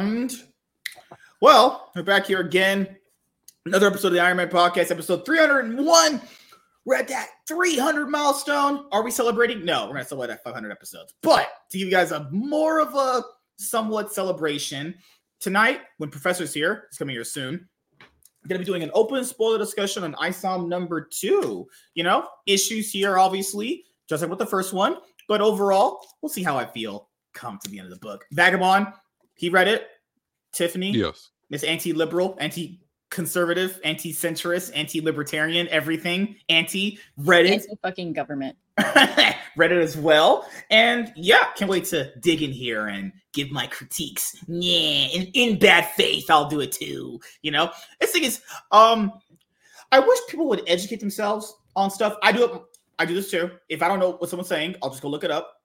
And well, we're back here again. Another episode of the Iron Man Podcast, episode 301. We're at that 300 milestone. Are we celebrating? No, we're going to celebrate at 500 episodes. But to give you guys a more of a somewhat celebration, tonight, when Professor's here, he's coming here soon, I'm going to be doing an open spoiler discussion on ISOM number two. You know, issues here, obviously, just like with the first one. But overall, we'll see how I feel come to the end of the book. Vagabond, he read it. Tiffany, Yes. Miss anti-liberal, anti-conservative, anti-centrist, anti-libertarian, everything, anti Reddit, Anti fucking government. Reddit as well. And yeah, can't wait to dig in here and give my critiques. Yeah, in, in bad faith, I'll do it too. You know, this thing is, um, I wish people would educate themselves on stuff. I do it. I do this too. If I don't know what someone's saying, I'll just go look it up.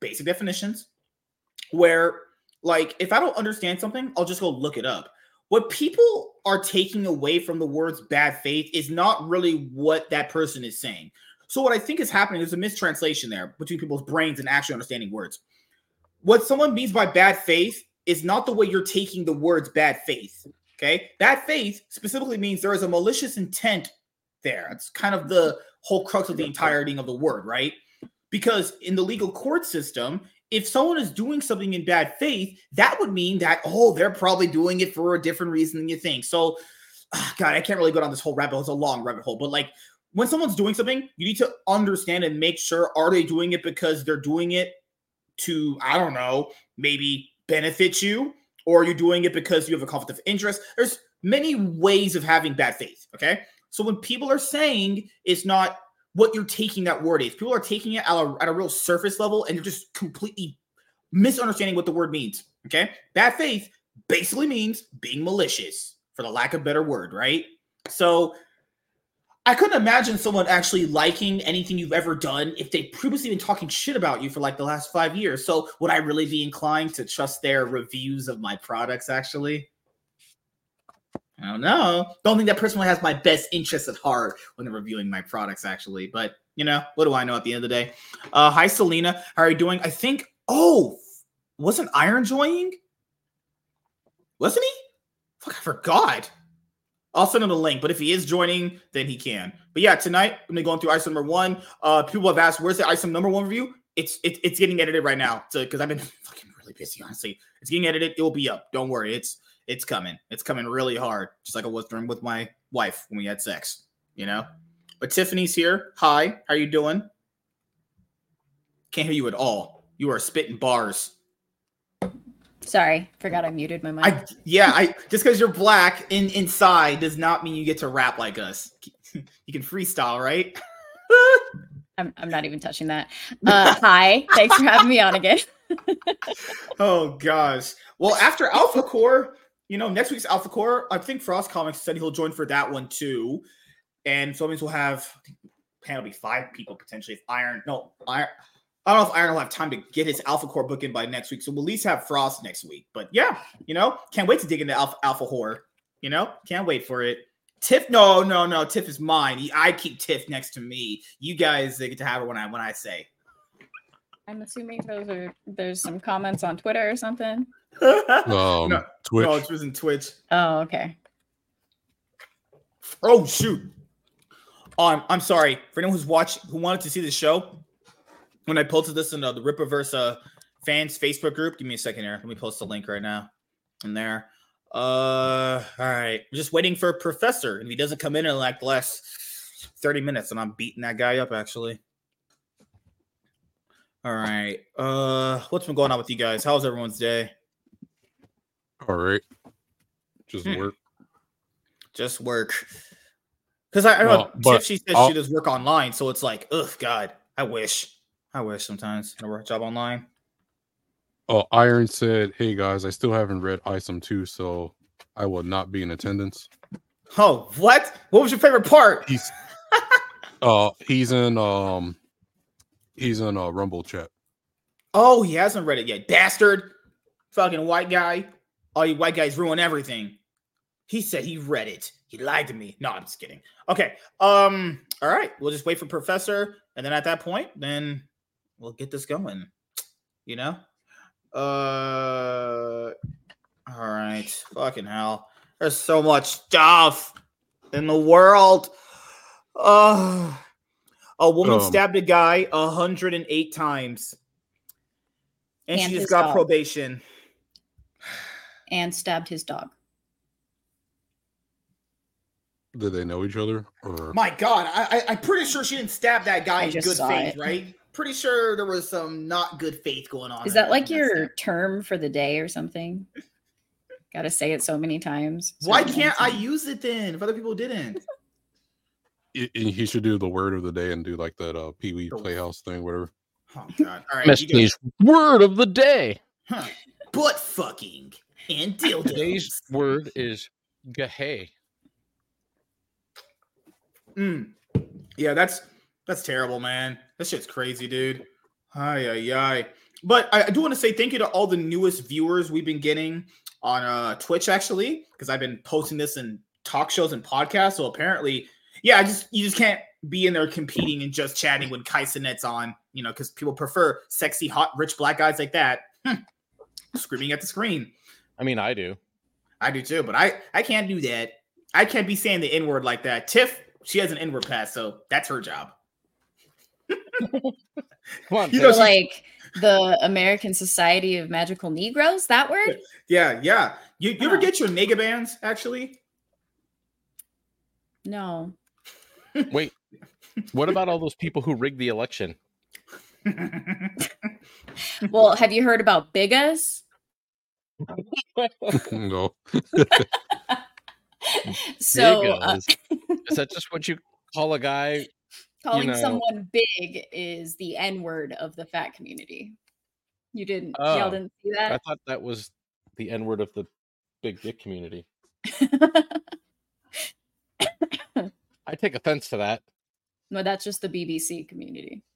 Basic definitions. Where, like, if I don't understand something, I'll just go look it up. What people are taking away from the words bad faith is not really what that person is saying. So, what I think is happening is a mistranslation there between people's brains and actually understanding words. What someone means by bad faith is not the way you're taking the words bad faith. Okay. Bad faith specifically means there is a malicious intent there. It's kind of the whole crux of the entirety of the word, right? Because in the legal court system, if someone is doing something in bad faith, that would mean that, oh, they're probably doing it for a different reason than you think. So, ah, God, I can't really go down this whole rabbit hole. It's a long rabbit hole, but like when someone's doing something, you need to understand and make sure are they doing it because they're doing it to, I don't know, maybe benefit you, or are you doing it because you have a conflict of interest? There's many ways of having bad faith. Okay. So when people are saying it's not what you're taking that word is, people are taking it at a, at a real surface level and they're just completely misunderstanding what the word means. Okay. Bad faith basically means being malicious, for the lack of better word, right? So I couldn't imagine someone actually liking anything you've ever done if they previously been talking shit about you for like the last five years. So would I really be inclined to trust their reviews of my products actually? I don't know. Don't think that person has my best interests at heart when they're reviewing my products, actually. But you know, what do I know at the end of the day? Uh hi Selena. How are you doing? I think oh wasn't Iron joining? Wasn't he? Fuck, I forgot. I'll send him a link, but if he is joining, then he can. But yeah, tonight I'm gonna going through ISO number one. Uh people have asked where's the ISO number one review? It's it, it's getting edited right now. So because I've been fucking really busy, honestly. It's getting edited, it will be up. Don't worry, it's it's coming. It's coming really hard, just like I was doing with my wife when we had sex, you know. But Tiffany's here. Hi, how you doing? Can't hear you at all. You are spitting bars. Sorry, forgot I muted my mic. I yeah, I just because you're black in inside does not mean you get to rap like us. You can freestyle, right? I'm, I'm not even touching that. Uh, hi, thanks for having me on again. oh gosh. Well, after Alpha Core, you know, next week's Alpha Core, I think Frost Comics said he'll join for that one too. And so that means we'll have panel be five people potentially if Iron no Iron I don't know if Iron will have time to get his Alpha Core book in by next week. So we'll at least have Frost next week. But yeah, you know, can't wait to dig into Alpha Alpha. You know, can't wait for it. Tiff, no, no, no. Tiff is mine. I keep Tiff next to me. You guys they get to have her when I when I say. I'm assuming those are there's some comments on Twitter or something. Um, no, Twitch. no, it was in Twitch. Oh, okay. Oh shoot. Um, I'm sorry for anyone who's watched who wanted to see the show. When I posted this in uh, the Rippaverse uh, fans Facebook group, give me a second here. Let me post the link right now in there. Uh, all right. I'm just waiting for a professor, and if he doesn't come in in like the last 30 minutes, and I'm beating that guy up actually. All right. Uh, what's been going on with you guys? How's everyone's day? All right. Just Hmm. work. Just work. Because I, I know Well, but Tiff, she says I'll- she does work online, so it's like, ugh, God, I wish, I wish sometimes I work a job online. Oh, Iron said, "Hey guys, I still haven't read Isom 2, so I will not be in attendance." Oh, what? What was your favorite part? He's uh he's in um he's in a Rumble chat. Oh, he hasn't read it yet, bastard. Fucking white guy. All you white guys ruin everything. He said he read it. He lied to me. No, I'm just kidding. Okay. Um. All right. We'll just wait for Professor, and then at that point, then we'll get this going. You know. Uh. All right. Fucking hell. There's so much stuff in the world. Uh, a woman Um, stabbed a guy 108 times. And, And she just got dog. probation. And stabbed his dog. Did they know each other? Or My God, I, I, I'm pretty sure she didn't stab that guy I in good faith, it. right? Pretty sure there was some not good faith going on. Is that like your stab. term for the day or something? Got to say it so many times. Why certain can't I use it then if other people didn't? Y- y- he should do the word of the day and do like that uh Pee Wee Playhouse thing, whatever. Oh God! All right, you Today's word of the day. guys- huh. butt fucking and Today's word is gahay. Mm. Yeah, that's that's terrible, man. That shit's crazy, dude. Ay, ay, ay. But I, I do want to say thank you to all the newest viewers we've been getting on uh Twitch, actually, because I've been posting this in talk shows and podcasts. So apparently, yeah, I just you just can't be in there competing and just chatting when Kai Cenat's on, you know, because people prefer sexy, hot, rich black guys like that. Hmm. Screaming at the screen. I mean, I do. I do too, but I I can't do that. I can't be saying the N word like that. Tiff, she has an N word pass, so that's her job. On, You know, like the American Society of Magical Negroes, that word? Yeah, yeah. You, you ever get your nigga bands actually? No. Wait. What about all those people who rigged the election? Well, have you heard about bigas? no. So, uh, is that just what you call a guy? calling know- someone big is the N word of the fat community. You didn't, Oh, y'all didn't see that? I thought that was the N word of the big dick community. I take offense to that. no, that's just the BBC community.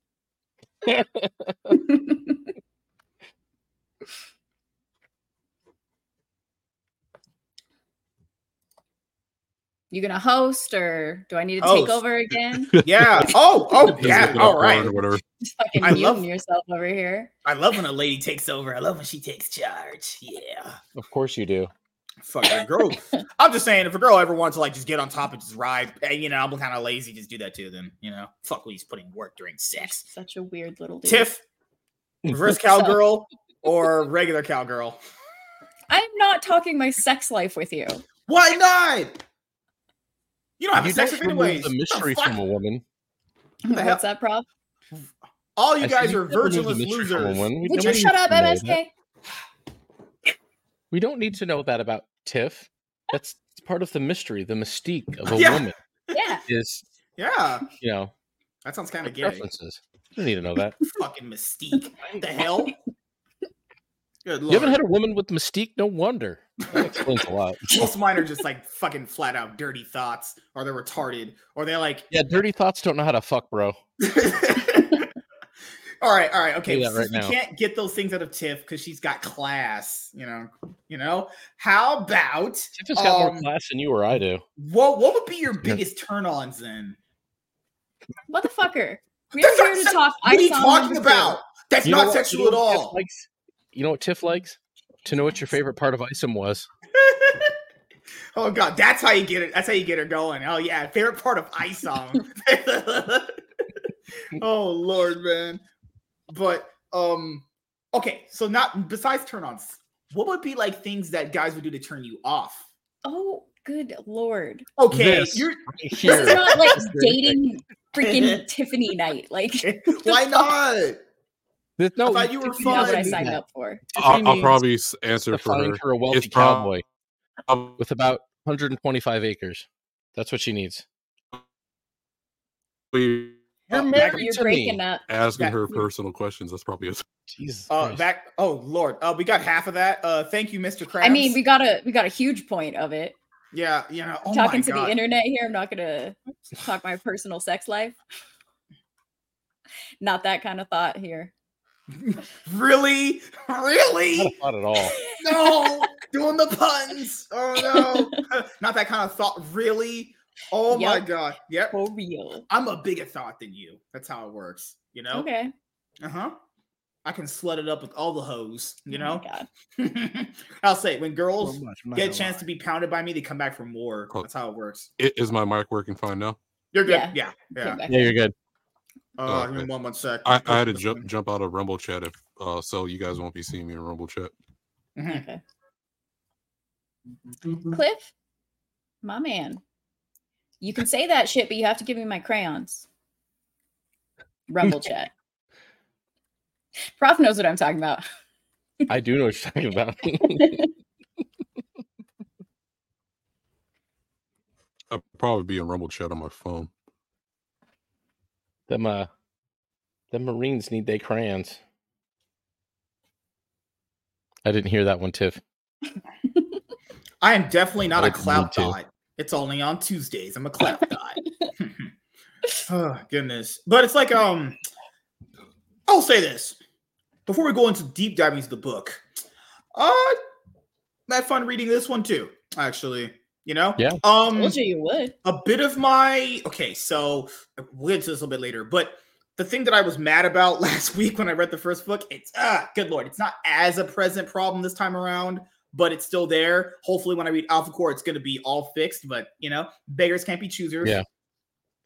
you gonna host or do I need to take Host. over again? yeah. Oh, oh, yeah. looking up All porn right. or whatever. Just fucking I muting love- yourself over here. I love when a lady takes over. I love when she takes charge. Yeah. Of course you do. Fuck a girl. I'm just saying, if a girl ever wants to like just get on top and just ride, eh, you know, I'm kind of lazy. Just do that to them. You know, fuck when he's putting work during sex. Such a weird little dude. Tiff, reverse cowgirl or regular cowgirl? I'm not talking my sex life with you. Why not? You don't have You a sex don't life remove anyways. the mystery fuck? from a woman. the hell? What's that, Prof? All you I guys are can't remove the virginless mystery from a losers. Would you shut up, to know MSK? That. We don't need to know that about Tiff. That's part of the mystery, the mystique of a Yeah. woman Yeah. is, Yeah, you know, that sounds kind of gay. preferences. You don't need to know that. Fucking mystique. What the hell? Good You haven't had a woman with mystique? No wonder. That explains a lot. Most mine are just like fucking flat out dirty thoughts, or they're retarded, or they're like. Yeah, dirty thoughts don't know how to fuck, bro. All right, all right, okay. that right since we now. can't get those things out of Tiff because she's got class, you know. You know. How about Tiff has got more Um, class than you or I do. what? What would be your biggest turn-ons then? Motherfucker. We're here not- to talk. What are you talking number two. about? That's You not what- sexual you know at all. likes? You know what Tiff likes? To know what your favorite part of ISOM was. oh god, that's how you get it. That's how you get her going. Oh yeah, favorite part of Isom. oh lord, man. But um, okay. So not besides turn-ons, what would be like things that guys would do to turn you off? Oh, good lord. Okay, This. you're Right This is not like dating freaking Tiffany night. Like, why not? There's no, I thought you were Tiffany not fun. what I signed up for. I'll, I'll probably answer for her. find her a wealthy It's prob- cowboy I'll with about 125 acres. That's what she needs. be You're Oh, married back- You're to breaking me. up. asking That- her personal questions. That's probably it. Jesus Uh, Christ. back. Oh lord. Uh, we got half of that. Uh, thank you, Mr. Krabs. I mean, we got a we got a huge point of it. yeah, you know. Oh Talking my to God. the internet here. I'm not gonna talk my personal sex life. Not that kind of thought here. Really, really. a thought at all. no, doing the puns. Oh no, not that kind of thought. Really? Oh my Yep. god. Yep. For real. I'm a bigger thought than you. That's how it works. You know. Okay. Uh huh. I can slut it up with all the hoes. You Oh know. my God. I'll say when girls So much, get a chance lie. to be pounded by me, they come back for more. Oh. That's how it works. I- Is my mic working fine now? You're good. Yeah. Yeah. Yeah. Yeah, you're good. Uh, Oh, give me okay. one, one sec. I, I had to jump jump out of Rumble chat if uh so you guys won't be seeing me in Rumble chat. Mhm. Okay. Cliff, my man. You can say that shit, but you have to give me my crayons. Rumble chat. Prof knows what I'm talking about. I do know what you're talking about. I'll probably be in Rumble chat on my phone. them uh them Marines need their crayons. I didn't hear that one, Tiff. I am definitely not I a didn't clout need dot. It's only on Tuesdays. I'm a clap dot. oh goodness. But it's like um I'll say this. Before we go into deep diving into the book. Uh I had fun reading this one too, actually. You know? Yeah. Um Told you you would. a bit of my okay so we'll get to this a little bit later but the thing that i was mad about last week when i read the first book it's ah good lord it's not as a present problem this time around but it's still there hopefully when i read alpha core it's going to be all fixed but you know beggars can't be choosers Yeah.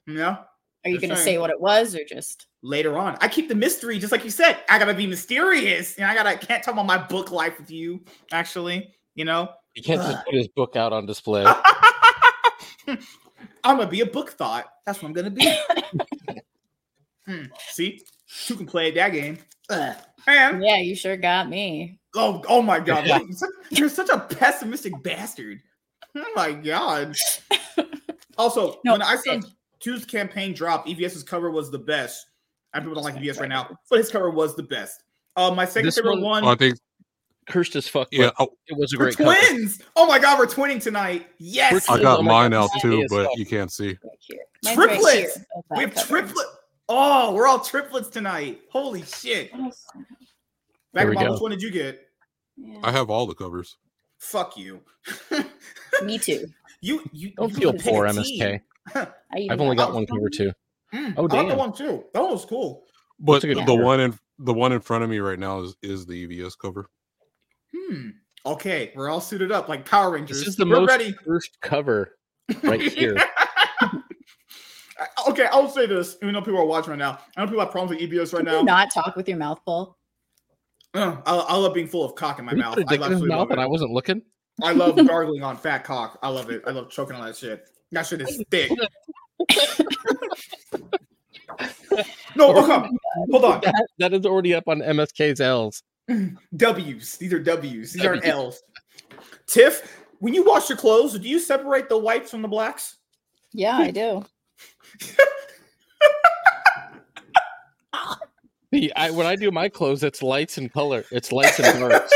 you know Are you going to say what it was or just? later on i keep the mystery just like you said i gotta be mysterious and you know, i gotta can't talk about my book life with you actually you know you can't just put his book out on display. I'm gonna be a book thought. That's what I'm gonna be. Hmm, See, two can play that game. Ugh. And Yeah, you sure got me. oh, oh my god, Yeah. you're such- you're such a pessimistic bastard. Oh my god. Also, No, when I saw it- two's campaign drop, EVS's cover was the best. I people don't like EVS right now, but his cover was the best. Uh, my second This favorite one- one, Oh, I think Cursed as fuck. yeah, but I, it was a we're great cover. twins. Oh my god, we're twinning tonight. Yes, I Oh got my mine out too, but you can't see. Right here. Right Triplets! Oh, we have cover. Triplet. Oh, we're all triplets tonight. Holy shit. There we Vagabond, which one did you get? Yeah. I have all the covers. Fuck you. Me too. you you Don't you feel poor. MSK. I even I've only got got one cover too. Mm, Oh, I like the one too. That one was cool. But the cover. one in the one in front of me right now is is the EVS cover. Hmm. Okay, we're all suited up like Power Rangers. This is the we're most ready. cursed cover right here. Okay, I'll say this. Even though people are watching right now, I know people have problems with EVS right Can you now. not talk with your mouth full. Uh, I, I love being full of cock in my He mouth. put a I dick in his mouth love and I wasn't looking. I love gargling on fat cock. I love it. I love choking on that shit. That shit is thick. no, hold on. Hold on. That, that is already up on MSK's L's. W's. These are W's. These aren't L's. Tiff, when you wash your clothes, do you separate the whites from the blacks? Yeah, I do. See, I, when I do my clothes, it's lights and color. It's lights and darks.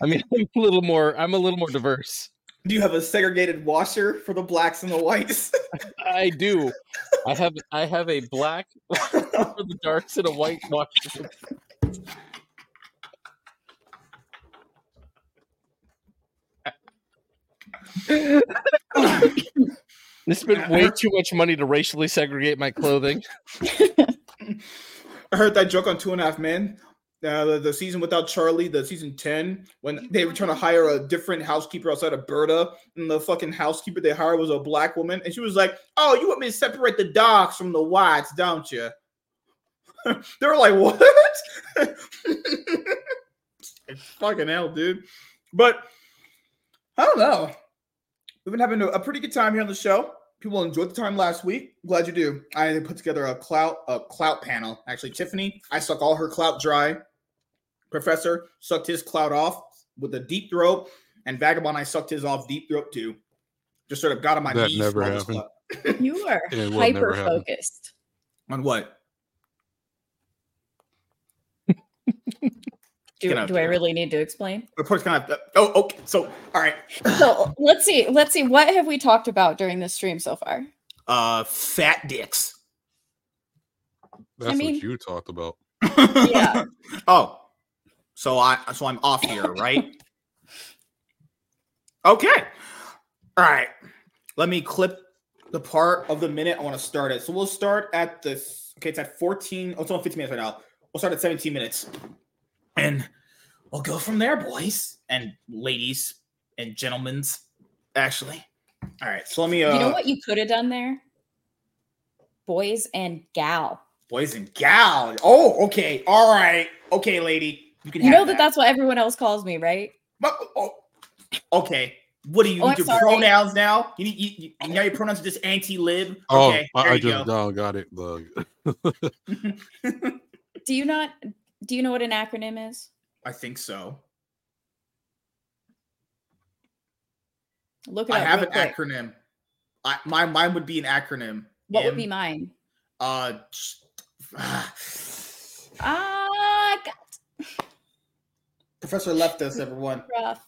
I mean, I'm a little more. I'm a little more diverse. Do you have a segregated washer for the blacks and the whites? I do. I have. I have a black for the darks and a white washer. This spent way too much money to racially segregate my clothing. I heard that joke on Two and a Half Men. Uh, the, the season without Charlie, the season 10, when they were trying to hire a different housekeeper outside of Berta, and the fucking housekeeper they hired was a black woman, and she was like, Oh, you want me to separate the dogs from the whites, don't you? they were like, What? it's fucking hell, dude. But I don't know. We've been having a pretty good time here on the show. People enjoyed the time last week. Glad you do. I put together a clout a clout panel. Actually, Tiffany, I suck all her clout dry. Professor sucked his clout off with a deep throat, and Vagabond, I sucked his off deep throat too. Just sort of got on my That knees. never from all this happened. You are It will never hyper focused. On what? Do, Get out do I really need to explain? Report's kind of. Oh, okay. So, all right. So let's see. Let's see. What have we talked about during this stream so far? Uh, fat dicks. That's mean- what you talked about. Yeah. oh, so I so I'm off here, right? okay. All right. Let me clip the part of the minute I want to start it. So we'll start at this. Okay, it's at 14. Oh, it's only 15 minutes right now. we'll start at 17 minutes, and we'll go from there, boys and ladies and gentlemen's. Actually, all right. So let me. Uh, you know what you could have done there? Boys and gal. boys and gal. Oh, okay. All right. Okay, lady. You can. You have know that that's what everyone else calls me, right? But, oh, okay. What do you Oh, need your sorry. pronouns now? You need you, you, now your pronouns are just anti-lib. Oh, Okay, I, I just go. oh, got it. Look. Do you not do you know what an acronym is? I think so. Look it I up have real an quick. acronym. I, my mine would be an acronym. What would be mine? Uh, Ah, God, Professor left us. Everyone, rough.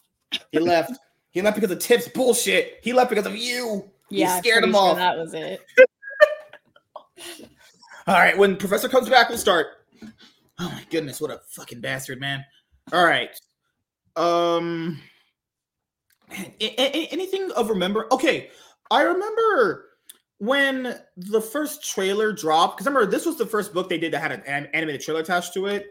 he left. He left because of tips bullshit. He left because of you. You Yeah, I'm scared pretty him sure off. That was it. All right, when Professor comes back, we'll start. Oh my goodness, what a fucking bastard, man! All right, um, anything of remember? Okay, I remember when the first trailer dropped because remember this was the first book they did that had an anim- animated trailer attached to it.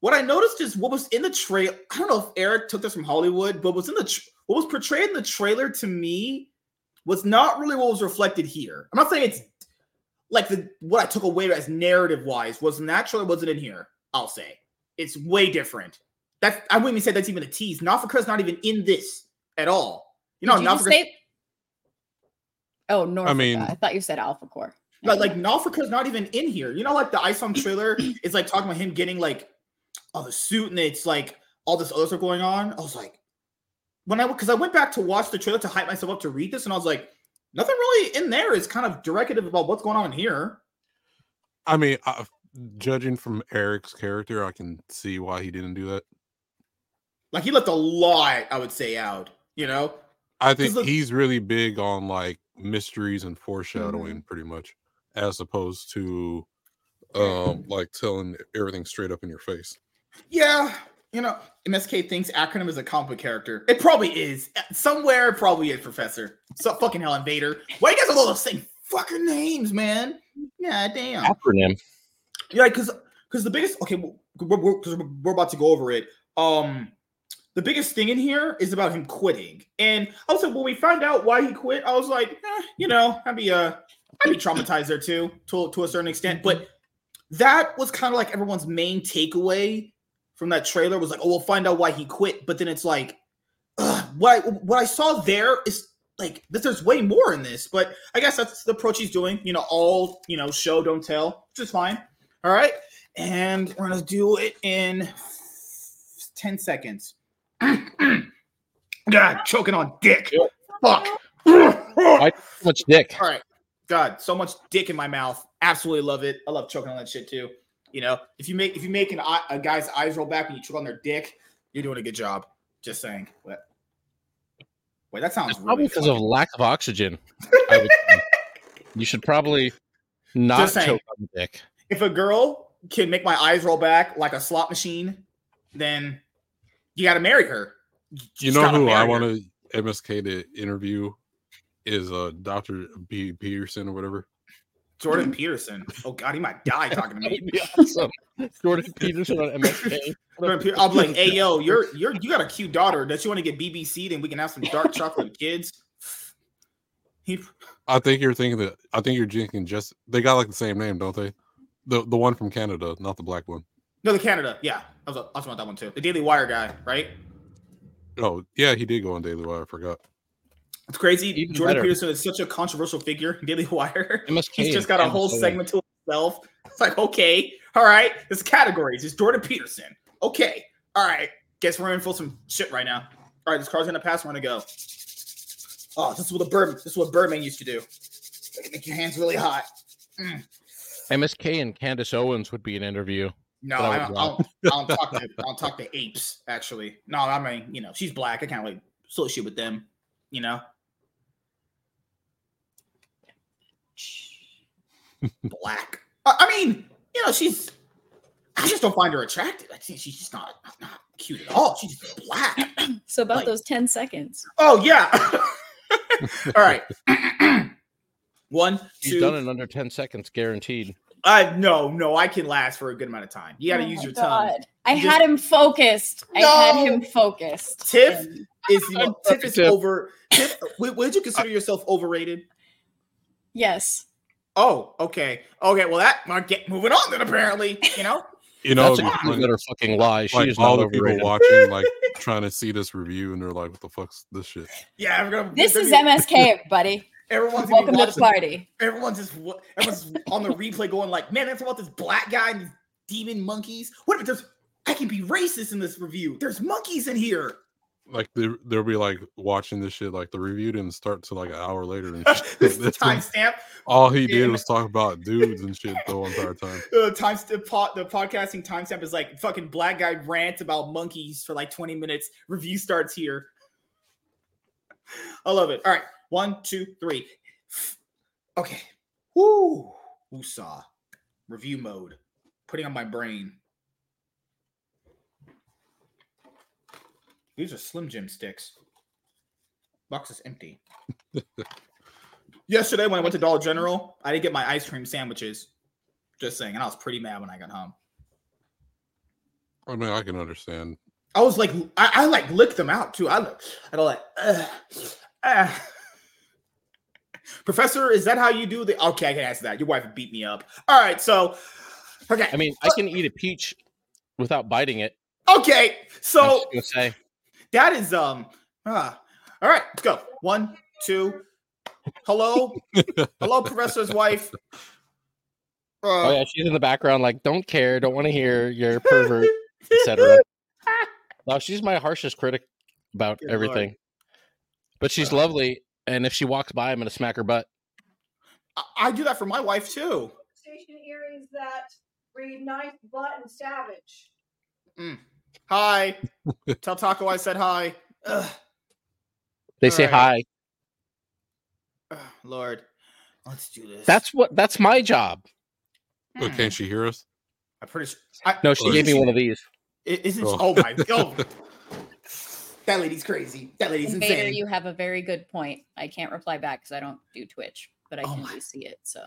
What I noticed is what was in the trail. I don't know if Eric took this from Hollywood, but was in the tr- what was portrayed in the trailer to me was not really what was reflected here. I'm not saying it's like the what I took away as narrative wise was naturally wasn't in here. I'll say it's way different. That I wouldn't even say that's even a tease. Nafraka's not even in this at all. You know, Did you just Nafraka, say? Oh, Norfolk. I mean- I thought you said Alpha Core. like like Nafraka's not even in here. You know, like the Isom trailer is like talking about him getting like oh the suit and it's like all this other stuff going on. I was like, when I because I went back to watch the trailer to hype myself up to read this, and I was like, nothing really in there is kind of directive about what's going on here. I mean, uh, judging from Eric's character, I can see why he didn't do that. Like he left a lot, I would say, out. You know, I think look- he's really big on like mysteries and foreshadowing, Mm-hmm. pretty much, as opposed to um like telling everything straight up in your face. Yeah, you know, MSK thinks acronym is a comic book character. It probably is. Somewhere it probably is, Professor. So fucking hell, Invader. Why you guys all the same fucking names, man? Yeah, damn. Acronym. Yeah, because because the biggest okay, we're, we're, we're about to go over it. Um, the biggest thing in here is about him quitting, and also when we found out why he quit, I was like, eh, you know, I'd be uh, I'd be traumatized there too, to to a certain extent. But that was kind of like everyone's main takeaway from that trailer was like, oh, we'll find out why he quit. But then it's like, ugh, what I, what I saw there is like this, there's way more in this. But I guess that's the approach he's doing. You know, all you know, show don't tell, which is fine. All right. And we're going to do it in 10 seconds. God, choking on dick. Fuck. Why so much dick? All right. God, so much dick in my mouth. Absolutely love it. I love choking on that shit too. You know, if you make if you make an eye, a guy's eyes roll back when you choke on their dick, you're doing a good job. Just saying. Wait, wait that sounds It's probably really because of lack of oxygen. I would you should probably not Just saying. choke on the dick. if a girl can make my eyes roll back like a slot machine, then you got to marry her. You just know who I want her. to MSK to interview is uh Dr. B Peterson or whatever. Jordan Peterson. Oh God, he might die talking to me. awesome. Jordan Peterson on MSK. Be like, hey yo, you're you're you got a cute daughter. Does she want to get BBC'd and we can have some dark chocolate kids? He I think you're thinking that I think you're thinking just they got like the same name, don't they? The the one from Canada, not the black one. no the Canada, yeah. I was I was talking about that one too. The Daily Wire guy, right? Oh yeah, he did go on Daily Wire. I forgot. It's crazy. Even Jordan better. Peterson is such a controversial figure Daily Wire. MSK He's just got a whole Owens. segment to himself. It's like, okay, all right. There's categories. It's Jordan Peterson. Okay, all right. Guess we're in for some shit right now. All right, this car's gonna pass. We're gonna go. Oh, this is what the bird. This is what Birdman used to do. Like, make your hands really hot. Mm. MSK and Candace Owens would be an interview. No, I don't, I, don't, I don't talk to. I don't talk to apes. Actually, no. I mean, you know, she's black. I can't really associate with them. You know, black. I, I mean, you know, she's. I just don't find her attractive. I think she's just not not cute at all. She's just black. So about Like- those 10 seconds. Oh yeah. all right. One, He's two. done it in under 10 seconds, guaranteed. I no, no, I can last for a good amount of time. You got to Oh use my your tongue. I You had him focused. I had him focused. Tiff? And- Is the I'm Tiff is Tiff. over? Tiff, would, would you consider yourself overrated? yes. Oh, okay, okay. Well, that I'll get moving on then. Apparently, you know. You know, That's it'd a funny, better fucking lie. She like is all not the people watching, like trying to see this review, and they're like, "What the fuck's this shit?" Yeah, I'm gonna. This is gonna MSK, everybody. be- Everyone's gonna Welcome to the party. Everyone's just everyone's on the replay going like, man, that's about this black guy and these demon monkeys. What if there's I can be racist in this review? There's monkeys in here. Like they, they'll be like watching this shit. Like the review didn't start till like an hour later, and this shit. the timestamp. all he did was talk about dudes and shit the whole entire time. The time the pot the podcasting timestamp is like fucking black guy rant about monkeys for like 20 minutes. Review starts here. I love it. All right, one, two, three. Okay. Woo. Woosah. Review mode. Putting on my brain. These are Slim Jim sticks. Box is empty. Yesterday, when I went to Dollar General, I didn't get my ice cream sandwiches. Just saying, and I was pretty mad when I got home. I mean, I can understand. I was like, I, I like licked them out too. I, look- I go like, Ugh. Professor, is that how you do the? Okay, I can answer that. Your wife beat me up. All right, so okay, I mean, I can eat a peach without biting it. okay, so just say that is um. Ah. All right, let's go. One, two. Hello, hello, Professor's wife. Oh Uh, yeah, she's in the background, like don't care, don't want to hear, you're a pervert, etc. Now she's my harshest critic about Good everything. But she's Uh. lovely, and if she walks by, I'm gonna smack her butt. I, I do that for my wife too. station earrings that read nice butt and savage. Hi, tell Taco I said hi. Ugh. They say Alright. hi. Ugh, Lord, let's do this. That's what. That's my job. But Hmm. can't she hear us? I'm pretty sure. I, No, she Oh, gave me one of these. i- Isn't Oh. she? Oh my god. That lady's crazy. That lady's Invader, insane. you have a very good point. I can't reply back because I don't do Twitch, but I Oh can my- see it. So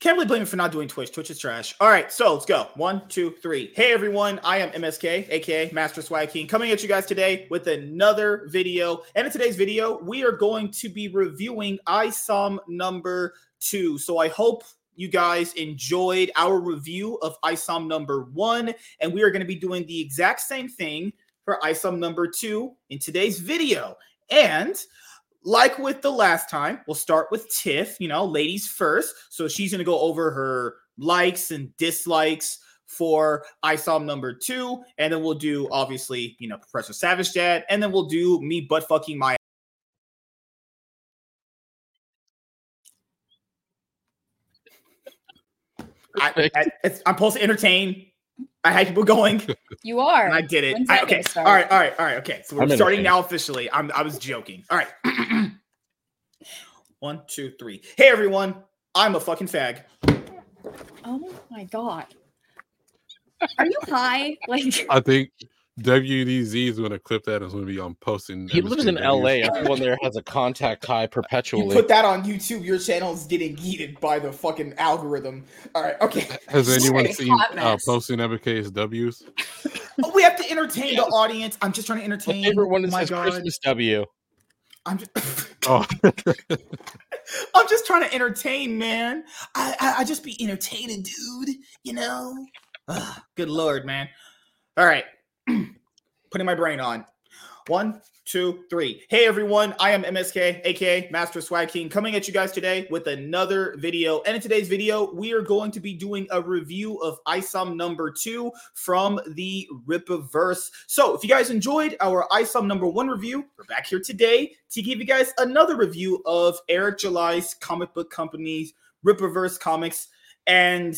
Can't really blame me for not doing Twitch. Twitch is trash. All right, so let's go. One, two, three. Hey everyone, I am MSK, aka Master Swag King, coming at you guys today with another video. And in today's video, we are going to be reviewing ISOM number two. So I hope you guys enjoyed our review of ISOM number one, and we are going to be doing the exact same thing for ISOM number two in today's video. And like with the last time, we'll start with Tiff, you know, ladies first. So she's going to go over her likes and dislikes for I saw number two. And then we'll do, obviously, you know, Professor Savage Dad. And then we'll do me butt fucking my. I, I, it's, I'm supposed to entertain. I had people going. you are. And I did it. I, okay. All right. All right. All right. Okay. So we're I'm starting now officially. I'm. I was joking. All right. One, two, three. Hey everyone. I'm a fucking fag. Oh my god. Are you high? Like I think WDZ is going to clip that and it's going to be on posting. He lives in MSK LA. Everyone there has a contact high perpetually. You put that on YouTube. Your channel's getting yeeted by the fucking algorithm. All right. Okay. Has anyone Sorry, seen hot uh, mess. posting MK's W's? Oh, we have to entertain the audience. I'm just trying to entertain. My favorite one is my his God. Christmas W. I'm just. Oh, I'm just trying to entertain, man. I, I I just be entertaining, dude. You know. Ugh, good lord, man. All right, putting my brain on. One, two, three. Hey everyone, I am MSK, aka Master Swag King, coming at you guys today with another video. And in today's video, we are going to be doing a review of ISOM number two from the Rippaverse. So if you guys enjoyed our ISOM number one review, we're back here today to give you guys another review of Eric July's comic book company's Rippaverse Comics. And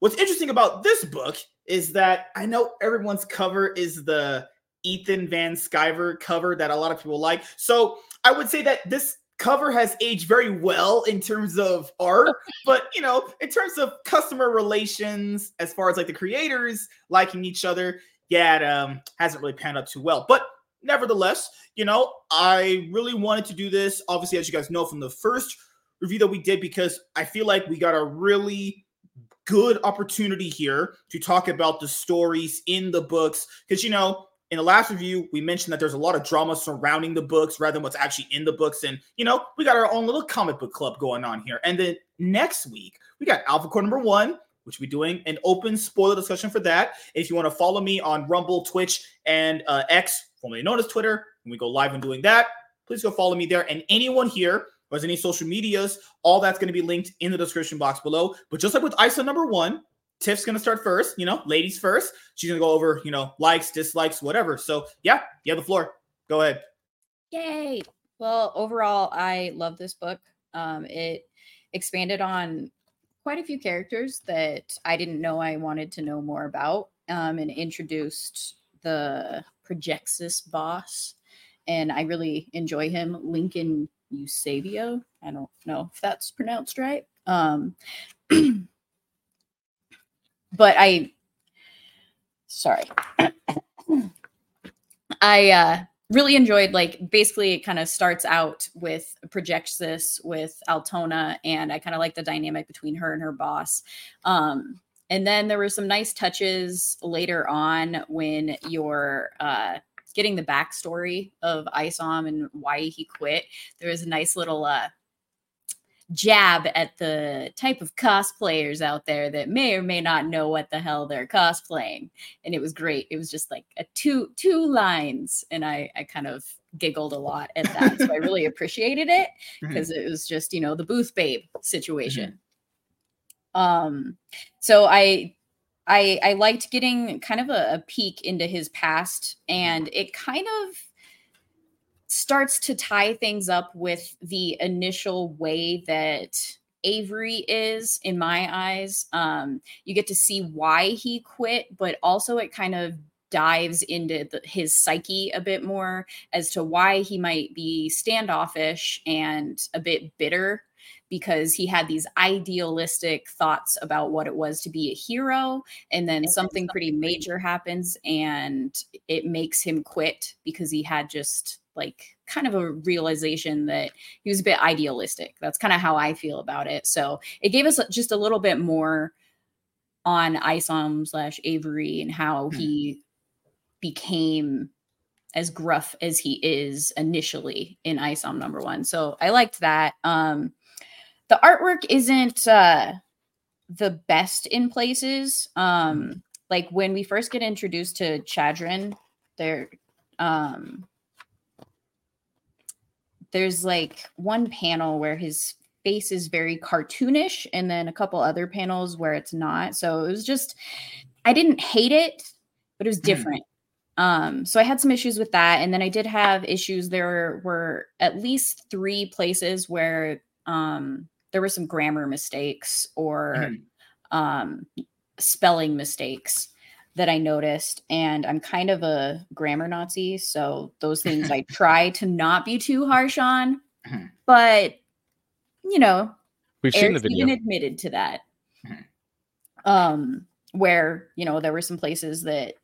what's interesting about this book is that I know everyone's cover is the Ethan Van Sciver cover that a lot of people like. So I would say that this cover has aged very well in terms of art, but you know, in terms of customer relations, as far as like the creators liking each other, yeah, it um, hasn't really panned out too well. But nevertheless, you know, I really wanted to do this. Obviously, as you guys know from the first review that we did, because I feel like we got a really good opportunity here to talk about the stories in the books. Because you know in the last review we mentioned that there's a lot of drama surrounding the books rather than what's actually in the books. And you know we got our own little comic book club going on here. And then next week we got alpha core number one which we'll be doing an open spoiler discussion for that. If you want to follow me on rumble twitch and uh, x formerly known as twitter when we go live and doing that please go follow me there. And anyone here or any social medias, all that's going to be linked in the description box below. But just like with ISO number one, Tiff's going to start first, you know, ladies first. She's going to go over, you know, likes, dislikes, whatever. So, yeah, you have the floor. Go ahead. Yay. Well, overall, I love this book. Um, it expanded on quite a few characters that I didn't know I wanted to know more about um, and introduced the Projexus boss. And I really enjoy him. Lincoln Eusebio. I don't know if that's pronounced right. Um, but I, sorry, I uh, really enjoyed. Like, basically, it kind of starts out with Projexus with Altona, and I kind of like the dynamic between her and her boss. Um, and then there were some nice touches later on when you're uh, getting the backstory of Isom and why he quit. There was a nice little uh, jab at the type of cosplayers out there that may or may not know what the hell they're cosplaying, and it was great. It was just like a two two lines, and I I kind of giggled a lot at that. so I really appreciated it because it was just you know the booth babe situation. Um, so I I I liked getting kind of a, a, peek into his past, and it kind of starts to tie things up with the initial way that Avery is in my eyes. Um, you get to see why he quit, but also it kind of dives into the, his psyche a bit more as to why he might be standoffish and a bit bitter because he had these idealistic thoughts about what it was to be a hero. And then something pretty major happens and it makes him quit because he had just like kind of a realization that he was a bit idealistic. That's kind of how i feel about it. So it gave us just a little bit more on isom slash avery and how Hmm. he became as gruff as he is initially in isom number one. So i liked that. Um the artwork isn't uh the best in places um like when we first get introduced to chadrin there um there's like one panel where his face is very cartoonish and then a couple other panels where it's not. So it was just i didn't hate it but it was Mhm. different. Um so i had some issues with that and then i did have issues. There were at least three places where um there were some grammar mistakes or Mhm. um spelling mistakes that I noticed. And I'm kind of a grammar Nazi. So those things I try to not be too harsh on. Mhm. But, you know, We've seen the Eric's video. even admitted to that. Mhm. Um, where, you know, there were some places that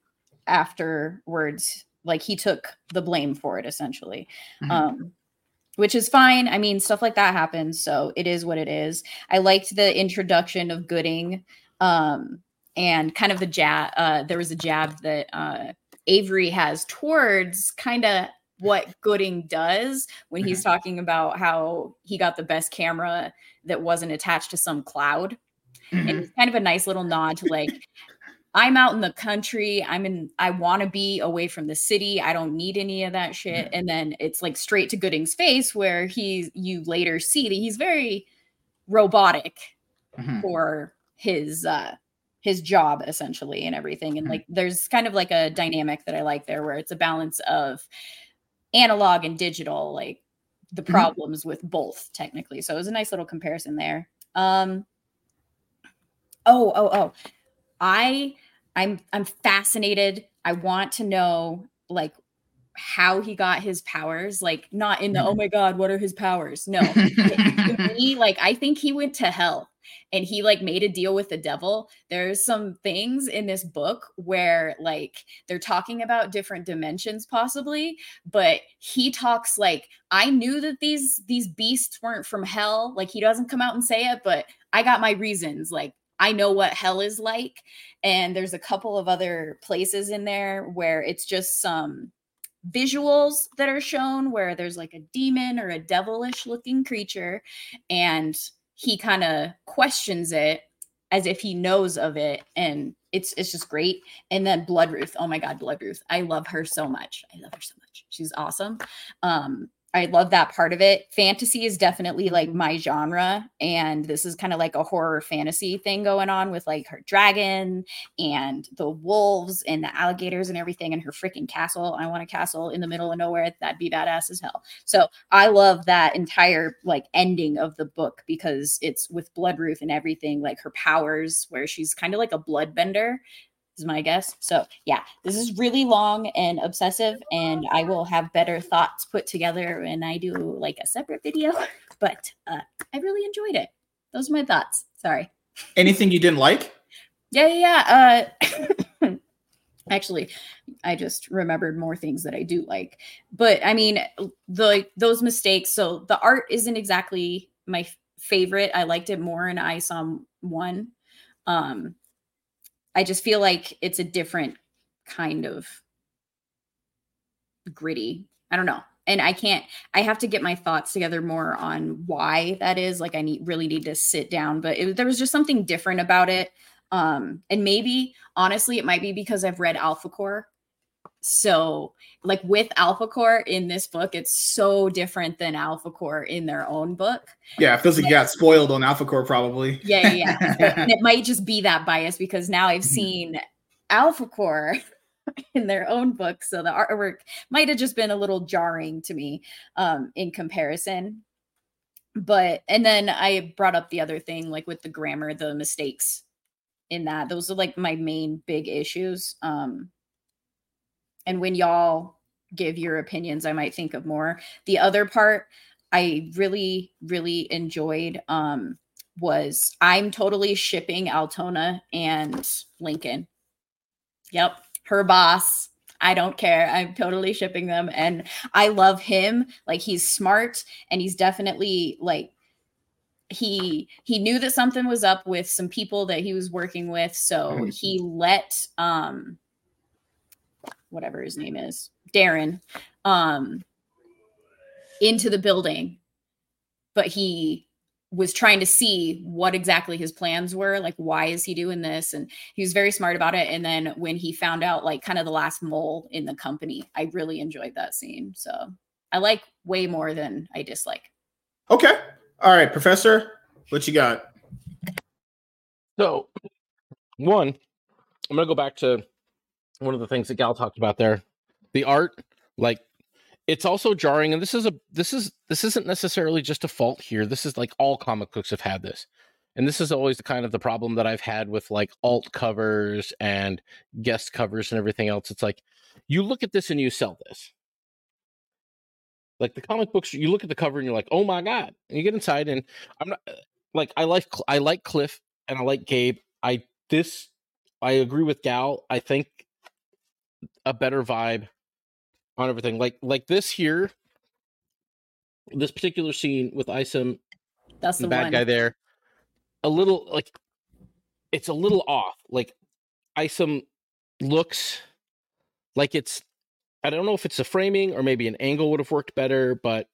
afterwards, like he took the blame for it essentially. Mhm. Um, which is fine. I mean, stuff like that happens, so it is what it is. I liked the introduction of Gooding, um, and kind of the jab. Uh, there was a jab that uh, Avery has towards kind of what Gooding does when he's talking about how he got the best camera that wasn't attached to some cloud. And Mhm. it's kind of a nice little nod to like, I'm out in the country. I'm in, I want to be away from the city. I don't need any of that shit. And then it's like straight to Gooding's face where he, you later see that he's very robotic Mhm. for his, uh, his job essentially and everything. And Mhm. like, there's kind of like a dynamic that I like there where it's a balance of analog and digital, like the Mhm. problems with both technically. So it was a nice little comparison there. Um, oh, oh, oh. I I'm I'm fascinated. I want to know like how he got his powers. Like not in the mm-hmm. oh my god, what are his powers? No. to me, like I think he went to hell and he like made a deal with the devil. There's some things in this book where like they're talking about different dimensions possibly, but he talks like I knew that these these beasts weren't from hell. Like he doesn't come out and say it, but I got my reasons. Like I know what hell is like. And there's a couple of other places in there where it's just some visuals that are shown where there's like a demon or a devilish looking creature and he kind of questions it as if he knows of it and it's it's just great and then blood ruth oh my god blood ruth i love her so much i love her so much she's awesome um I love that part of it. Fantasy is definitely like my genre. And this is kind of like a horror fantasy thing going on with like her dragon and the wolves and the alligators and everything and her freaking castle. I want a castle in the middle of nowhere. That'd be badass as hell. So I love that entire like ending of the book because it's with Bloodruth and everything, like her powers, where she's kind of like a bloodbender is my guess. So yeah, this is really long and obsessive, and I will have better thoughts put together when I do like a separate video. But uh, I really enjoyed it. Those are my thoughts. Sorry. Anything you didn't like? Yeah, yeah. yeah. Uh, actually, I just remembered more things that I do like. But I mean, the like, those mistakes. So the art isn't exactly my favorite. I liked it more in saw one. Um, I just feel like it's a different kind of gritty. I don't know. And I can't I have to get my thoughts together more on why that is. Like I need really need to sit down, but it, there was just something different about it. Um and maybe honestly it might be because I've read Alpha Core. So, like with Alpha Core in this book, it's so different than Alpha Core in their own book. Yeah, it feels like you got spoiled on Alpha Core, probably. Yeah, yeah. yeah. and it might just be that bias because now I've seen Alpha Core in their own book, so the artwork might have just been a little jarring to me um, in comparison. But and then I brought up the other thing, like with the grammar, the mistakes in that. Those are like my main big issues. Um, and when y'all give your opinions, I might think of more. The other part I really, really enjoyed um, was I'm totally shipping Altona and Lincoln. Yep, her boss. I don't care. I'm totally shipping them. And I love him. Like he's smart and he's definitely like he he knew that something was up with some people that he was working with. So he let um whatever his name is, Darren, um, into the building, but he was trying to see what exactly his plans were like why is he doing this? And he was very smart about it. And then when he found out like kind of the last mole in the company i really enjoyed that scene. So i like way more than i dislike. Okay. All right, Professor, what you got? So, one, I'm gonna go back to one of the things that Gal talked about there. The art, like it's also jarring, and this is a this is this isn't necessarily just a fault here. This is like all comic books have had this. And this is always the kind of the problem that I've had with like alt covers and guest covers and everything else. It's like you look at this and you sell this. Like the comic books, you look at the cover and you're like, "Oh my god!" And you get inside, and I'm not uh, like I like I like Cliff and I like Gabe. I this I agree with Gal. I think a better vibe on everything. Like like this here, this particular scene with Isom, that's the, the, bad one guy there, a little like it's a little off. Like Isom looks like it's I don't know if it's the framing or maybe an angle would have worked better, but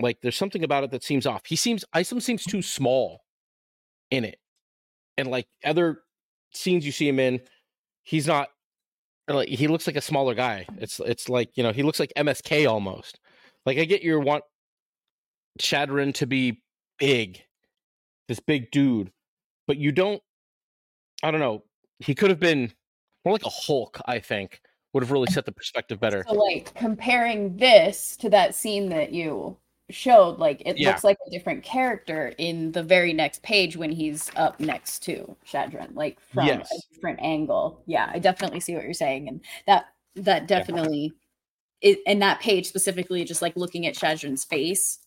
like there's something about it that seems off. He seems Isom seems too small in it. And like other scenes you see him in, he's not like he looks like a smaller guy. It's it's like, you know, he looks like MSK almost. Like I get your want Shadron to be big, this big dude, but you don't I don't know. He could have been more like a Hulk, I think. Would have really set the perspective better. So, like comparing this to that scene that you showed, like it Yeah. looks like a different character in the very next page when he's up next to Shadron, like from Yes. a different angle. Yeah, I definitely see what you're saying, and that that definitely, it, and that page specifically, just like looking at Shadron's face.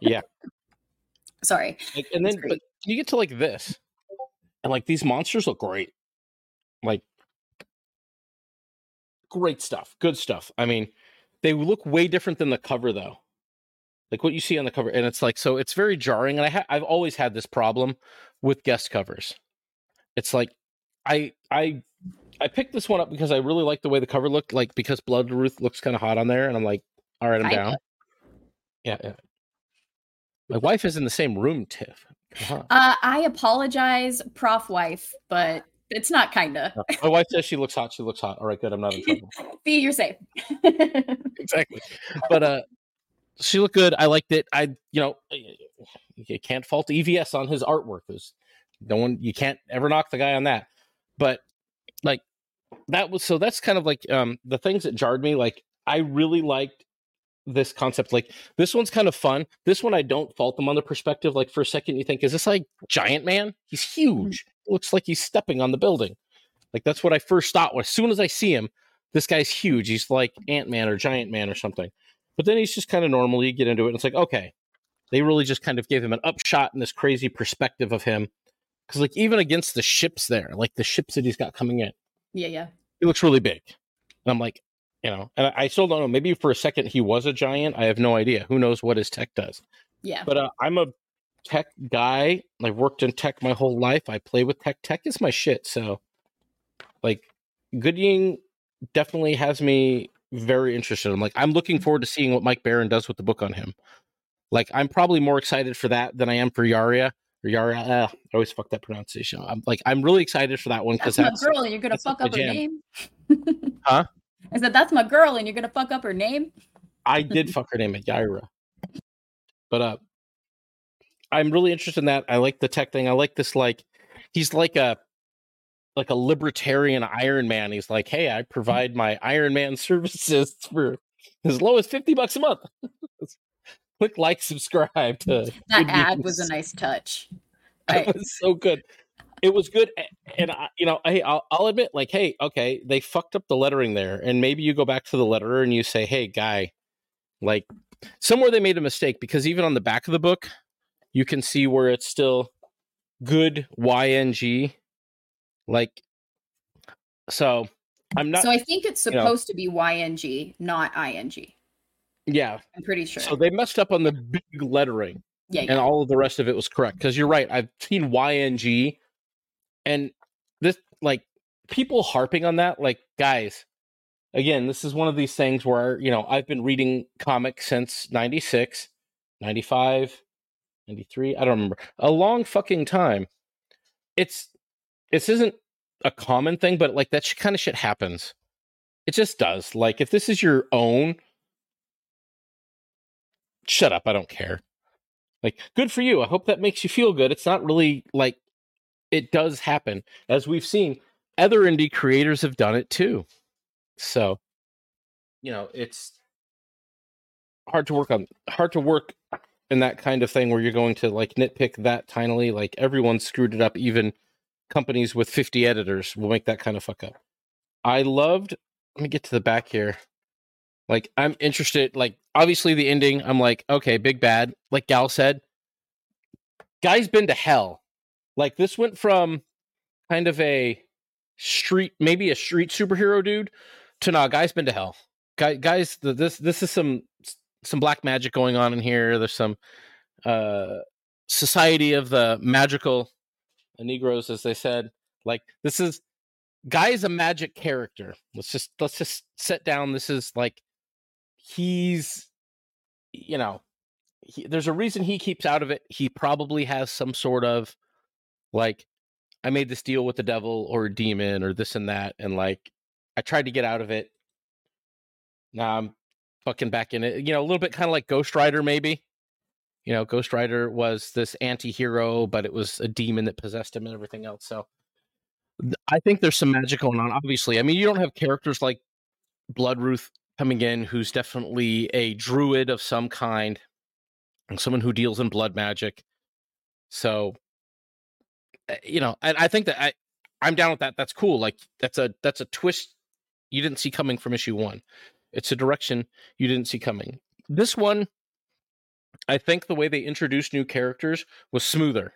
Yeah. Sorry. Like, and then but you get to like this, and like these monsters look great, like great stuff, good stuff. I mean, they look way different than the cover though, like what you see on the cover, and it's like so it's very jarring. And I ha- I've always had this problem with guest covers. It's like I I I picked this one up because I really like the way the cover looked, like because Blood Ruth looks kind of hot on there, and I'm like, all right, I'm down. Yeah, yeah. My wife is in the same room, Tiff. On. Uh, I apologize, prof wife, but it's not kinda. My wife says she looks hot. She looks hot. All right, good. I'm not in trouble. Fee, you're safe. exactly. But uh, she looked good. I liked it. I, you know, you can't fault EVS on his artwork. There's no one. You can't ever knock the guy on that. But like that was so. That's kind of like um the things that jarred me. Like I really liked this concept. Like this one's kind of fun. This one I don't fault them on the perspective. Like for a second you think, is this like Giant Man? He's huge. Looks like he's stepping on the building. Like that's what I first thought. As soon as I see him, this guy's huge. He's like Ant Man or Giant Man or something. But then he's just kind of normal. You get into it, and it's like, okay, they really just kind of gave him an upshot in this crazy perspective of him. Because like even against the ships there, like the ships that he's got coming in, yeah, yeah. he looks really big. And I'm like, you know, and I, I still don't know. Maybe for a second he was a giant. I have no idea. Who knows what his tech does? Yeah. But uh, I'm a tech guy. I've worked in tech my whole life. I play with tech. Tech is my shit. So, like, Gooding definitely has me very interested. I'm like, I'm looking forward to seeing what Mike Baron does with the book on him. Like, I'm probably more excited for that than I am for Yaria. Or Yara, uh, I always fuck that pronunciation. I'm like, I'm really excited for that one because That's that's, my girl, and you're gonna fuck up her name. Huh? I said that's my girl, and you're gonna fuck up her name. I did fuck her name at Yaira. But uh I'm really interested in that. I like the tech thing. I like this like he's like a like a libertarian Iron Man. He's like, hey, I mm. provide my Iron Man services for as low as 50 bucks a month. Click like, subscribe to That ad was a nice touch. It I, was so good. It was good, and I, you know, hey, I'll, I'll admit, like, hey, okay, they fucked up the lettering there, and maybe you go back to the letterer and you say, hey, guy, like, somewhere they made a mistake because even on the back of the book, you can see where it's still good YNG, like, so I'm not, so I think it's you know- supposed to be YNG, not ING. yeah. I'm pretty sure. So they messed up on the big lettering. yeah, yeah. and all of the rest of it was correct because you're right i've seen yng and this like people harping on that like guys again this is one of these things where you know i've been reading comics since 96 95 93 i don't remember a long fucking time it's this isn't a common thing but like that kind of shit happens. It just does like if this is your own shut up i don't care. Like good for you i hope that makes you feel good it's not really like it does happen as we've seen other indie creators have done it too. So you know it's hard to work on hard to work in that kind of thing where you're going to like nitpick that tinily like everyone screwed it up even companies with 50 editors will make that kind of fuck up. I loved let me get to the back here. Like i'm interested like obviously the ending i'm like okay big bad like gal said. Guy's been to hell. Like this went from kind of a street maybe a street superhero dude to nah guy's been to hell. Guy guys th- this this is some some black magic going on in here there's some uh society of the magical negroes as they said like this is guy is a magic character let's just let's just set down this is like he's you know he, there's a reason he keeps out of it he probably has some sort of like i made this deal with the devil or a demon or this and that and like i tried to get out of it. Now i'm fucking back in it you know a little bit kind of like ghost rider maybe. You know ghost rider was this anti-hero but it was a demon that possessed him and everything else so i think there's some magic going on obviously. I mean you don't have characters like blood ruth coming in who's definitely a druid of some kind and someone who deals in blood magic. So uh, you know and i think that i i'm down with that that's cool like that's a that's a twist you didn't see coming from issue one it's a direction you didn't see coming. This one i think the way they introduced new characters was smoother.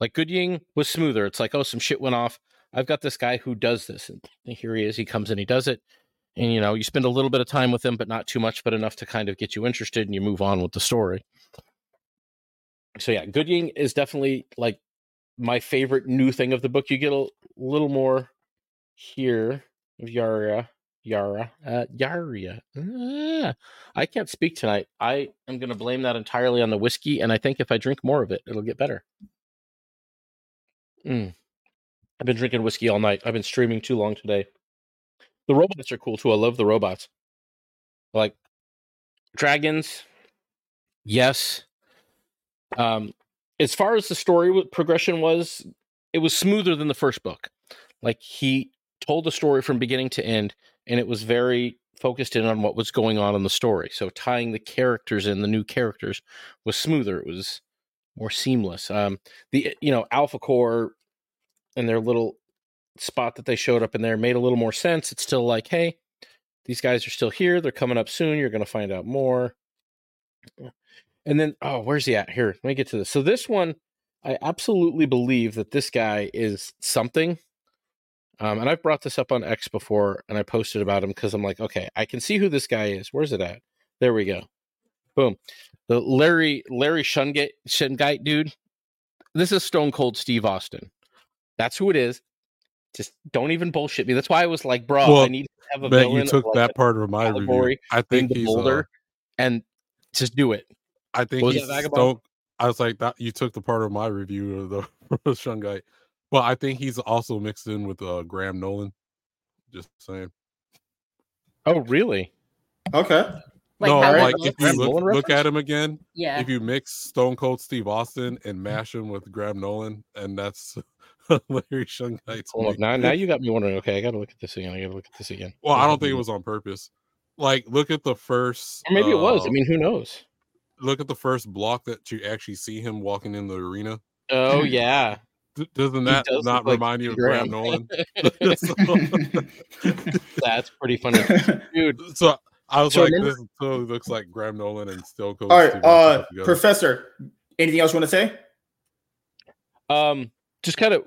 Like gooding was smoother. It's like oh some shit went off. I've got this guy who does this. And here he is he comes and he does it. And you know you spend a little bit of time with him but not too much but enough to kind of get you interested and you move on with the story. So yeah gooding is definitely like my favorite new thing of the book. You get a little more here of Yara. Yara, uh, Yaria. Ah, I can't speak tonight. I am going to blame that entirely on the whiskey, and I think if I drink more of it, it'll get better. Mm. I've been drinking whiskey all night. I've been streaming too long today. The robots are cool too. I love the robots. Like dragons, yes. Um, as far as the story progression was, it was smoother than the first book. Like he told the story from beginning to end, and it was very focused in on what was going on in the story. So tying the characters in, the new characters, was smoother. It was more seamless. Um, the you know Alpha Core and their little spot that they showed up in there made a little more sense. It's still like, hey, these guys are still here. They're coming up soon. You're going to find out more. And then, oh, where's he at? Here, let me get to this. So this one, I absolutely believe that this guy is something. Um, and I've brought this up on X before, and I posted about him because I'm like, okay, I can see who this guy is. Where's it at? There we go. Boom. The Larry Larry Shungite Shungite dude. This is Stone Cold Steve Austin. That's who it is. Just don't even bullshit me. That's why I was like, bro, Well, I need to have a Bet villain you took like, that part of my review. I think he's. Uh, boulder and just do it. I think Was he's Stone. I was like that. You took the part of my review of the Shungite. Well, I think he's also mixed in with uh, Graham Nolan. Just saying. Oh, really? Okay. Like no, how like if you look, look at him again, yeah. if you mix Stone Cold Steve Austin and mash him with Graham Nolan, and that's Larry Shungite. to Hold on. me. Now, now you got me wondering. Okay, I got to look at this again. I got to look at this again. Well, I don't think it was on purpose. Like, look at the first. Or maybe it was. I uh, mean, who knows? look at the first block that you actually see him walking in the arena. Oh yeah, D- doesn't that does not look like remind you of Graham. Graham Nolan? that's pretty funny, dude. so I was So like, remember- this totally looks like Graham Nolan and still goes. All right, uh. Professor. Anything else you want to say? Um, just kind of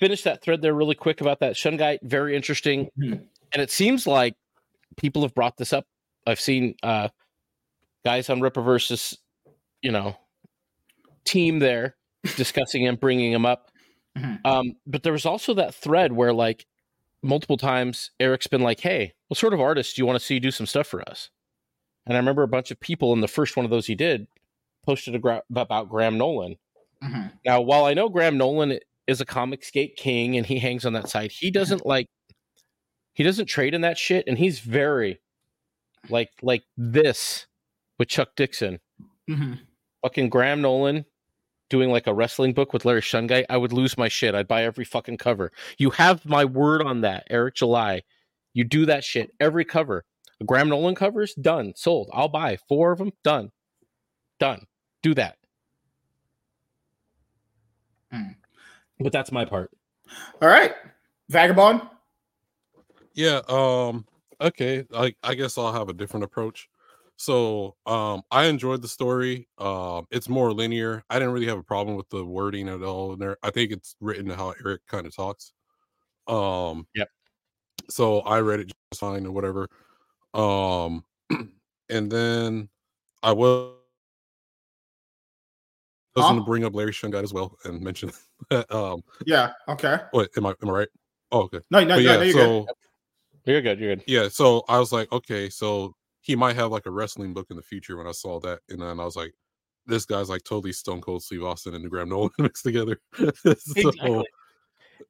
finish that thread there really quick about that Shungite. Very interesting, Mhm. and it seems like people have brought this up. I've seen uh guys on Rippaverse, you know, team there discussing him, bringing him up. Mhm. Um, but there was also that thread where like multiple times Eric's been like, "Hey, what sort of artist do you want to see do some stuff for us?" And I remember a bunch of people in the first one of those he did posted a gra- about Graham Nolan. Mhm. Now, while I know Graham Nolan is a Comicsgate king and he hangs on that side, he doesn't like he doesn't trade in that shit, and he's very like like this with Chuck Dixon. Mhm. Fucking Graham Nolan doing like a wrestling book with Larry Shungai, I would lose my shit. I'd buy every fucking cover. You have my word on that, Eric July. You do that shit every cover. Graham Nolan covers done, sold. I'll buy four of them. Done, done. Do that. Hmm. But that's my part. All right. Vagabond. Yeah. Um. Okay. I I guess I'll have a different approach. So, um, I enjoyed the story. Um, it's more linear. I didn't really have a problem with the wording at all in there. I think it's written how Eric kind of talks. Um. Yep. So I read it just fine or whatever. Um, and then I will. I was Huh? going to bring up Larry Shungite as well and mention that. Um, Yeah. Okay. what am I? Am I right? Oh, okay. No, no, But no, yeah, no, you're so good. You're good. You're good. yeah, so I was like, okay, so he might have like a wrestling book in the future when I saw that, and then I was like, this guy's like totally Stone Cold Steve Austin and the Graham Nolan mixed together. so, Exactly. and,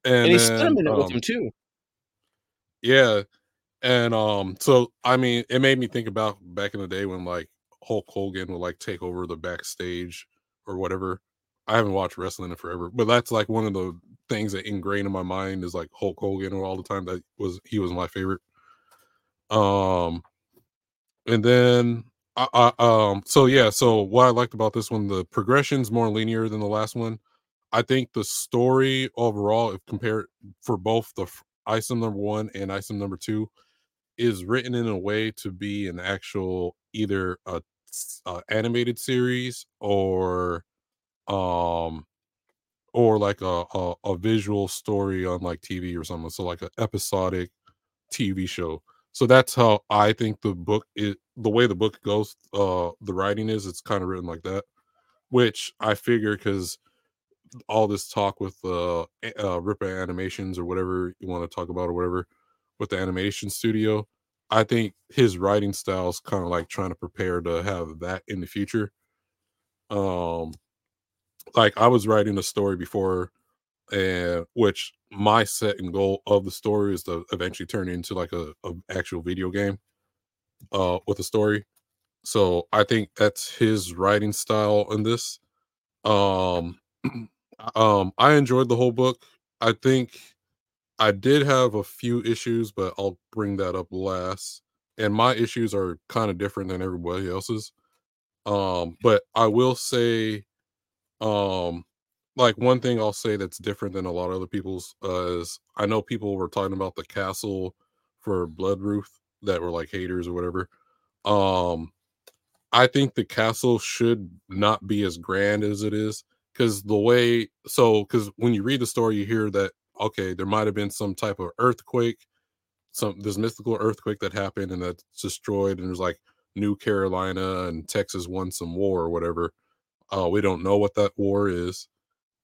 And, he's sentimented with um, him too. Yeah, and um, so I mean, it made me think about back in the day when like Hulk Hogan would like take over the backstage or whatever. I haven't watched wrestling in forever, but that's like one of the things that ingrained in my mind is like Hulk Hogan all the time. That was he was my favorite. Um, and then I, I um, so yeah, so what I liked about this one, the progression's more linear than the last one. I think the story overall, if compared for both the item number one and item number two, is written in a way to be an actual either a animated series or um or like a, a a visual story on like TV or something. So like an episodic TV show. So that's how I think the book is the way the book goes, uh the writing is it's kind of written like that. Which I figure because all this talk with uh, uh Rippa Animations or whatever you want to talk about or whatever with the animation studio. I think his writing style is kind of like trying to prepare to have that in the future. Um, like I was writing a story before, and which my set and goal of the story is to eventually turn into like a, a actual video game, uh, with a story. So I think that's his writing style in this. Um, um, I enjoyed the whole book. I think I did have a few issues, but I'll bring that up last. And my issues are kind of different than everybody else's. Um, but I will say, um, like one thing I'll say that's different than a lot of other people's uh, is I know people were talking about the castle for Bloodruth that were like haters or whatever. Um, I think the castle should not be as grand as it is because the way so because when you read the story, you hear that okay, there might have been some type of earthquake, some this mystical earthquake that happened and that's destroyed, and there's like New Carolina and Texas won some war or whatever. Uh, we don't know what that war is,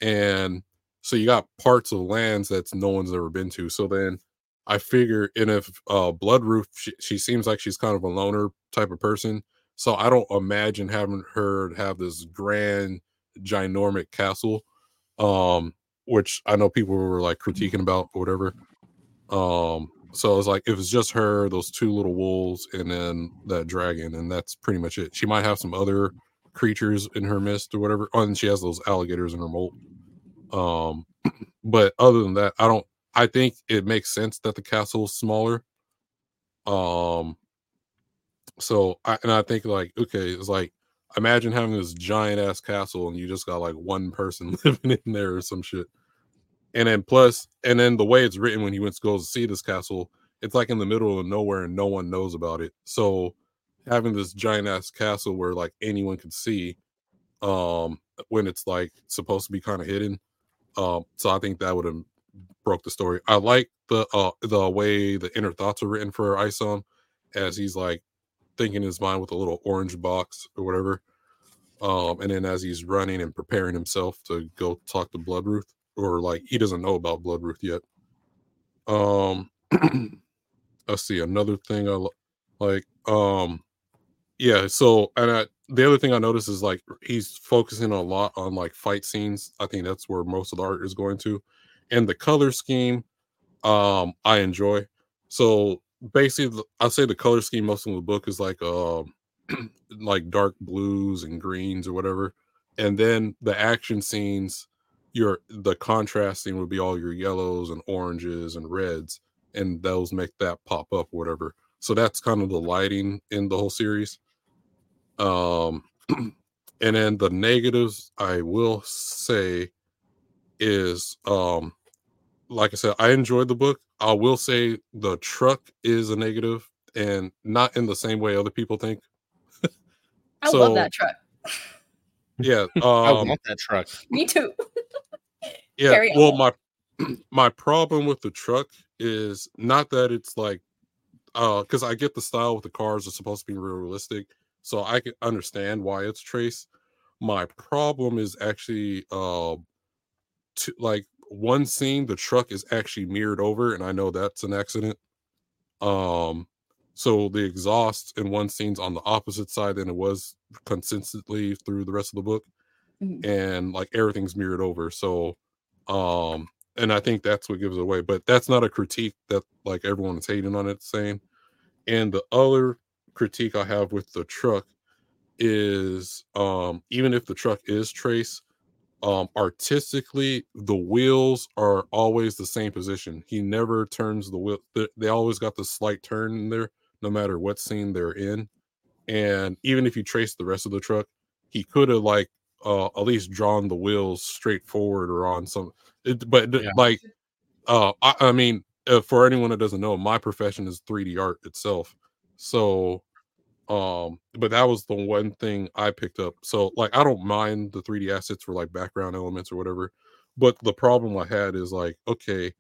and so you got parts of lands that no one's ever been to. So then I figure, and if uh, Bloodruth, she, she seems like she's kind of a loner type of person. So I don't imagine having her have this grand, ginormic castle. Um, which I know people were like critiquing about or whatever. Um, so it's like if it's just her, those two little wolves, and then that dragon, and that's pretty much it. She might have some other creatures in her mist or whatever. Oh, and she has those alligators in her mold. Um, but other than that, I don't. I think it makes sense that the castle is smaller. Um, so I and I think like okay, it's like imagine having this giant ass castle and you just got like one person living in there or some shit. And then plus, and then the way it's written when he went to go to see this castle, it's like in the middle of nowhere and no one knows about it. So having this giant ass castle where like anyone could see, um, when it's like supposed to be kind of hidden. Um, so I think that would have broke the story. I like the uh the way the inner thoughts are written for Isom as he's like thinking his mind with a little orange box or whatever. Um, and then as he's running and preparing himself to go talk to Bloodruth, or like he doesn't know about Bloodruth yet. Um, let's see another thing I like. Um, yeah. So and I, the other thing I noticed is like he's focusing a lot on like fight scenes. I think that's where most of the art is going to, and the color scheme. Um, I enjoy. So basically i say the color scheme most of the book is like um like dark blues and greens or whatever and then the action scenes your the contrasting would be all your yellows and oranges and reds and those make that pop up whatever so that's kind of the lighting in the whole series um and then the negatives i will say is um like i said i enjoyed the book I will say the truck is a negative and not in the same way other people think. I so, love that truck. Yeah, um, I want that truck. Me too. yeah, well, my my problem with the truck is not that it's like, uh, because I get the style with the cars are supposed to be real realistic, so I can understand why it's trace. My problem is actually, uh, to like one scene the truck is actually mirrored over and i know that's an accident um so the exhaust in one scene's on the opposite side than it was consistently through the rest of the book mm-hmm. and like everything's mirrored over so um and i think that's what gives it away but that's not a critique that like everyone is hating on it saying and the other critique i have with the truck is um even if the truck is trace um artistically the wheels are always the same position. He never turns the wheel they always got the slight turn in there no matter what scene they're in. And even if you trace the rest of the truck he could have like uh at least drawn the wheels straight forward or on some it, but yeah. like uh I, I mean uh, for anyone that doesn't know my profession is 3d art itself so um but that was the one thing i picked up so like i don't mind the 3d assets for like background elements or whatever but the problem i had is like okay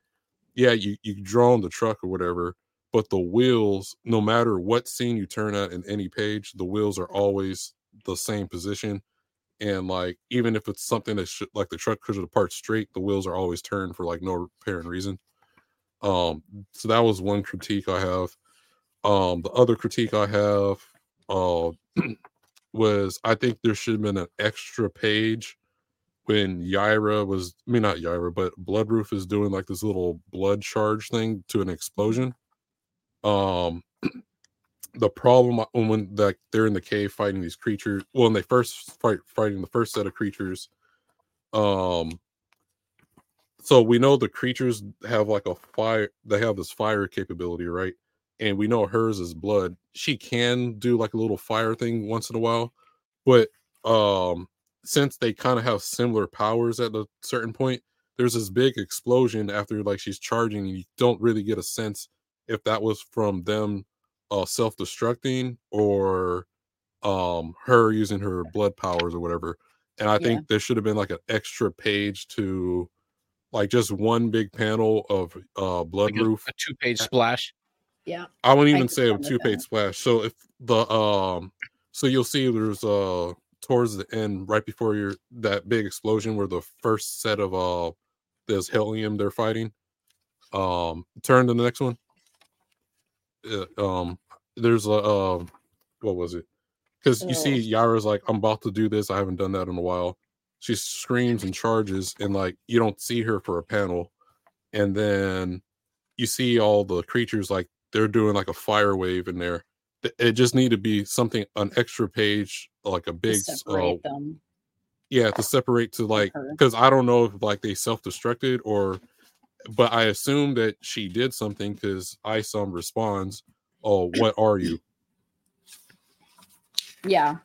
yeah you you draw on the truck or whatever but the wheels no matter what scene you turn at in any page the wheels are always the same position and like even if it's something that should like the truck could depart straight, the wheels are always turned for like no apparent reason. Um, so that was one critique I have. Um, the other critique I have uh was I think there should have been an extra page when Yaira was I mean not Yaira, but Bloodroof is doing like this little blood charge thing to an explosion. Um the problem when like they're in the cave fighting these creatures, well, when they first fight fighting the first set of creatures, um so we know the creatures have like a fire they have this fire capability, right? And we know hers is blood. She can do like a little fire thing once in a while, but um since they kind of have similar powers at a certain point, there's this big explosion after like she's charging, and you don't really get a sense if that was from them uh self-destructing or um her using her blood powers or whatever. And I Yeah. think there should have been like an extra page to like just one big panel of uh blood Like a, roof a two page splash. Yeah. I wouldn't even could say a two page splash. So if the um so you'll see there's uh towards the end, right before your that big explosion where the first set of uh there's helium they're fighting. Um turn to the next one. Uh, um there's a um what was it? Because you see Yara's like, I'm about to do this. I haven't done that in a while. She screams and charges, and like you don't see her for a panel. And then you see all the creatures like they're doing like a fire wave in there. It- It just need to be something an extra page, like a To big uh, them. yeah, to separate to like because I don't know if like they self-destructed or but I assume that she did something because Isom responds, Oh, what are you? Yeah.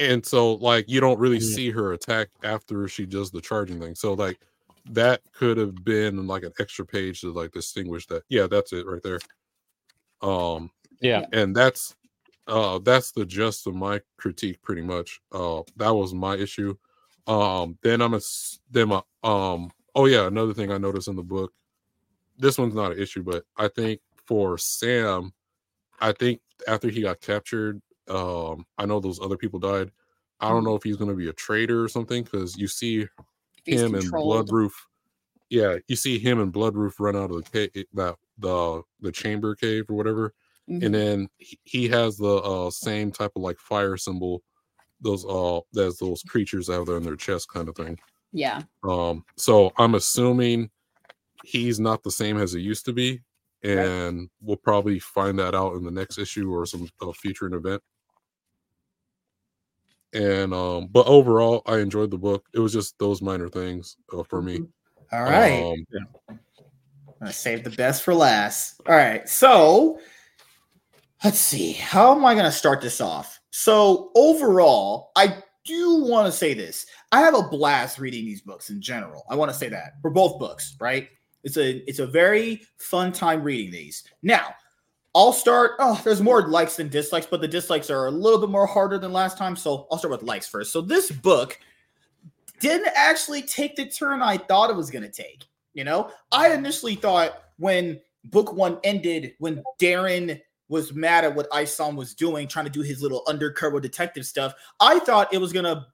And so like you don't really Mm. see her attack after she does the charging thing. So like that could have been like an extra page to like distinguish that. Yeah, that's it right there. Um Yeah. and that's uh that's the gist of my critique pretty much uh that was my issue um then i'm a then my um oh yeah another thing i noticed in the book this one's not an issue but i think for sam i think after he got captured um i know those other people died i don't know if he's going to be a traitor or something because you see he's him and controlled. Bloodroof. Yeah, you see him and Bloodroof run out of the cave, that the the chamber cave or whatever, Mhm. and then he, he has the uh same type of like fire symbol, those uh there's those creatures out there in their chest kind of thing. Yeah. Um, so I'm assuming he's not the same as he used to be, and we'll probably find that out in the next issue or some uh, future event. And um, but overall, I enjoyed the book. It was just those minor things uh, for me. All right. Um, I'm gonna save the best for last. All right, so let's see. How am I gonna start this off? So overall, I do want to say this. I have a blast reading these books in general. I want to say that for both books, right? It's a it's a very fun time reading these. Now, I'll start. Oh, there's more likes than dislikes, but the dislikes are a little bit more harder than last time. So I'll start with likes first. So this book didn't actually take the turn I thought it was gonna take. You know, I initially thought when book one ended, when Darren was mad at what Isom was doing, trying to do his little undercover detective stuff, I thought it was gonna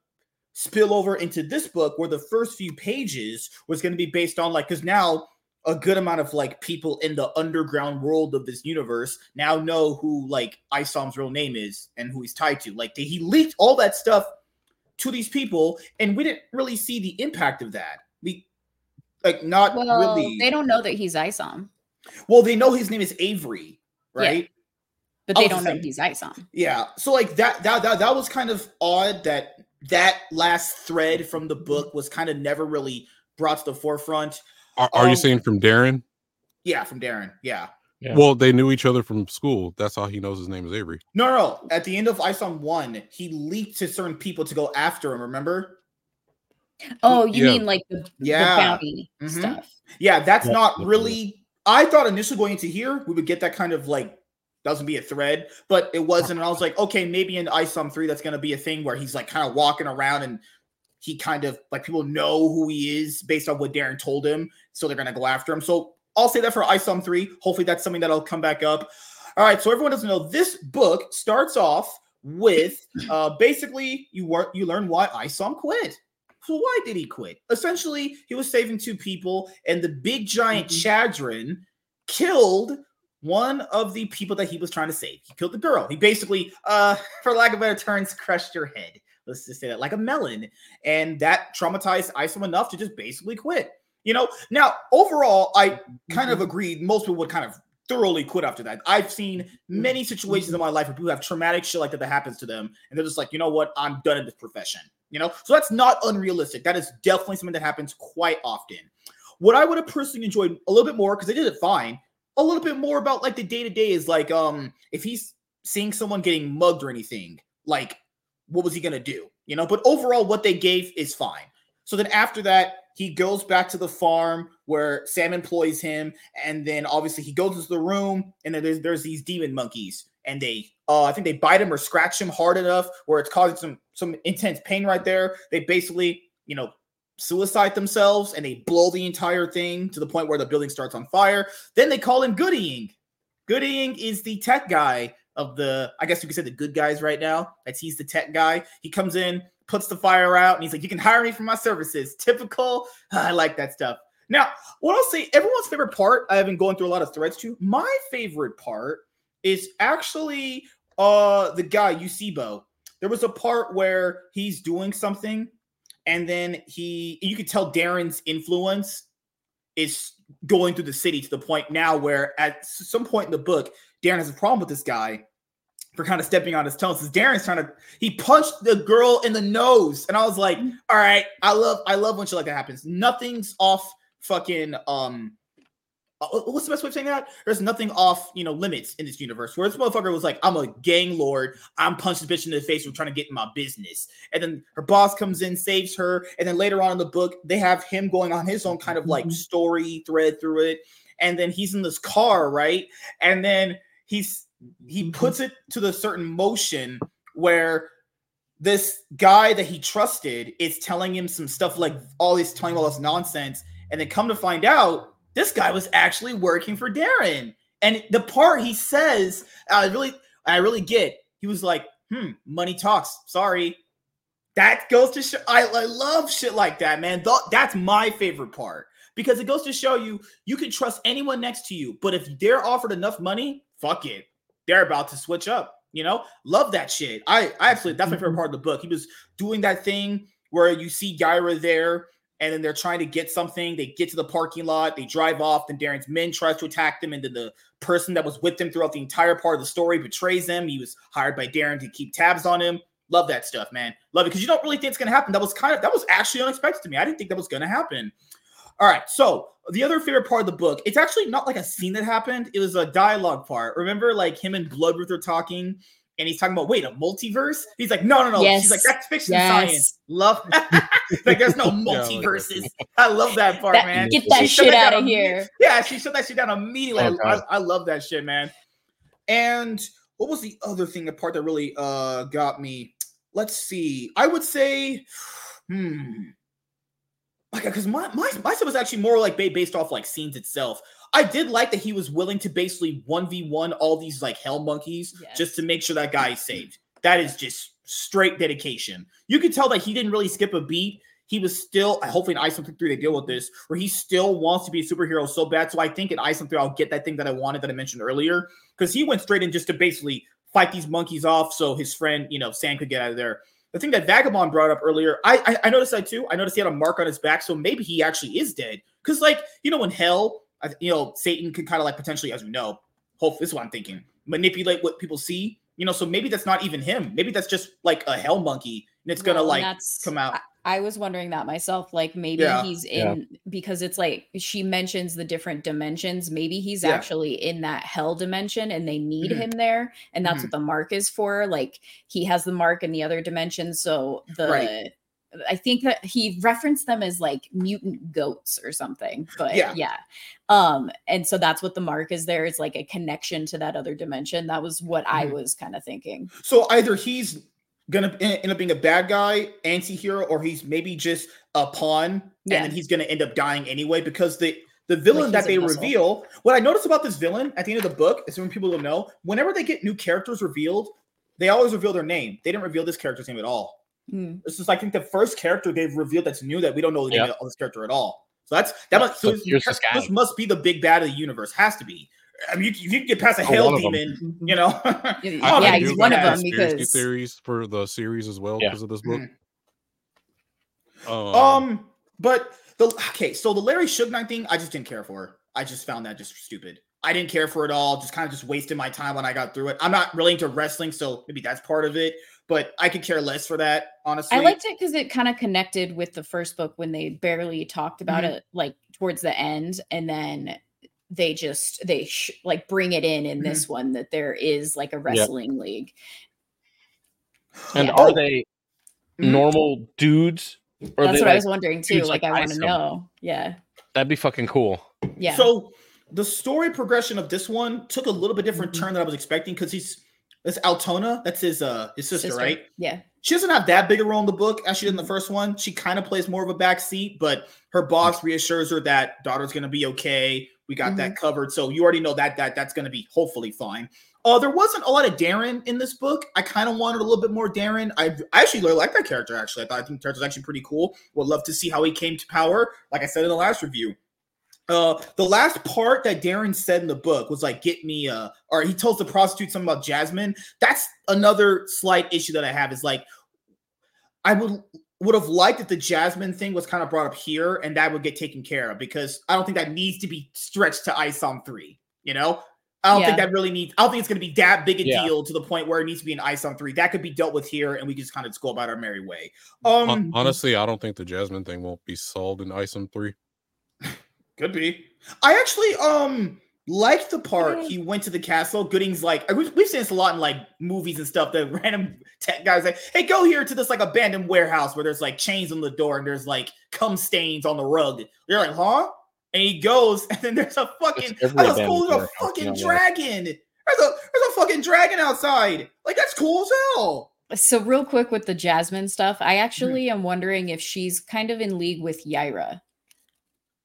spill over into this book where the first few pages was gonna be based on like because now a good amount of like people in the underground world of this universe now know who like Isom's real name is and who he's tied to. Like he leaked all that stuff to these people, and we didn't really see the impact of that. We like not Well, really. they don't know that he's Isom, well, they know his name is Avery, right? but they don't just know saying- he's Isom. Yeah. So like that that that that was kind of odd that that last thread from the book was kind of never really brought to the forefront. are, are you Um, saying from Darren? Yeah, from Darren. Yeah. Yeah. Well, they knew each other from school. That's how he knows his name is Avery. No, no, no. At the end of Isom 1, he leaked to certain people to go after him, remember? Oh, you Yeah. mean like the, Yeah. the bounty Mhm. stuff? Yeah, that's Yeah, not really. I thought initially going into here, we would get that kind of like doesn't be a thread, but it wasn't. And I was like, okay, maybe in ISOM 3, that's gonna be a thing where he's like kind of walking around and he kind of like people know who he is based on what Darren told him, so they're gonna go after him. So I'll say that for ISOM 3. Hopefully that's something that'll come back up. All right, so everyone doesn't know this book starts off with uh basically you were you learn why Isom quit. So why did he quit? Essentially, he was saving two people, and the big giant Shadron killed one of the people that he was trying to save. He killed the girl. He basically, uh, for lack of better terms, crushed her head. Let's just say that, like a melon, and that traumatized Isom enough to just basically quit. You know, now overall, I kind of agreed. Most people would kind of thoroughly quit after that. I've seen many situations in my life where people have traumatic shit like that that happens to them, and they're just like, you know what, I'm done in this profession. You know, so that's not unrealistic. That is definitely something that happens quite often. What I would have personally enjoyed a little bit more because they did it fine. A little bit more about like the day to day is like, um, if he's seeing someone getting mugged or anything, like, what was he gonna do? You know, but overall, what they gave is fine. So then after that, he goes back to the farm where Sam employs him, and then obviously he goes into the room, and then there's there's these demon monkeys, and they uh I think they bite him or scratch him hard enough where it's causing some some intense pain right there. They basically, you know, suicide themselves and they blow the entire thing to the point where the building starts on fire. Then they call him Gooding. Gooding is the tech guy of the, I guess you could say the good guys right now. That's he's the tech guy. He comes in, puts the fire out, and he's like, "You can hire me for my services." Typical. I like that stuff. Now, what I'll say, everyone's favorite part. I have been going through a lot of threads too. My favorite part is actually uh the guy Yusibo. There was a part where he's doing something, and then he you could tell Darren's influence is going through the city to the point now where at some point in the book, Darren has a problem with this guy for kind of stepping on his toes. Because Darren's trying to he punched the girl in the nose, and I was like, all right, I love I love when shit like that happens. Nothing's off fucking um uh, what's the best way of saying that? There's nothing off, you know, limits in this universe. Where this motherfucker was like, I'm a gang lord. I'm punching this bitch in the face. We're trying to get in my business. And then her boss comes in, saves her. And then later on in the book, they have him going on his own kind of like story thread through it. And then he's in this car, right? And then he's he puts it to the certain motion where this guy that he trusted is telling him some stuff like all this telling all this nonsense. And then come to find out this guy was actually working for Darren. And the part he says, I really, I really get. He was like, "Hmm, money talks." Sorry, that goes to show. I, I love shit like that, man. Th- that's my favorite part because it goes to show you you can trust anyone next to you, but if they're offered enough money, fuck it, they're about to switch up. You know, love that shit. I, I absolutely that's my favorite mm-hmm. part of the book. He was doing that thing where you see Gyra there and then they're trying to get something. They get to the parking lot, they drive off, then Darren's men tries to attack them, and then the person that was with them throughout the entire part of the story betrays him. He was hired by Darren to keep tabs on him. Love that stuff, man. Love it because you don't really think it's gonna happen. That was kind of that was actually unexpected to me. I didn't think that was gonna happen. All right, so the other favorite part of the book, it's actually not like a scene that happened. It was a dialogue part. Remember, like him and Bloodworth are talking, and he's talking about wait a multiverse? He's like no no no. Yes. she's like that's fiction Yes. science. Love like there's no multiverses. I love that part That- man. get that She shit down outta imme- here. yeah she shut that shit down immediately. Oh, I, I love that shit man. And what was the other thing the part that really uh got me? Let's see. I would say hmm like because my, my my stuff was actually more like based off like scenes itself I did like that he was willing to basically 1v1 all these like hell monkeys Yes. just to make sure that guy is saved. That is just straight dedication. You could tell that he didn't really skip a beat. He was still, uh, hopefully in Isom 3 they deal with this, where he still wants to be a superhero so bad. So I think in Isom 3 I'll get that thing that I wanted that I mentioned earlier. Because he went straight in just to basically fight these monkeys off so his friend, you know, Sam could get out of there. The thing that Vagabond brought up earlier, I, I I noticed that too. I noticed he had a mark on his back, so maybe he actually is dead. Because like you know, in hell, I, you know, Satan can kind of like potentially, as we know, hope this is what I'm thinking, manipulate what people see. You know, so maybe that's not even him. Maybe that's just like a hell monkey, and it's gonna like come out. I was wondering that myself. Like maybe Yeah. he's Yeah. in because it's like she mentions the different dimensions. Maybe he's Yeah. actually in that hell dimension and they need Mhm. him there. And that's Mhm. what the mark is for. Like he has the mark in the other dimension. So the Right. I think that he referenced them as like mutant goats or something. But Yeah. yeah. Um, and so that's what the mark is there. It's like a connection to that other dimension. That was what I Mhm. was kind of thinking. So either he's gonna end up being a bad guy, anti-hero, or he's maybe just a pawn, Yeah. and then he's gonna end up dying anyway because the the villain Like that they reveal. What I notice about this villain at the end of the book is when people will know, whenever they get new characters revealed, they always reveal their name. They didn't reveal this character's name at all. Mm. This is, I think, the first character they've revealed that's new that we don't know the Yeah. name of this character at all. So that's that must So so this, this this must be the big bad of the universe. Has to be. I mean, you, if you can get past a Oh, hell one them. demon, you know. Yeah, yeah, he's one of them because theories for the series as well Yeah. because of this book. Um, Um, but the okay, so the Larry Suge thing, I just didn't care for. I just found that just stupid. I didn't care for it all. Just kind of just wasted my time when I got through it. I'm not really into wrestling, so maybe that's part of it. But I could care less for that, honestly. I liked it because it kind of connected with the first book when they barely talked about Mhm. it, like towards the end, and then they just they sh- like bring it in in Mm-hmm. this one that there is like a wrestling league. And Yeah. are Oh. they Mhm. normal dudes? Or are That's they what I was wondering too. Like, like I want to know. Yeah, That'd be fucking cool. yeah. So the story progression of this one took a little bit different Mhm. turn than I was expecting because he's it's Altona. That's his uh his sister, right? Yeah. She doesn't have that big a role in the book as she did in the first one. She kind of plays more of a backseat, but her boss reassures her that daughter's gonna be okay. We got that covered. So you already know that that that's gonna be hopefully fine. Uh, there wasn't a lot of Darren in this book. I kind of wanted a little bit more Darren. I, I actually really like that character. Actually, I thought I think the character was actually pretty cool. Would love to see how he came to power. Like I said in the last review, uh, the last part that Darren said in the book was like, "Get me," uh, or he tells the prostitute something about Jasmine. That's another slight issue that I have. Is like, I would would have liked if the Jasmine thing was kind of brought up here and that would get taken care of because I don't think that needs to be stretched to ISOM three. You know, I don't think that really needs. I don't think it's going to be that big a Yeah. deal to the point where it needs to be an ISOM three. That could be dealt with here, and we can just kind of just go about our merry way. Um, honestly, I don't think the Jasmine thing won't be solved in ISOM three. Could be. I actually um liked the part he went to the castle. Gooding's like we've, we've seen this a lot in like movies and stuff. The random tech guys like, hey, go here to this like abandoned warehouse where there's like chains on the door and there's like cum stains on the rug. You're like, huh? And he goes, and then there's a fucking every that's cool. There's a fucking yeah. dragon. There's a there's a fucking dragon outside. Like that's cool as hell. So real quick with the Jasmine stuff, I Mm-hmm. actually am wondering if she's kind of in league with Yaira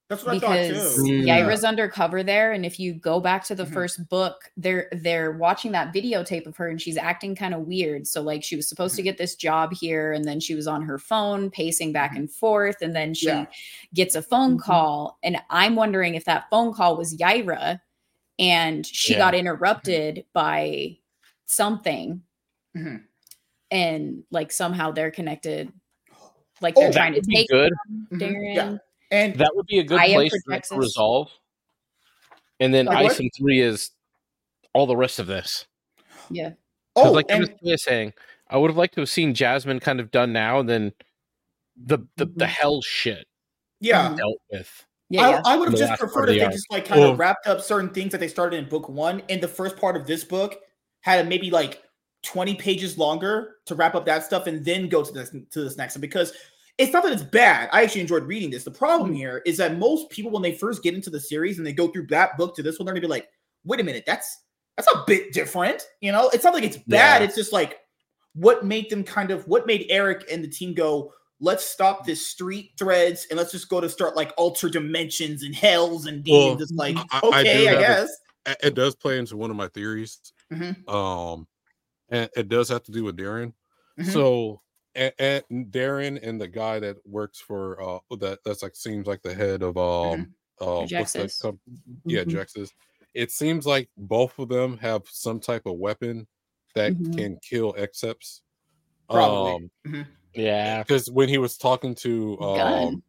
That's what I because thought too. Mm. Yaira's undercover there, and if you go back to the Mhm. first book, they're they're watching that videotape of her, and she's acting kind of weird. So like she was supposed Mm-hmm. to get this job here, and then she was on her phone pacing back and forth, and then she Yeah. gets a phone Mhm. call, and I'm wondering if that phone call was Yaira, and she Yeah. got interrupted by something, Mhm. and like somehow they're connected. Like they're Oh, trying to Would be take good. Darren. Yeah. And That would be a good I place for it projects to us. resolve. And then Like what? Three is all the rest of this. Yeah. 'Cause oh, like and, you were saying, I would have liked to have seen Jasmine kind of done now, and then the the, the Mhm. hell shit yeah. dealt with. Yeah, I, yeah. I would have just preferred if the they arc. just like kind Well- of wrapped up certain things that they started in book one. And the first part of this book had maybe like 20 pages longer to wrap up that stuff and then go to this to this next one because it's not that it's bad. I actually enjoyed reading this. The problem here is that most people, when they first get into the series and they go through that book to this one, they're gonna be like, wait a minute, that's that's a bit different. You know, it's not like it's bad, Yeah. it's just like what made them kind of what made Eric and the team go, let's stop this street threads and let's just go to start like alter dimensions and hells and Well. It's like, I- I okay, I, a- guess. it it does play into one of my theories. Mhm. Um, and it does have to do with Darren. Mhm. So, and, and Darren and the guy that works for uh that that's like seems like the head of um uh what's that com- yeah Mhm. Jaxus. It seems like both of them have some type of weapon that Mhm. can kill Exceps. Probably. Um, Yeah. because when he was talking to um Gun.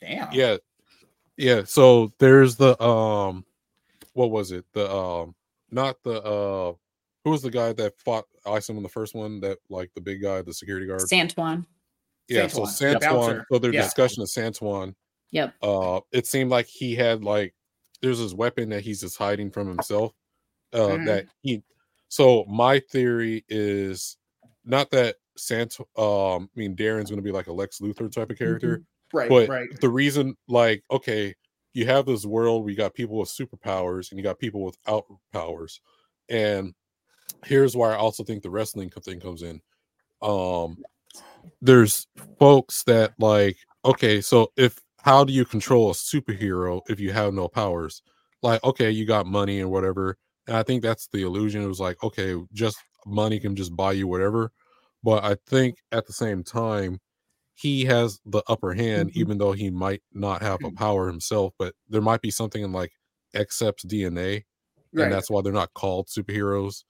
Damn. yeah yeah so there's the um what was it the um not the uh who was the guy that fought Isom in the first one that like the big guy the security guard Santuan. yeah so Santuan, the Santuan bouncer. so their Yeah. discussion of Santuan Yep. uh it seemed like he had like there's this weapon that he's just hiding from himself uh Mhm. that he so my theory is not that Sant um I mean Darren's gonna be like a Lex Luthor type of character Right, but right. the reason like okay you have this world where you got people with superpowers and you got people without powers and here's why i also think the wrestling thing comes in um there's folks that like okay so if how do you control a superhero if you have no powers like okay you got money and whatever and i think that's the illusion it was like okay just money can just buy you whatever. But I think at the same time, he has the upper hand, Mhm. even though he might not have a power himself. But there might be something in like Xcep's DNA, Right. and that's why they're not called superheroes.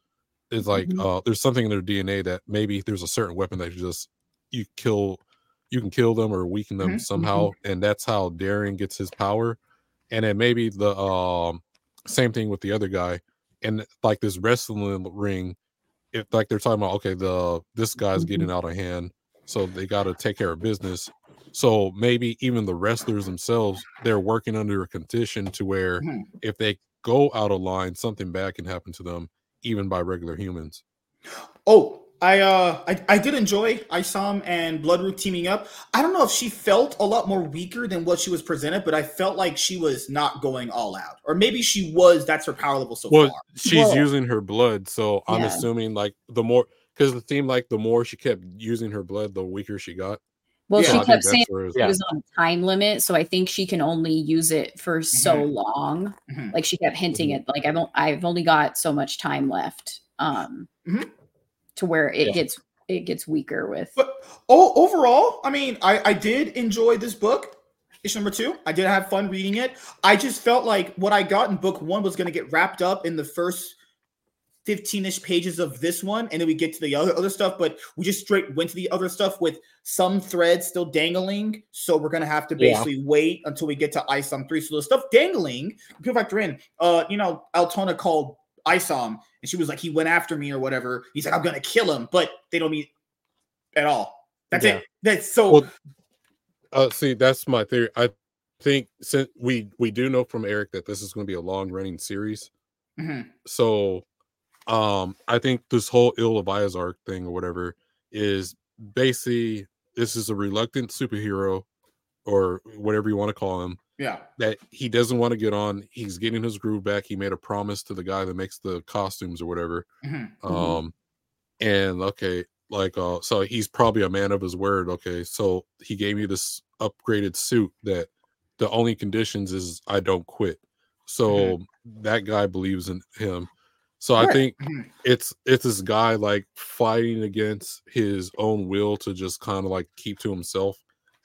It's like Mhm. uh, there's something in their DNA that maybe there's a certain weapon that you just you kill, you can kill them or weaken them Mhm, somehow, and that's how Darren gets his power. And then maybe the um same thing with the other guy, and like this wrestling ring, if like they're talking about okay, the this guy's getting out of hand, so they got to take care of business. So maybe even the wrestlers themselves, they're working under a condition to where Mhm. if they go out of line, something bad can happen to them, even by regular humans. Oh, I uh I, I did enjoy Isom and Bloodroot teaming up. I don't know if she felt a lot more weaker than what she was presented, but I felt like she was not going all out. Or maybe she was, that's her power level so Well, far. she's Well- using her blood, so I'm Yeah. assuming like the more because it seemed like the more she kept using her blood, the weaker she got. Well, Yeah, she I kept saying where it's- it was on a time limit, so I think she can only use it for so long. Mhm. Like she kept hinting Mm-hmm. it, like I've o- I've only got so much time left, um, Mhm. to where it Yeah. gets it gets weaker with. But oh, overall, I mean, I, I did enjoy this book, issue number two. I did have fun reading it. I just felt like what I got in book one was going to get wrapped up in the first 15 ish pages of this one, and then we get to the other, other stuff. But we just straight went to the other stuff with some threads still dangling. So we're going to have to Yeah. basically wait until we get to ISOM 3. So the stuff dangling, people factor in, uh, you know, Altona called Isom, and she was like, he went after me or whatever. He's like, I'm going to kill him, but they don't mean at all. That's Yeah. it. That's so. Well, Uh, see, that's my theory. I think since we we do know from Eric that this is going to be a long running series, Mhm. so um I think this whole Ill-Advised arc thing or whatever is basically this is a reluctant superhero or whatever you want to call him yeah. that he doesn't want to get on. He's getting his groove back. He made a promise to the guy that makes the costumes or whatever. Mhm. Um, and okay, like uh, so he's probably a man of his word. Okay, so he gave me this upgraded suit that the only conditions is I don't quit. So that guy believes in him. So I think Mhm. it's it's this guy like fighting against his own will to just kind of like keep to himself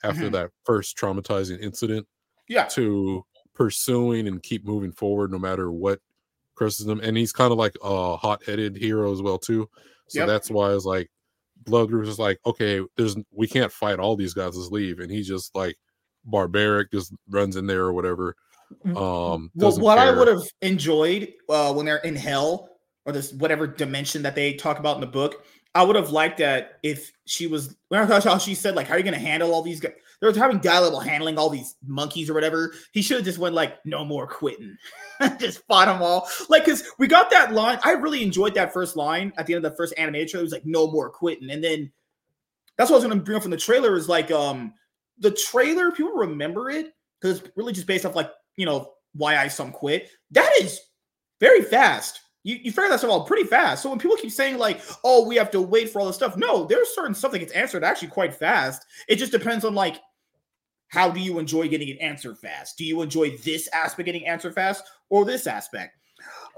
after Mhm. that first traumatizing incident Yeah. to pursuing and keep moving forward no matter what crosses him. And he's kind of like a hot-headed hero as well too. So Yep. that's why it's like Bloodroot is like, okay, there's we can't fight all these guys. Let's leave. And he's just like barbaric, just runs in there or whatever. Um, Well, what I would have enjoyed uh, when they're in hell or this whatever dimension that they talk about in the book, I would have liked that if she was. When I thought how she said like, "How are you going to handle all these guys?" They were having guy level handling all these monkeys or whatever. He should have just went like, "No more quitting," just fought them all. Like, because we got that line. I really enjoyed that first line at the end of the first animated trailer. It was like, "No more quitting," and then that's what I was going to bring up from the trailer. Is like, um, the trailer. People remember it because it's really just based off like you know why Isom quit. That is very fast. You you figure that stuff out pretty fast. So when people keep saying like, "Oh, we have to wait for all this stuff," no, there's certain stuff that gets answered actually quite fast. It just depends on like how do you enjoy getting it answered fast? Do you enjoy this aspect getting answered fast or this aspect?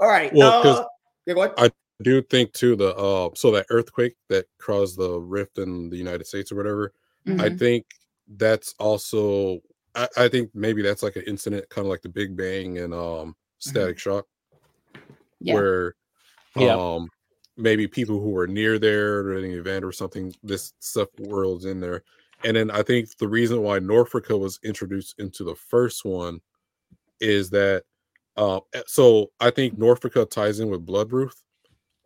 All right. Well, uh, yeah, go ahead. I do think too the uh so that earthquake that caused the rift in the United States or whatever. I Mhm. think that's also I, I think maybe that's like an incident kind of like the Big Bang and um static shock Yeah. where Yeah. um maybe people who were near there during the event or something this stuff world's in there and then i think the reason why norfolka was introduced into the first one is that uh so i think norfolka ties in with bloodroot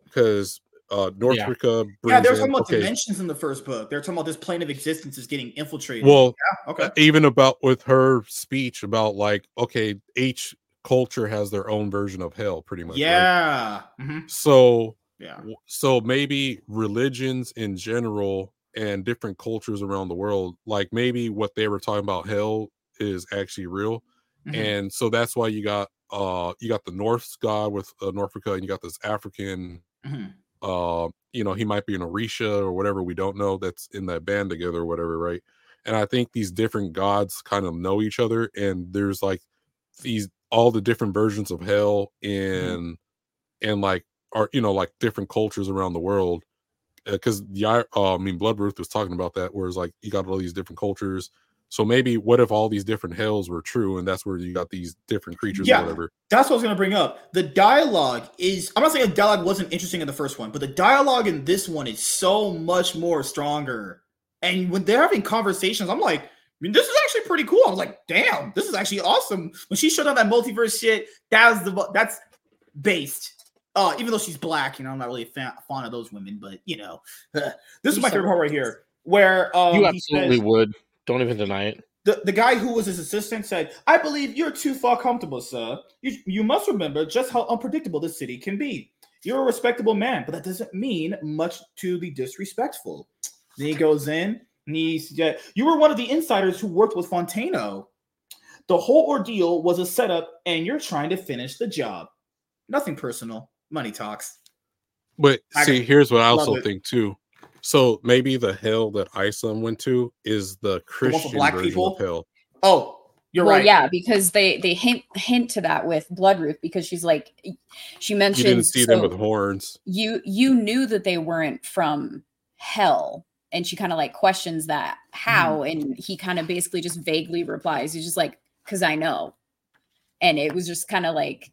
because uh norfolka yeah, brings they're in- talking about okay, dimensions in the first book. They're talking about this plane of existence is getting infiltrated. well yeah, okay. uh, even about with her speech about like okay each culture has their own version of hell pretty much right? yeah. mhm, so Yeah. So maybe religions in general and different cultures around the world like maybe what they were talking about hell is actually real mhm. and so that's why you got uh you got the north god with uh, norfolka and you got this african Mhm. Uh you know he might be an orisha or whatever we don't know that's in that band together or whatever right? And i think these different gods kind of know each other and there's like these all the different versions of hell in and like are you know like different cultures around the world because yeah uh, i mean bloodroot was talking about that whereas like you got all these different cultures so maybe what if all these different hells were true and that's where you got these different creatures Yeah. or whatever That's what I was going to bring up. The dialogue is, I'm not saying the dialogue wasn't interesting in the first one, but the dialogue in this one is so much more stronger. And when they're having conversations, I'm like, I mean, this is actually pretty cool. I was like, damn, this is actually awesome. When she showed up that multiverse shit, that was the, that's based. Uh, even though she's black, you know, I'm not really a fan, fond of those women, but you know, this is my so favorite part right here, where um, you he absolutely says- would. Don't even deny it. the, the guy who was his assistant said, I believe you're too far comfortable, sir. You, you must remember just how unpredictable this city can be. You're a respectable man, but that doesn't mean much to the disrespectful. Then he goes in and he's, yeah, you were one of the insiders who worked with Fontano. The whole ordeal was a setup, and you're trying to finish the job. Nothing personal. Money talks. But I see, here's what I also it. think too. So maybe the hell that Isom went to is the one for Christian black version people? of hell. Oh, you're well, right. yeah, because they they hint hint to that with Bloodroot because she's like she mentioned You didn't see them with horns. you you knew that they weren't from hell and she kind of like questions that how Mm-hmm. and he kind of basically just vaguely replies he's just like because i know and it was just kind of like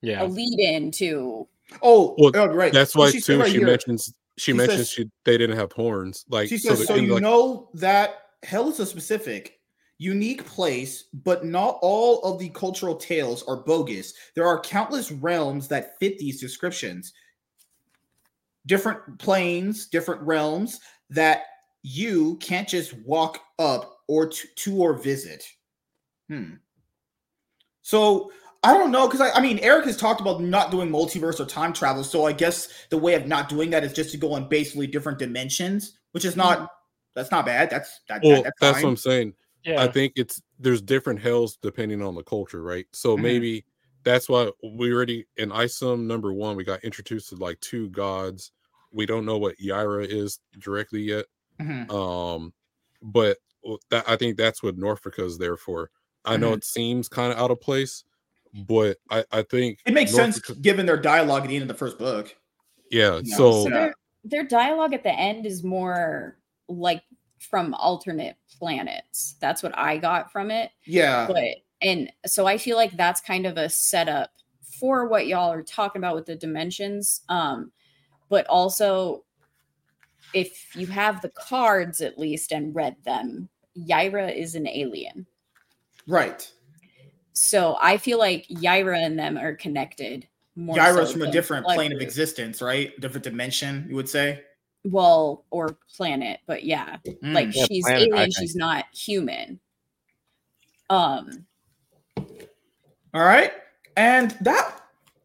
Yeah. a lead in to Oh, Well, oh, right. That's So why she too. right she here- mentions she, She mentions says- she they didn't have horns. Like She so, says, the- so, you like, know that hell is a specific, unique place, but not all of the cultural tales are bogus. There are countless realms that fit these descriptions. Different planes, different realms that you can't just walk up or to, to or visit. Hmm. So I don't know because I, I mean Eric has talked about not doing multiverse or time travel. So I guess the way of not doing that is just to go in basically different dimensions, which is not that's not bad. That's that, that- well, that's, that's, fine. what I'm saying. Yeah. I think it's there's different hells depending on the culture, right? So Mhm. maybe that's why we already in Isom number one we got introduced to like two gods. We don't know what Yaira is directly yet. Mhm. Um, but that I think that's what Norfolk is there for. I know Mhm. it seems kind of out of place, but I I think It makes sense Norfolk- given their dialogue at the end of the first book. Yeah. Yeah, So so their, their dialogue at the end is more like from alternate planets that's what i got from it Yeah. but and so i feel like that's kind of a setup for what y'all are talking about with the dimensions um but also if you have the cards at least and read them Yaira is an alien right. So i feel like Yaira and them are connected more Yaira's so from a different plane of existence, right? Different dimension, you would say. well or planet but yeah Mm. like Yeah, she's planet, alien she's not human um All right. And that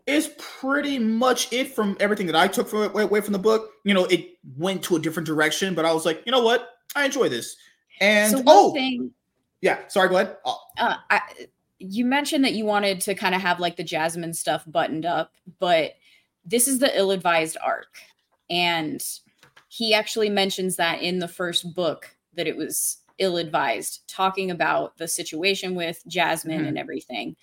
is pretty much it from everything that I took from it away from the book. You know, it went to a different direction, but I was like, you know what? I enjoy this. And so one oh, thing yeah. Sorry, go ahead. Uh, uh, I, you mentioned that you wanted to kind of have like the Jasmine stuff buttoned up, but this is the ill-advised arc, and he actually mentions that in the first book that it was ill-advised, talking about the situation with Jasmine Mhm. and everything.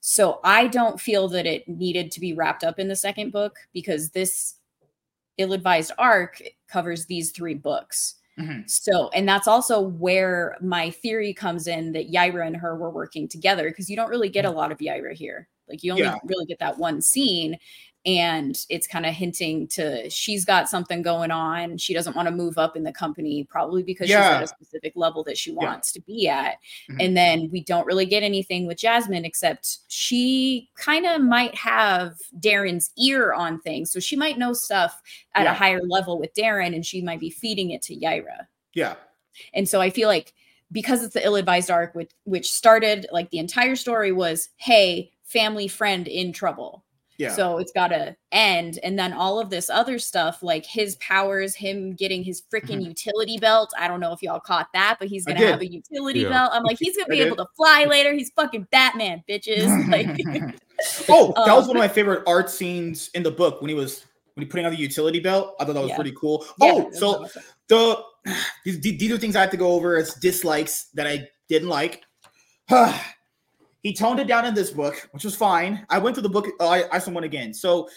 So I don't feel that it needed to be wrapped up in the second book because this ill-advised arc covers these three books. Mhm. So, and that's also where my theory comes in that Yaira and her were working together because you don't really get a lot of Yaira here. Like you only Yeah. really get that one scene, and it's kind of hinting to she's got something going on. She doesn't want to move up in the company, probably because she's at a specific level that she wants to be at. Mhm. And then we don't really get anything with Jasmine except she kind of might have Darren's ear on things. So she might know stuff at Yeah. a higher level with Darren and she might be feeding it to Yaira. Yeah. And so I feel like because it's the ill-advised arc which which started like the entire story was hey, family friend in trouble. Yeah. So it's got to end. And then all of this other stuff, like his powers, him getting his freaking Mhm. utility belt. I don't know if y'all caught that, but he's going to have a utility Yeah. belt. I'm like, he's going to be able to fly later. He's fucking Batman, bitches. Like, oh, that was Um, one of my favorite art scenes in the book when he was when he putting on the utility belt. I thought that was Yeah. pretty cool. yeah, oh, that's so awesome. the these, these are things I have to go over as dislikes that I didn't like. he toned it down in this book, which was fine. I went through the book. Uh, I I someone again. So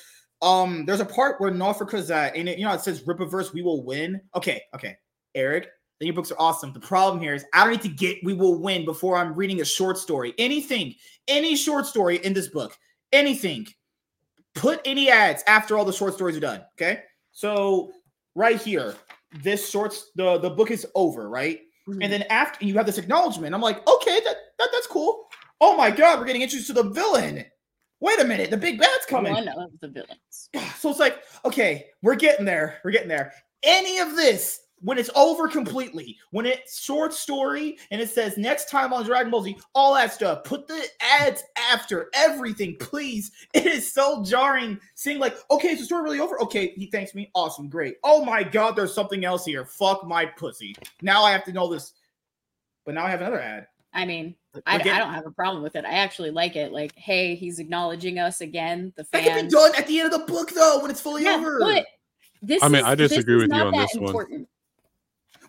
um, there's a part where Norfolka's at, and it, you know it says Rippaverse, we will win. Okay, okay, Eric, then your books are awesome. The problem here is I don't need to get we will win before I'm reading a short story. Anything, any short story in this book, anything. Put any ads after all the short stories are done. Okay, so right here, this shorts the the book is over, right? Mhm. And then after you have this acknowledgement, I'm like, okay, that, that that's cool. Oh my god, we're getting introduced to the villain. Wait a minute, the big bad's oh, coming. One of the villains. So it's like, okay, we're getting there. We're getting there. Any of this, when it's over completely, when it's short story and it says next time on Dragon Ball Z, all that stuff, put the ads after everything, please. It is so jarring seeing like, okay, is the story really over? Okay, he thanks me. Awesome, great. Oh my god, there's something else here. Fuck my pussy. Now I have to know this. But now I have another ad. I mean, I, We're getting- I don't have a problem with it. I actually like it. Like, hey, he's acknowledging us again. The That can be done at the end of the book though, when it's fully Yeah, over. but this I mean, is- I disagree with you on that this one.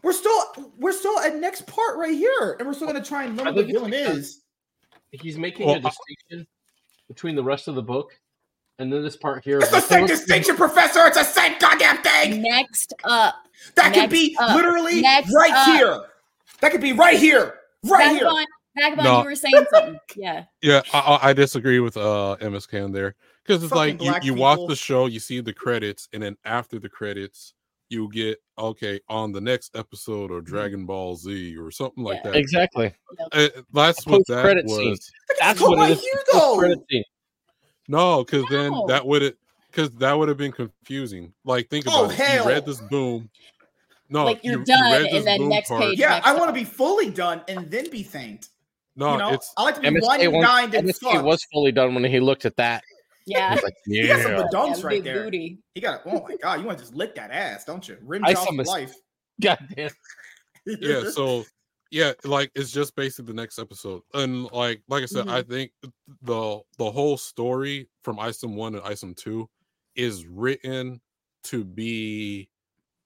We're still we're still at next part right here, and we're still gonna try and learn I what the think villain is. He's making Well, a I- distinction between the rest of the book and then this part here. It's the before- same distinction, Professor. It's the same goddamn thing. Next up, That could be up. literally Next right up. here. That could be right here, right here. Vagabond, Vagabond, No. you were saying something. Yeah. Yeah, I, I I disagree with uh MSK on there because it's Fucking like you, black you watch the show, you see the credits, and then after the credits, you get okay on the next episode of Dragon Ball Z or something like Yeah. that. Exactly. Uh, that's what that Post-credit scene. was. That's Go what right it is. here, Post though. credit scene. No, because then that would have because that would have been confusing. Like think Oh, about it. You hell. read this boom. No, Like, you're you- you done, read and then next part. page. Yeah, next I want to be fully done and then be thanked. No, you know, it's I like to be MSK, one and once- dined and MSK fucked. was fully done when he looked at that. Yeah. He's like, He got some yeah. good dunks Yeah, right there. booty. He got. Oh my god, you want to just lick that ass, don't you? Rim I job saw mis- life. God damn. yeah so yeah like it's just basically the next episode and like like i said i mm-hmm. think the the whole story from isom 1 and isom 2 is written to be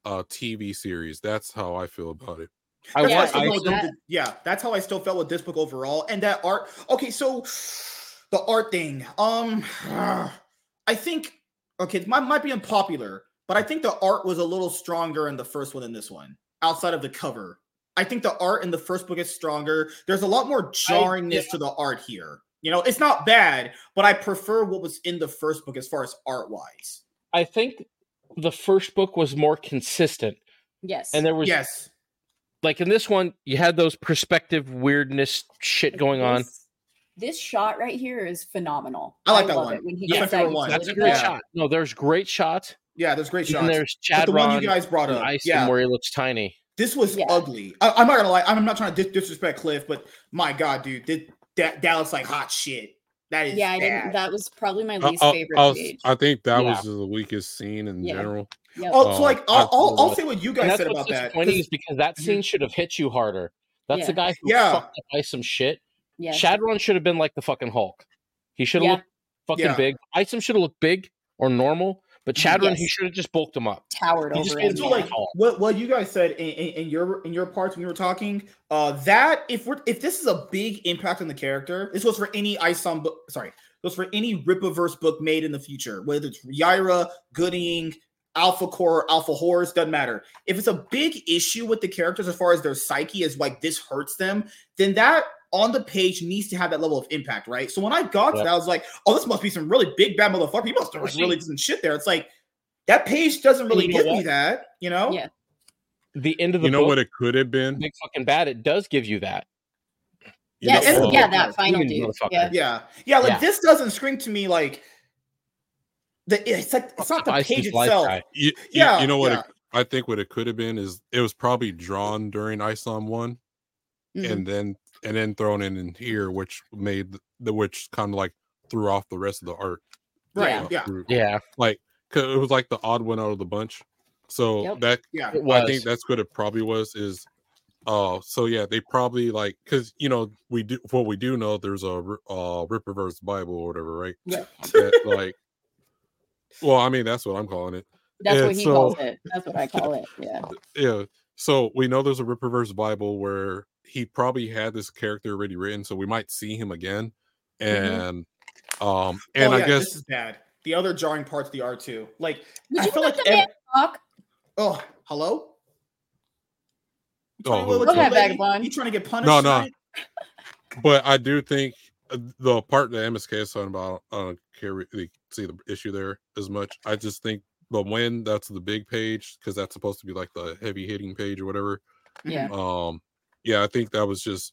a tv series that's how i feel about it I That's how I I- that- the- yeah, that's how I still felt with this book overall. And that art. Okay, so the art thing. Um, I think okay, it might might be unpopular, but I think the art was a little stronger in the first one than this one. Outside of the cover, I think the art in the first book is stronger. There's a lot more jarringness to the art here. You know, it's not bad, but I prefer what was in the first book as far as art wise. I think the first book was more consistent, Yes. and there was Yes. like in this one, you had those perspective weirdness shit going on. This, this shot right here is phenomenal. I like that love one. it When he That's gets my one. That's a great Yeah. shot. No, there's great shots. Yeah, there's great And shots. there's But Chad the one you guys brought up, Ice yeah, where he looks tiny. This was Yeah. ugly. I, am not gonna lie. I'm not trying to dis- disrespect Cliff, but my God, dude, this, that that looks like hot shit. That is Yeah, I bad. didn't. That was probably my I- least I'll- favorite I'll- page. i think that Yeah. was the weakest scene in Yeah. general Yep. oh, so Um, like I'll, I'll, I'll say what you guys said about that. disappointing 'cause- is because that scene should have hit you harder. That's Yeah. the guy who Yeah. fucked up by some shit. yeah. Shadron should have been like the fucking Hulk. He should have Yeah. looked fucking Yeah. big. Isom should have looked big or normal, but Shadron he should have just bulked him up. towered He over just him. so Yeah. like what what you guys said in, in, in your in your parts when you were talking, uh, that if we're if this is a big impact on the character, this was for any Isom book. Sorry, goes for any Rippaverse book made in the future, whether it's Yaira, Gooding, Alpha Core, Alpha Horse, doesn't matter. If it's a big issue with the characters as far as their psyche, as like this hurts them, then that on the page needs to have that level of impact, right? So when I got to that, I was like, oh, this must be some really big bad motherfucker. He must have like really done some shit there. It's like that page doesn't really you know give me that, you know? Yeah. The end of the you know book, what it could have been big fucking bad. It does give you that. You Yes, know, yeah, uh, that final dude. Yeah. Yeah, yeah. Like Yeah. this doesn't scream to me like the. It's like it's not the Isom's page itself. guy. you, you- Yeah, you know what yeah. it, i think what it could have been is it was probably drawn during isom 1 Mhm. and then and then thrown in in here which made the, the which kind of like threw off the rest of the art Right. Yeah. Yeah. through- Yeah, like 'cause it was like the odd one out of the bunch so Yep. that Yeah. it i think that's what it probably was is uh so yeah they probably like because you know we do what we do know there's a ri- uh Rippaverse bible or whatever right Yeah. That, like well i mean that's what i'm calling it That's Yeah, what he so- calls it. That's what I call it. Yeah. yeah so we know there's a Rippaverse bible where he probably had this character already written so we might see him again Mhm. and um and oh, i guess this is bad. the other jarring parts of the art too. Like Would I you feel like the man ev- talk? oh hello. You Oh, trying to who- look at ahead, the lady? Vagabond. You trying to get punished? No, no. but I do think uh, the part that MSK is talking about, I don't care really see the issue there as much. I just think the when that's the big page because that's supposed to be like the heavy hitting page or whatever. Yeah. Um, yeah, I think that was just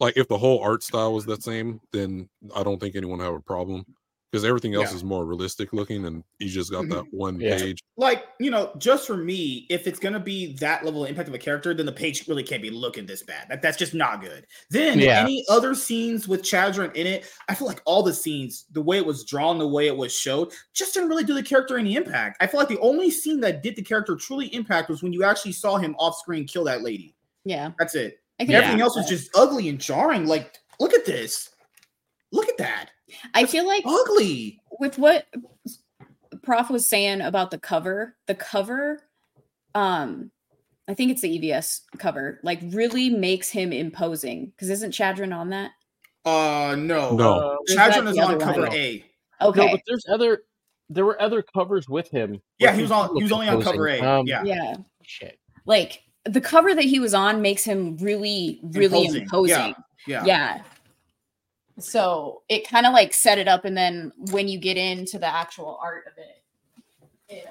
like if the whole art style was the same, then I don't think anyone have a problem because everything else Yeah. is more realistic looking, and you just got Mhm. that one Yeah. page. like you know just for me if it's gonna be that level of impact of a character then the page really can't be looking this bad that, that's just not good then Yeah. any other scenes with Shadron in it i feel like all the scenes the way it was drawn the way it was showed just didn't really do the character any impact i feel like the only scene that did the character truly impact was when you actually saw him off screen kill that lady Yeah. that's it I can everything see else was just ugly and jarring like look at this look at that I feel like ugly with what Prof was saying about the cover, the cover, um, I think it's the EVS cover, like really makes him imposing. Because isn't Shadron on that? uh no No. Uh, is Shadron is the on other one? cover a Okay. No, but there's other. There were other covers with him. yeah he was on he was only on cover a imposing. Um, yeah yeah. Shit. Like the cover that he was on makes him really, really Imposing. imposing. Yeah. Yeah. So it kind of like set it up, and then when you get into the actual art of it, it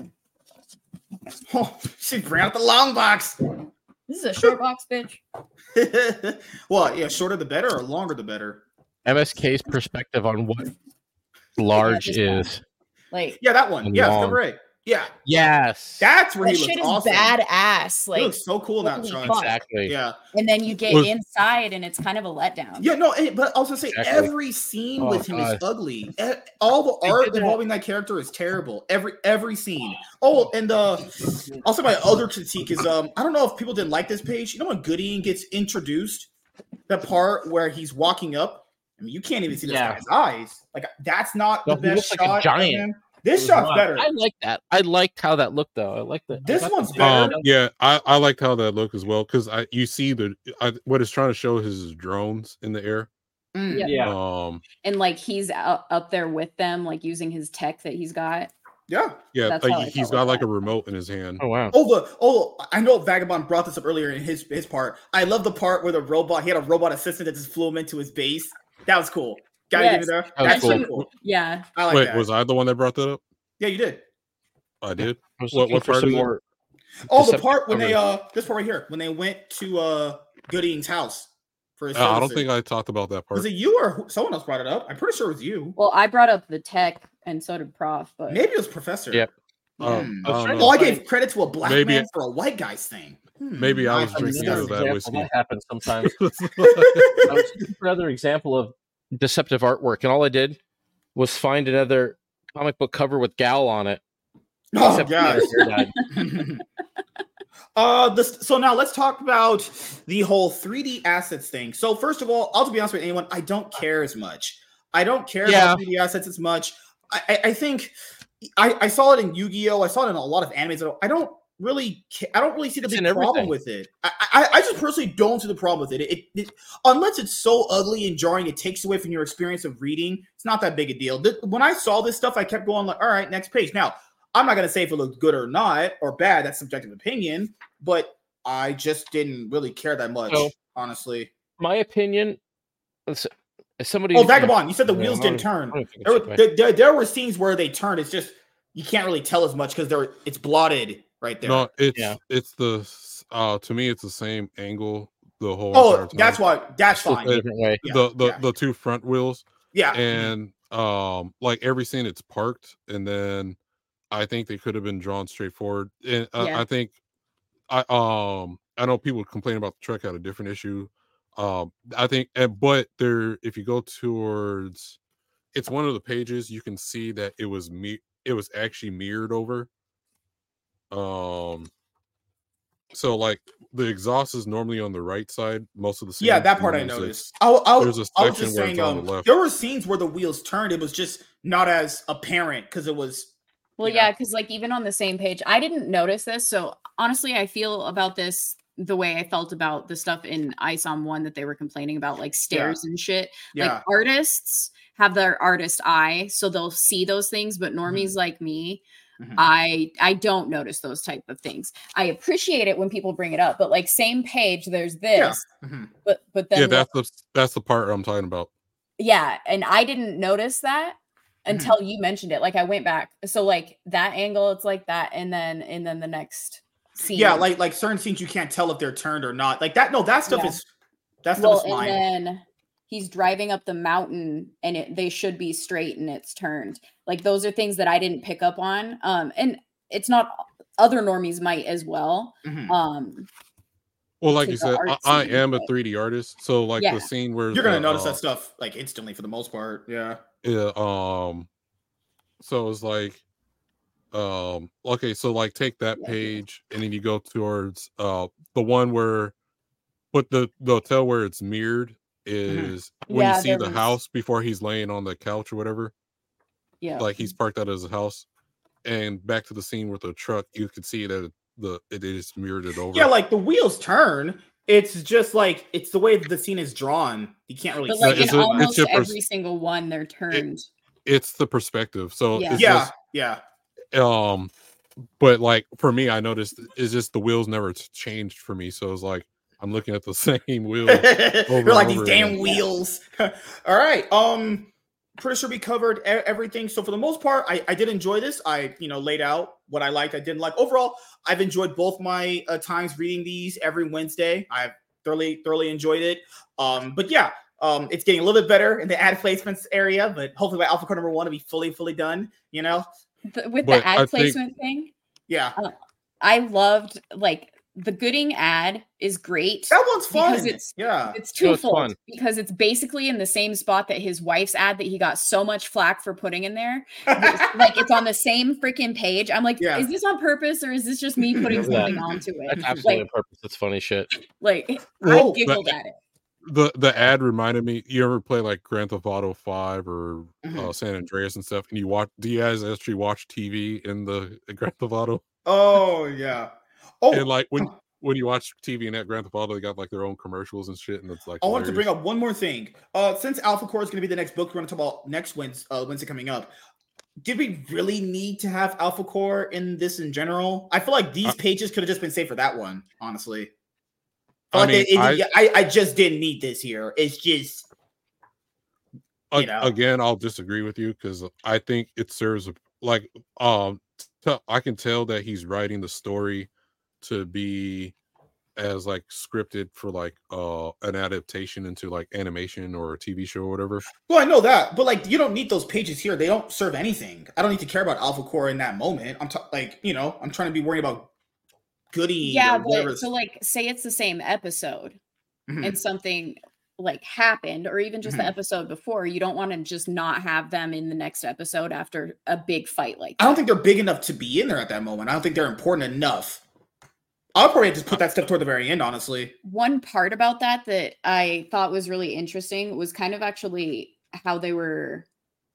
uh, Oh, she ran out the long box. this is a short box, bitch. well, yeah, shorter the better or longer the better. MSK's perspective on what large just that. is. Like Yeah, that one. Yeah, Long. cover eight. Yeah, Yes. that's where that he looks shit is awesome. badass. he Like, looks so cool now, holy Sean. exactly. Yeah, and then you get Was- inside, and it's kind of a letdown. yeah, no, eh, but also say Exactly. every scene Oh, with him is ugly. All the art involving that character is terrible. Every every scene. Oh, and uh, also my other critique is um, I don't know if people didn't like this page. You know when Gooding gets introduced, the part where he's walking up. I mean, you can't even see this Yeah. guy's eyes. Like that's not No, the best looks like a shot. of giant. Him. This shot's better. I like that. I liked how that looked though. I like that. This one's the- better. Um, yeah, I, I liked how that looked as well because I you see the I, what it's trying to show is his drones in the air. Mm. Yeah. Yeah. Um, and like he's out, up there with them, like using his tech that he's got. Yeah. yeah, That's how like he's felt got like that. a remote in his hand. Oh wow. Oh, the oh, I know Vagabond brought this up earlier in his his part. I love the part where the robot he had a robot assistant that just flew him into his base. That was cool. Gotta give Yes. me there. was That's cool. cool. Yeah, I like Wait, that. was I the one that brought that up? yeah, you did. I did. I was What- what part some more. Oh, the Deceptive part when they uh this part right here when they went to uh Gooding's house for his. Uh, I don't think I talked about that part. was it you or someone else brought it up. I'm pretty sure it was you. well, I brought up the tech, and so did Prof. But Maybe it was Professor. Yep. Hmm. Um, I I was don't trying know. Oh, I gave credit to a black Maybe man it- for a white guy's thing. Hmm. Maybe I was I drinking out of that example, whiskey. That happens sometimes. I was looking for another example of deceptive artwork, and all I did was find another comic book cover with Gal on it. Oh except god. her hair dyed. uh this so now let's talk about the whole 3d assets thing so first of all i'll just be honest with anyone i don't care as much i don't care about 3d assets as much i i, I think I, I saw it in yu-gi-oh i saw it in a lot of animes i don't really i don't really see the It's big problem with it I, I i just personally don't see the problem with it. It, it, unless it's so ugly and jarring it takes away from your experience of reading it's not that big a deal Th- when i saw this stuff i kept going like all right next page now I'm not gonna say if it looked good or not or bad. That's subjective opinion, but I just didn't really care that much, So- honestly. My opinion. Somebody. Oh, Vagabond, you said the Yeah, wheels didn't turn. I don't think There were, there, there, there were scenes where they turned. It's just you can't really tell as much because they're it's blotted right there. No, it's Yeah. it's the uh to me it's the same angle the whole. oh, time. that's why. That's Just fine. a different way. Yeah, the the yeah. the two front wheels Yeah, and um like every scene it's parked and then I think they could have been drawn straightforward and uh, Yeah. I think I um I know people complain about the truck had a different issue um I think and but there if you go towards it's one of the pages you can see that it was me it was actually mirrored over um so like the exhaust is normally on the right side most of the yeah, that part I then noticed. I, I, there's a I was section just where saying, it's on the um, there were scenes where the wheels turned. It was just not as apparent because it was. Well, yeah, because like even on the same page, I didn't notice this. So honestly, I feel about this the way I felt about the stuff in ISOM one that they were complaining about, like stairs and shit. Yeah. Like artists have their artist eye, so they'll see those things, but Mm-hmm. normies like me, Mhm. I I don't notice those type of things. I appreciate it when people bring it up, but like same page, there's this, Mhm. but but then yeah, the- that's the that's the part I'm talking about. yeah, and I didn't notice that until you mentioned it. Like I went back, so like that angle, it's like that, and then and then the next scene, Yeah, like like certain scenes you can't tell if they're turned or not. Like that. No, that stuff Yeah. is that stuff well, is fine. and then he's driving up the mountain, and it, they should be straight, and it's turned. Like those are things that I didn't pick up on. Um, and it's not other normies might as well. Mhm. Um, Well, like to you said, I, I am a 3D artist, so like Yeah. the scene where You're gonna uh, notice uh, that stuff like instantly for the most part. Yeah. Yeah. Um. So it's like, um. Okay. So like, take that Yeah. page, and then you go towards uh the one where, but the the hotel where it's mirrored is when Yeah, you see the was- house before he's laying on the couch or whatever. Yeah, Like he's parked out of his house, and back to the scene with the truck, you can see that the it is mirrored it over. Yeah, like the wheels turn. It's just like it's the way the scene is drawn. You can't really but see like it's in a- it's almost pers- every single one, they're turned. it's the perspective. So Yeah. it's yeah, just yeah. um but like for me i noticed it's just the wheels never changed for me so it's like i'm looking at the same wheel You're like and these damn again. wheels. All right. Um, pretty sure we covered everything. So for the most part, I, I did enjoy this. I you know laid out what I liked, I didn't like. Overall, I've enjoyed both my uh, times reading these every Wednesday. I've thoroughly thoroughly enjoyed it. Um, but yeah. Um, it's getting a little bit better in the ad placements area, but hopefully by Alpha Core number one, it'll be fully, fully done. You know, The- with But the ad I think- placement thing, yeah, I loved like the Gooding ad is great. that one's fun. Because it's- yeah, It's No, it's twofold fun. because it's basically in the same spot that his wife's ad that he got so much flack for putting in there. It's like it's on the same freaking page. I'm like, Yeah. is this on purpose or is this just me putting Remember something onto That's it? absolutely Like, on purpose. That's funny shit. like I Well, giggled at it. the the ad reminded me you ever play like grand theft auto 5 or Mhm. uh, san andreas and stuff and you watch do you guys actually watch tv in the grand theft auto oh yeah. Oh, and like when when you watch tv and that grand theft auto they got like their own commercials and shit and it's like I wanted to bring up one more thing. Uh, since Alpha Core is going to be the next book we're going to talk about next Wednesday, uh, Wednesday coming up, did we really need to have Alpha Core in this in general? I feel like these Uh, pages could have just been saved for that one, honestly. I like mean, it- it- I- I, I just didn't need this here. It's just you know. again i'll disagree with you because i think it serves like um t- i can tell that he's writing the story to be as like scripted for like uh an adaptation into like animation or a tv show or whatever well, I know that, but like you don't need those pages here. They don't serve anything. I don't need to care about Alpha Core in that moment. I'm ta- like you know I'm trying to be worried about Goody. Yeah, whatever but so like say it's the same episode Mhm. and something like happened or even just Mhm. the episode before, you don't want to just not have them in the next episode after a big fight like I don't think they're big enough to be in there at that moment. I don't think they're important enough. I'll probably just put that stuff toward the very end, honestly. one part about that that I thought was really interesting was kind of actually how they were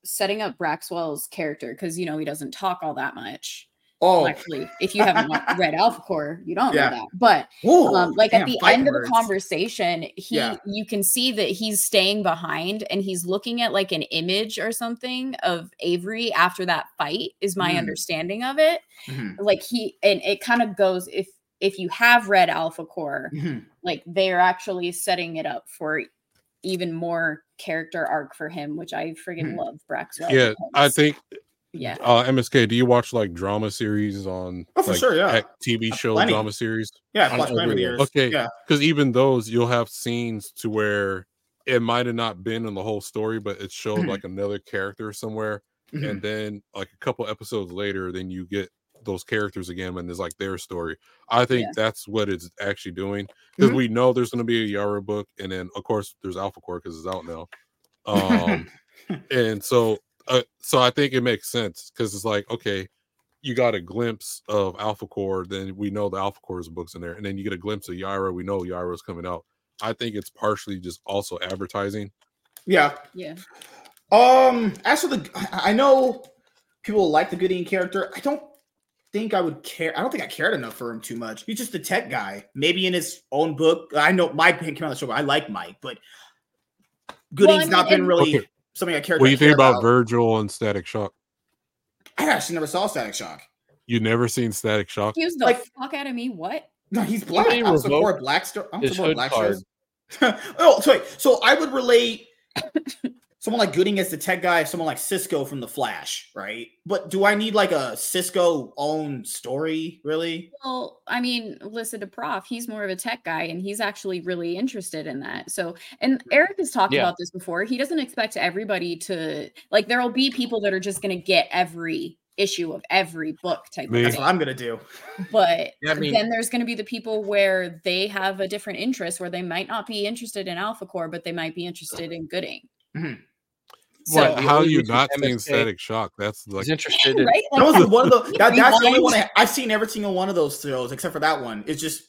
setting up Braxwell's character because you know he doesn't talk all that much. Oh, Well, actually, if you haven't read Alpha Core, you don't Yeah. know that. But Ooh, um, like damn, at the end of the conversation, he Yeah. you can see that he's staying behind and he's looking at like an image or something of Avery after that fight. Is my Mm. understanding of it. Mhm, Like he and it kind of goes if if you have read Alpha Core, mhm. like they're actually setting it up for even more character arc for him, which I friggin' Mhm. love Braxwell. yeah i think yeah. uh msk do you watch like drama series on Oh, for like, sure, yeah. tv Uh, show plenty. drama series Yeah, I've watched plenty over the everywhere. years. Okay. Yeah. because even those you'll have scenes to where it might have not been in the whole story but it showed Mhm. like another character somewhere Mhm. and then like a couple episodes later then you get those characters again and it's like their story i think Yeah. that's what it's actually doing because Mhm. we know there's going to be a Yaira book and then of course there's alpha core because it's out now um and so uh, so i think it makes sense because it's like okay you got a glimpse of alpha core then we know the alpha core's books in there and then you get a glimpse of Yaira we know Yaira's coming out i think it's partially just also advertising yeah. Yeah. Um, as for the, I I know people like the Gideon character. I don't. Think I would care. I don't think I cared enough for him too much. He's just a tech guy. Maybe in his own book. I know Mike came on the show. But I like Mike, but Gooding's I mean, not been really Okay. something I cared. What do you think about Virgil and Static Shock? I actually never saw Static Shock. You never seen Static Shock? Excuse the Like- fuck out of me. What? No, he's black. Somebody I don't support revoked black stuff. I don't support hood black card. shows. oh, sorry. So I would relate someone like Gooding as the tech guy, someone like Cisco from The Flash, right? But do I need like a Cisco own story, really? Well, I mean, listen to Prof. He's more of a tech guy and he's actually really interested in that. So, and Eric has talked Yeah. about this before. He doesn't expect everybody to, like, there will be people that are just going to get every issue of every book type Me. of That's what I'm gonna do. But Yeah, I mean- then there's going to be the people where they have a different interest where they might not be interested in Alpha Core, but they might be interested in Gooding. Mhm. So, What? How only you not seen MSK Static Shock? That's like He's interested in right? That was one of the that, that's the only one I, I've seen every single one of those shows except for that one. It just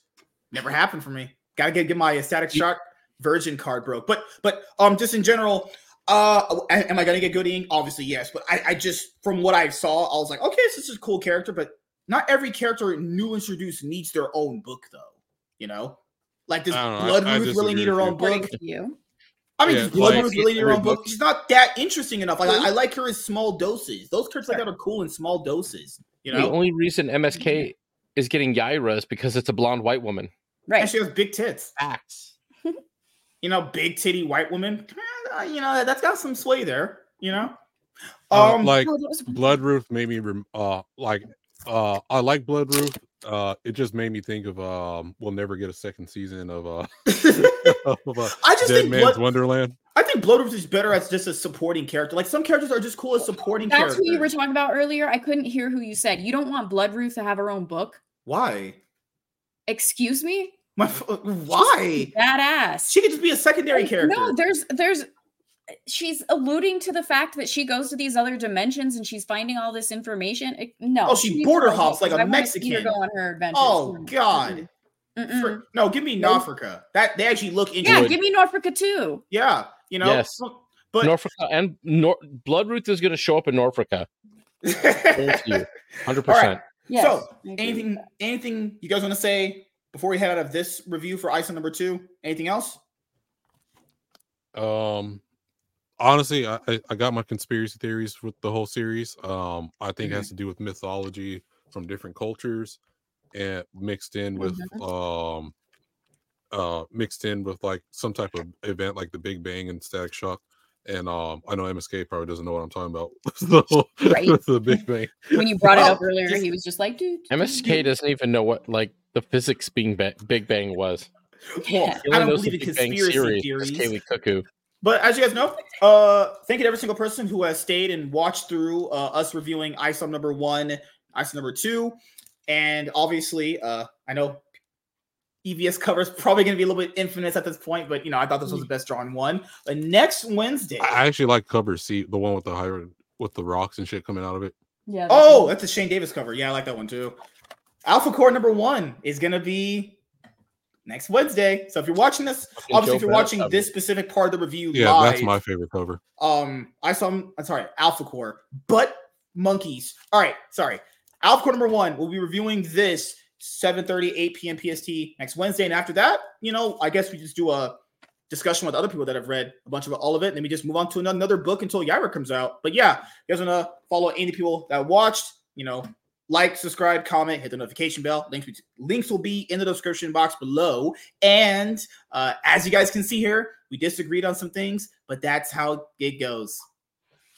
never happened for me. Gotta get get my static shock virgin card broke. But but um just in general, uh am I gonna get good Gooding? Obviously, yes. But I, I just from what I saw, I was like, okay, this is a cool character, but not every character new introduced needs their own book though. You know? Like does I don't know, I- Bloodroot really need her own book? to you. I mean, Yeah, does Blood like, Ruth really need her own book? book- She's not that interesting enough. Like I, I like her in small doses. Those characters like that are cool in small doses. You know, the only reason MSK is getting Yaira is because it's a blonde white woman. Right. And she has big tits. Facts. You know, big titty white woman. You know, that's got some sway there. You know, uh, um, like Oh, that was- Bloodroot made me rem- uh like uh I like Bloodroot. Uh it just made me think of um we'll never get a second season of uh of, uh I just Dead think Man's Blood, Wonderland. I think Bloodroot is better as just a supporting character. Like some characters are just cool as supporting That's characters. who you were talking about earlier. I couldn't hear who you said. You don't want Bloodroot to have her own book. Why? Excuse me? My, f- why? Badass. She could just be a secondary Like, character. No, there's there's she's alluding to the fact that she goes to these other dimensions and she's finding all this information. It- no, Oh, she border hops like a 'cause I wanna see her Mexican. go on her adventures. oh God. For- no, give me Nope. Nafrica. That they actually look into. Yeah, interesting. give me Norfolk too. Yeah, you know. Yes. But Norfolk and Nor- Bloodroot is going to show up in Norfolk. Thank you. Hundred percent. Yes, So, I agree with anything that. anything you guys want to say before we head out of this review for ISO number two? Anything else? Um honestly, I, I I got my conspiracy theories with the whole series. Um I think it has to do with mythology from different cultures and mixed in with um uh mixed in with like some type of event like the Big Bang and Static Shock. And um I know MSK probably doesn't know what I'm talking about. so, Right. the Big Bang. When you brought it up earlier, just- he was just like, dude. MSK doesn't even know what like the physics being ba- Big Bang was. Well, He I don't knows the believe in conspiracy theories. Kaylee Cuckoo. But as you guys know, uh, thank you to every single person who has stayed and watched through uh, us reviewing ISOM number one, ISOM number two, and obviously, uh, I know EVS cover is probably going to be a little bit infamous at this point, but you know, I thought this was the best drawn one. But next Wednesday, I actually like cover C, the one with the higher with the rocks and shit coming out of it. Yeah. that's oh, me. that's a Shane Davis cover. Yeah, I like that one too. Alpha Core number one is going to be next Wednesday. So if you're watching this, Fucking obviously, if you're watching this specific part of the review Yeah, live, that's my favorite cover. um i saw i'm sorry alpha core but monkeys. All right sorry. Alpha core number one we'll be reviewing this 7 8 p.m pst next wednesday. And after that you know i guess we just do a discussion with other people that have read a bunch of all of it. And then we just move on to another book until Yaira comes out. But yeah you guys want to follow any people that watched you know like subscribe comment hit the notification bell links links will be in the description box below and uh, as you guys can see here we disagreed on some things but that's how it goes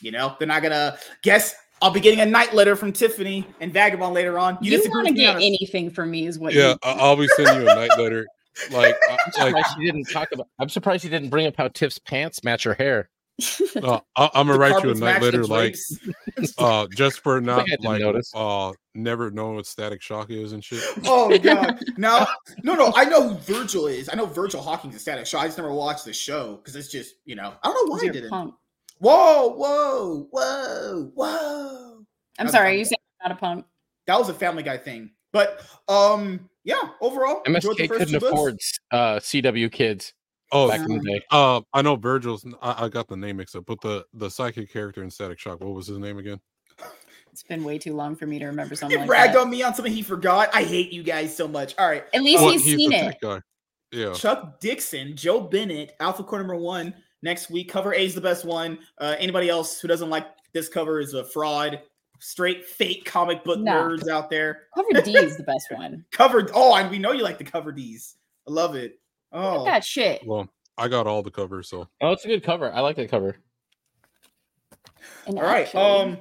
you know, they're not gonna guess. I'll be getting a night letter from Tiffany and Vagabond later on. You, disagree want to get on a- anything from me, is what Yeah, you I- I'll be sending you a night letter. Like, I- I'm like surprised he didn't talk about. I'm surprised he didn't bring up how Tiff's pants match her hair. uh, I, I'm gonna write you a night letter, like uh, just for not I didn't like notice. uh, never knowing what Static Shock is and shit. oh god, now no, no, I know who Virgil is. I know Virgil Hawkins a static shock. I just never watched the show because it's just you know I don't know why I You're didn't. punk. Whoa, whoa, whoa, whoa. I'm sorry, fine. you said not a punk. That was a Family Guy thing, but um, yeah. Overall, enjoyed MSK couldn't afford uh, CW kids Oh, back in the day. uh, I know Virgil's. I, I got the name mixed up, but the the psychic character in Static Shock. What was his name again? It's been way too long for me to remember something He like bragged that. on me on something he forgot. I hate you guys so much. All right. At least Well, he's he's seen it. guy. Yeah. Chuck Dixon, Joe Bennett, Alpha Core number one next week. Cover A is the best one. Uh, anybody else who doesn't like this cover is a fraud. Straight fake comic book No. nerds out there. Cover D is the best one. cover. Oh, and we know you like the cover D's. I love it. Look Oh, at that shit. Well, I got all the covers, so Oh, it's a good cover. I like that cover. And all right. actually- Um,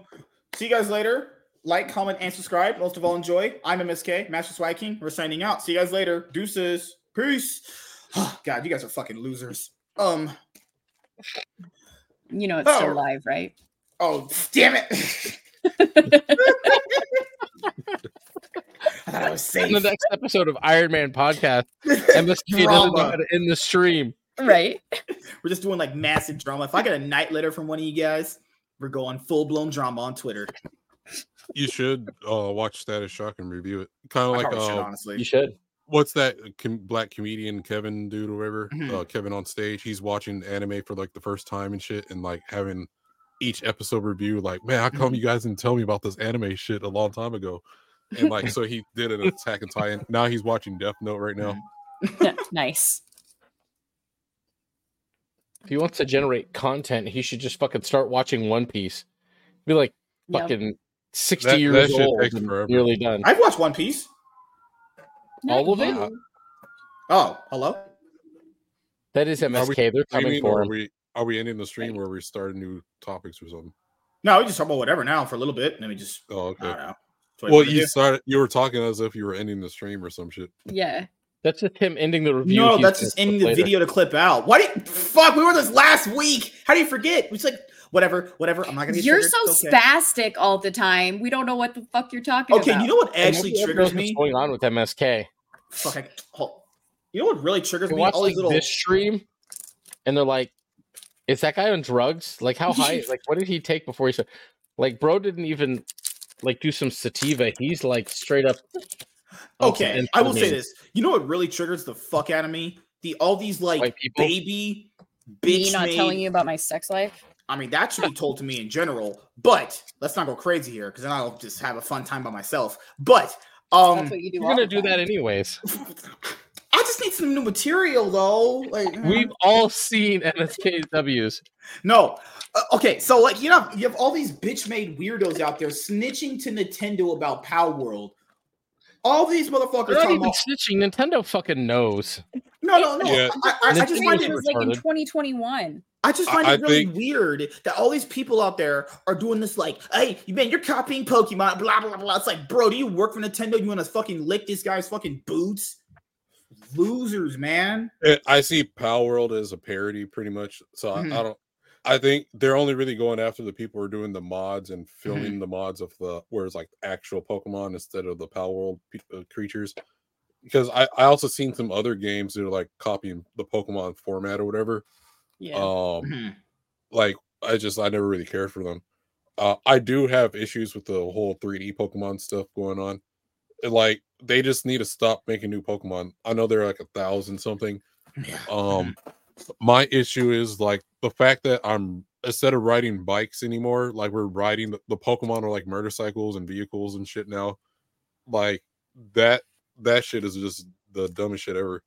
see you guys later. Like, comment, and subscribe. Most of all, enjoy. I'm MSK, Master Swag King. We're signing out. See you guys later. Deuces. Peace. Oh, God, you guys are fucking losers. Um. you know it's Oh. still live, right? Oh, damn it. I thought I was In the next episode of Iron Man podcast, MSK doesn't know Drama. how to end the stream. Right. We're just doing like massive drama. If I get a night letter from one of you guys, we're going full blown drama on Twitter. you should uh watch Static Shock and review it. Kind of like probably should, uh, honestly. You should. what's that com- black comedian Kevin dude or whatever? Mhm. Uh, Kevin on stage. He's watching anime for like the first time and shit, and like having each episode review. Like, man, how come you guys didn't tell me about this anime shit a long time ago? And like, so he did an Attack on Titan. Now he's watching Death Note right now. nice. If he wants to generate content, he should just fucking start watching One Piece. Be like Yep. fucking sixty That- years that old takes and nearly done. I've watched One Piece. All of it? Oh, hello. That is Are we MSK. They're What do you coming mean, for are him. we are we ending the stream or are we starting new topics or something? No, we just talk about whatever now for a little bit. Let me just. Oh, I okay. Don't know. That's what Well, you started. You were talking as if you were ending the stream or some shit. Yeah. That's just him ending the review. No, that's just ending the later. video to clip out. Why did fuck? We were this last week. How do you forget? It's like whatever, whatever. I'm not gonna. Get You're triggered. so okay. spastic all the time. We don't know what the fuck you're talking Okay, about. Okay, you know what actually triggers knows me? What's going on with MSK? Fuck, I, hold. You know what really triggers You me? watch All like these little. this stream, and they're like, "Is that guy on drugs? Like how high? like what did he take before he started? Like bro didn't even like do some sativa. He's like straight up. on some Okay, I will say this. You know what really triggers the fuck out of me? The all these like White people? baby Me bitch not made- telling you about my sex life. I mean, that should be told to me in general. But let's not go crazy here because then I'll just have a fun time by myself. But um, That's what you do. You're gonna the do that anyways. I just need some new material though. Like We've all seen MSKWs. no. Uh, okay, so like you know, you have all these bitch made weirdos out there snitching to Nintendo about Palworld. All these motherfuckers They're not even about snitching. Nintendo fucking knows. no, no, no. Yeah. I, I, I just find It it was like in 2021. I just find I it really think- weird that all these people out there are doing this like, hey, man, you're copying Pokemon, blah blah blah. It's like, bro, do you work for Nintendo? You want to fucking lick this guy's fucking boots? Losers, man. Eh, I see Palworld as a parody, pretty much. So Mhm. I, I don't. I think they're only really going after the people who are doing the mods and filming the mods of the whereas like actual Pokemon instead of the Palworld pe- uh, creatures. Because I I also seen some other games that are like copying the Pokemon format or whatever. Yeah. Um, Mhm. like I just I never really cared for them. Uh, I do have issues with the whole 3D Pokemon stuff going on. Like they just need to stop making new Pokemon. I know they're like a thousand something. Yeah. Um, my issue is like the fact that I'm instead of riding bikes anymore, like we're riding the, the Pokemon are like motorcycles and vehicles and shit now. Like that that shit is just the dumbest shit ever.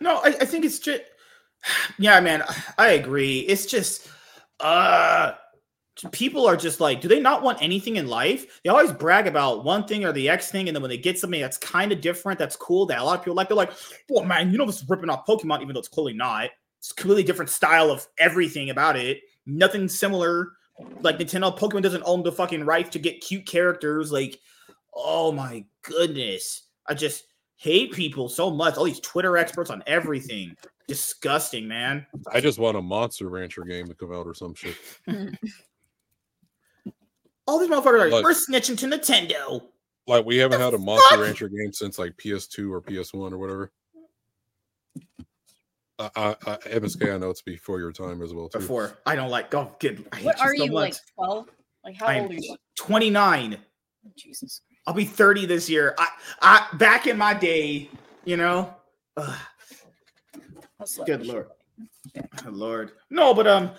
No, I, I think it's just yeah, man. I agree. It's just uh people are just like, do they not want anything in life? They always brag about one thing or the X thing, and then when they get something that's kind of different, that's cool, that a lot of people like, they're like, well, man, you know, this is ripping off Pokemon, even though it's clearly not. It's a completely different style of everything about it. Nothing similar. Like Nintendo, Pokemon doesn't own the fucking rights to get cute characters. Like, oh my goodness. I just hate people so much. All these Twitter experts on everything. Disgusting, man. I just want a Monster Rancher game to come out or some shit. All these motherfuckers are like, Like- we're snitching to Nintendo. Like we haven't The had a Monster fuck? Rancher game since like PS2 or PS1 or whatever. I, I, I, MSK, I know it's before your time as well too. Before I don't like. Oh, good. I what are you much. like 12? Like how I am old are you? 29. Jesus. I'll be 30 this year. I, I back in my day, you know. Ugh, good is she? lord. Lord, no, but um,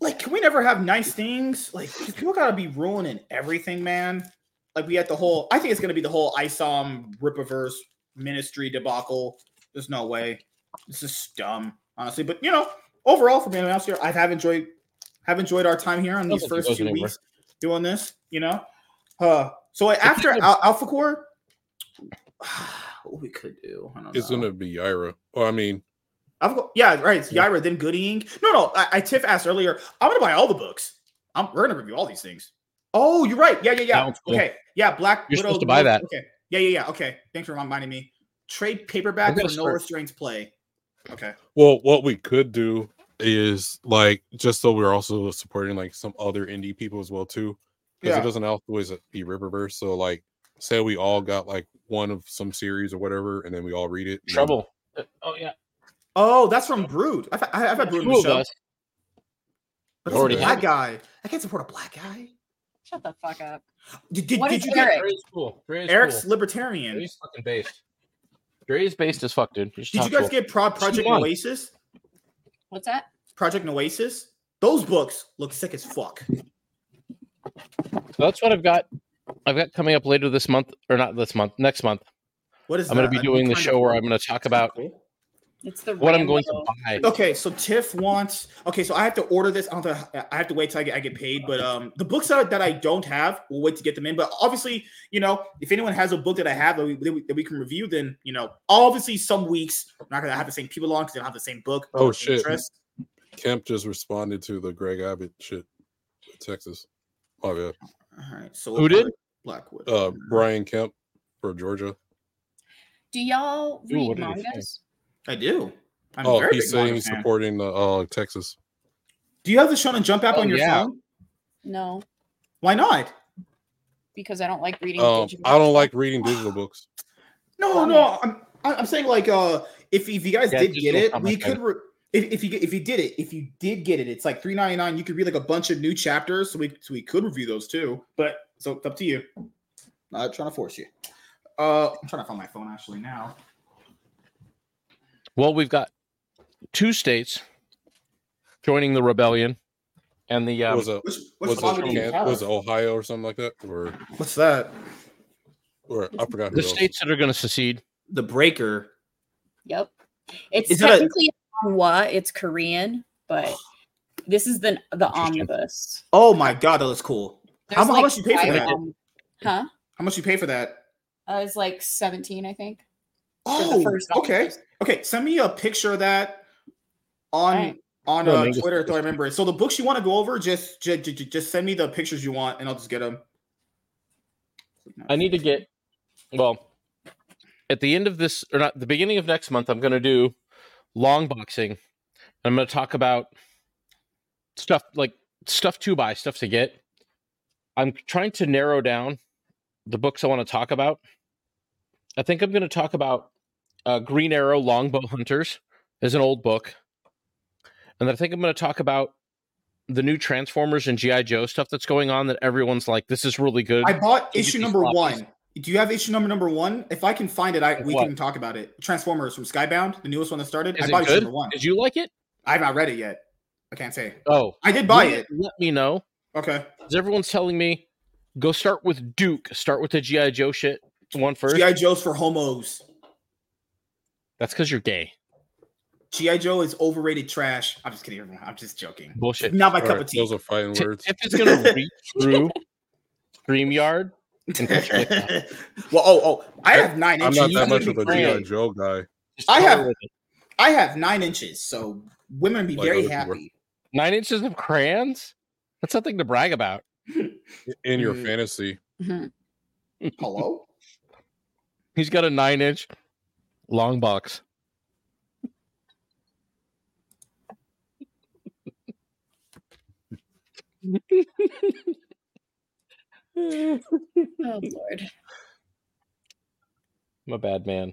like, can we never have nice things? Like, people gotta be ruining everything, man. Like, we had the whole. I think it's gonna be the whole ISOM Rippaverse ministry debacle. There's no way. This is dumb, honestly. But you know, overall, for being honest here, I have enjoyed have enjoyed our time here on these first few anywhere. weeks doing this. You know, uh, so after Al- Alpha Core, what we could do? I don't It's know. gonna be Yaira. Well, I mean, I've got, yeah, right. It's Yaira, then Gooding. No, no. I, I Tiff asked earlier. I'm gonna buy all the books. I'm, we're gonna review all these things. Oh, you're right. Yeah, yeah, yeah. Cool. Okay, yeah. Black. You're Widow, supposed to buy that. Okay. Yeah, yeah, yeah. Okay. Thanks for reminding me. Trade paperback for no restraints play. Okay. well, what we could do is like just so we're also supporting like some other indie people as well too, because Yeah. it doesn't always be Rippaverse. So like, say we all got like one of some series or whatever, and then we all read it. and then- Trouble. Uh, Oh yeah. Oh, that's from Brood. I've, I've had Brood in Two the show. us. But it's a already black guy. I can't support a black guy. shut the fuck up. Did, did, What did is you Eric? get Dre's cool. Dre's Eric's cool. libertarian? Dre's fucking based. Dre's based as fuck, dude. Did you guys get Pro- Project on. Oasis? What's that? Project Oasis? Those books look sick as fuck. So that's what I've got. I've got coming up later this month, or not this month, next month. What is I'm going to be doing the show where? I'm going to talk about Cool. It's the what I'm going to buy. Okay, so Tiff wants. Okay, so I have to order this. I, don't have to, I have to wait till I get, I get paid. But um, the books that, that I don't have, we'll wait to get them in. But obviously, you know, if anyone has a book that I have that we, that we, can review, then you know, obviously, some weeks I'm not gonna have the same people on because they don't have the same book. Oh, shit. interest. Kemp just responded to the Greg Abbott shit, Texas. Oh yeah, All right, so Who did? put Blackwood. uh, Brian Kemp for Georgia. Do y'all read what did he say? mangas? I do. I'm Oh, he's saying he's fan. supporting the uh, Texas. Do you have the Shonen Jump app Oh, on your yeah. phone? No, Why not? because I don't like reading. Um, digital I don't stuff. like reading digital books. No, no. I'm I'm saying like uh, if if you guys Yeah, did get it, we could. Re- if, if you if you did it, if you did get it, it's like three ninety nine. You could read like a bunch of new chapters, so we so we could review those too. But so it's up to you. Not trying to force you. Uh, I'm trying to find my phone actually now. Well, we've got two states joining the rebellion, and the um, was it Which was which one do it, you was it Ohio or something like that, or What's that? or I forgot who the else. states that are going to secede. The Breaker. Yep. It's Is that a- technically what it's Korean, but this is the the omnibus. Oh my god, that looks cool. How There's, mu- how much you pay for that? of them. Huh? How much you pay for that? Uh, it's like seventeen, I think. The Oh, first okay, okay. Send me a picture of that on Alright. on uh, Mangus Twitter. So I remember it. So the books you want to go over, just, just just send me the pictures you want, and I'll just get them. I need to get well at the end of this or not the beginning of next month. I'm going to do long boxing. I'm going to talk about stuff like stuff to buy, stuff to get. I'm trying to narrow down the books I want to talk about. I think I'm going to talk about uh, Green Arrow Longbow Hunters is an old book, and I think I'm going to talk about the new Transformers and GI Joe stuff that's going on. That everyone's like, "This is really good." I bought issue number floppies. one. Do you have issue number number one? If I can find it, I we What? can talk about it. Transformers from Skybound, the newest one that started. Is I bought issue number one. Did you like it? I have not read it yet. I can't say. Oh, I did buy Let- it. Let me know. Okay. everyone's telling me go start with Duke. Start with the GI Joe shit one first. GI Joe's for homos. That's because you're gay. GI Joe is overrated trash. I'm just kidding, everyone. I'm just joking. Bullshit. Not my All cup right, of tea. those are fighting Tiff words. Tiff is gonna reach through StreamYard. and touch my thumb. well, oh, oh, I have 9 I'm inches. not that much of a brave. GI Joe guy. I have- I have nine inches, so women be Like very other people. happy. nine inches of crayons. That's something to brag about. In your Mm. fantasy. Hello? He's got a nine inch long box. Oh lord. I'm a bad man.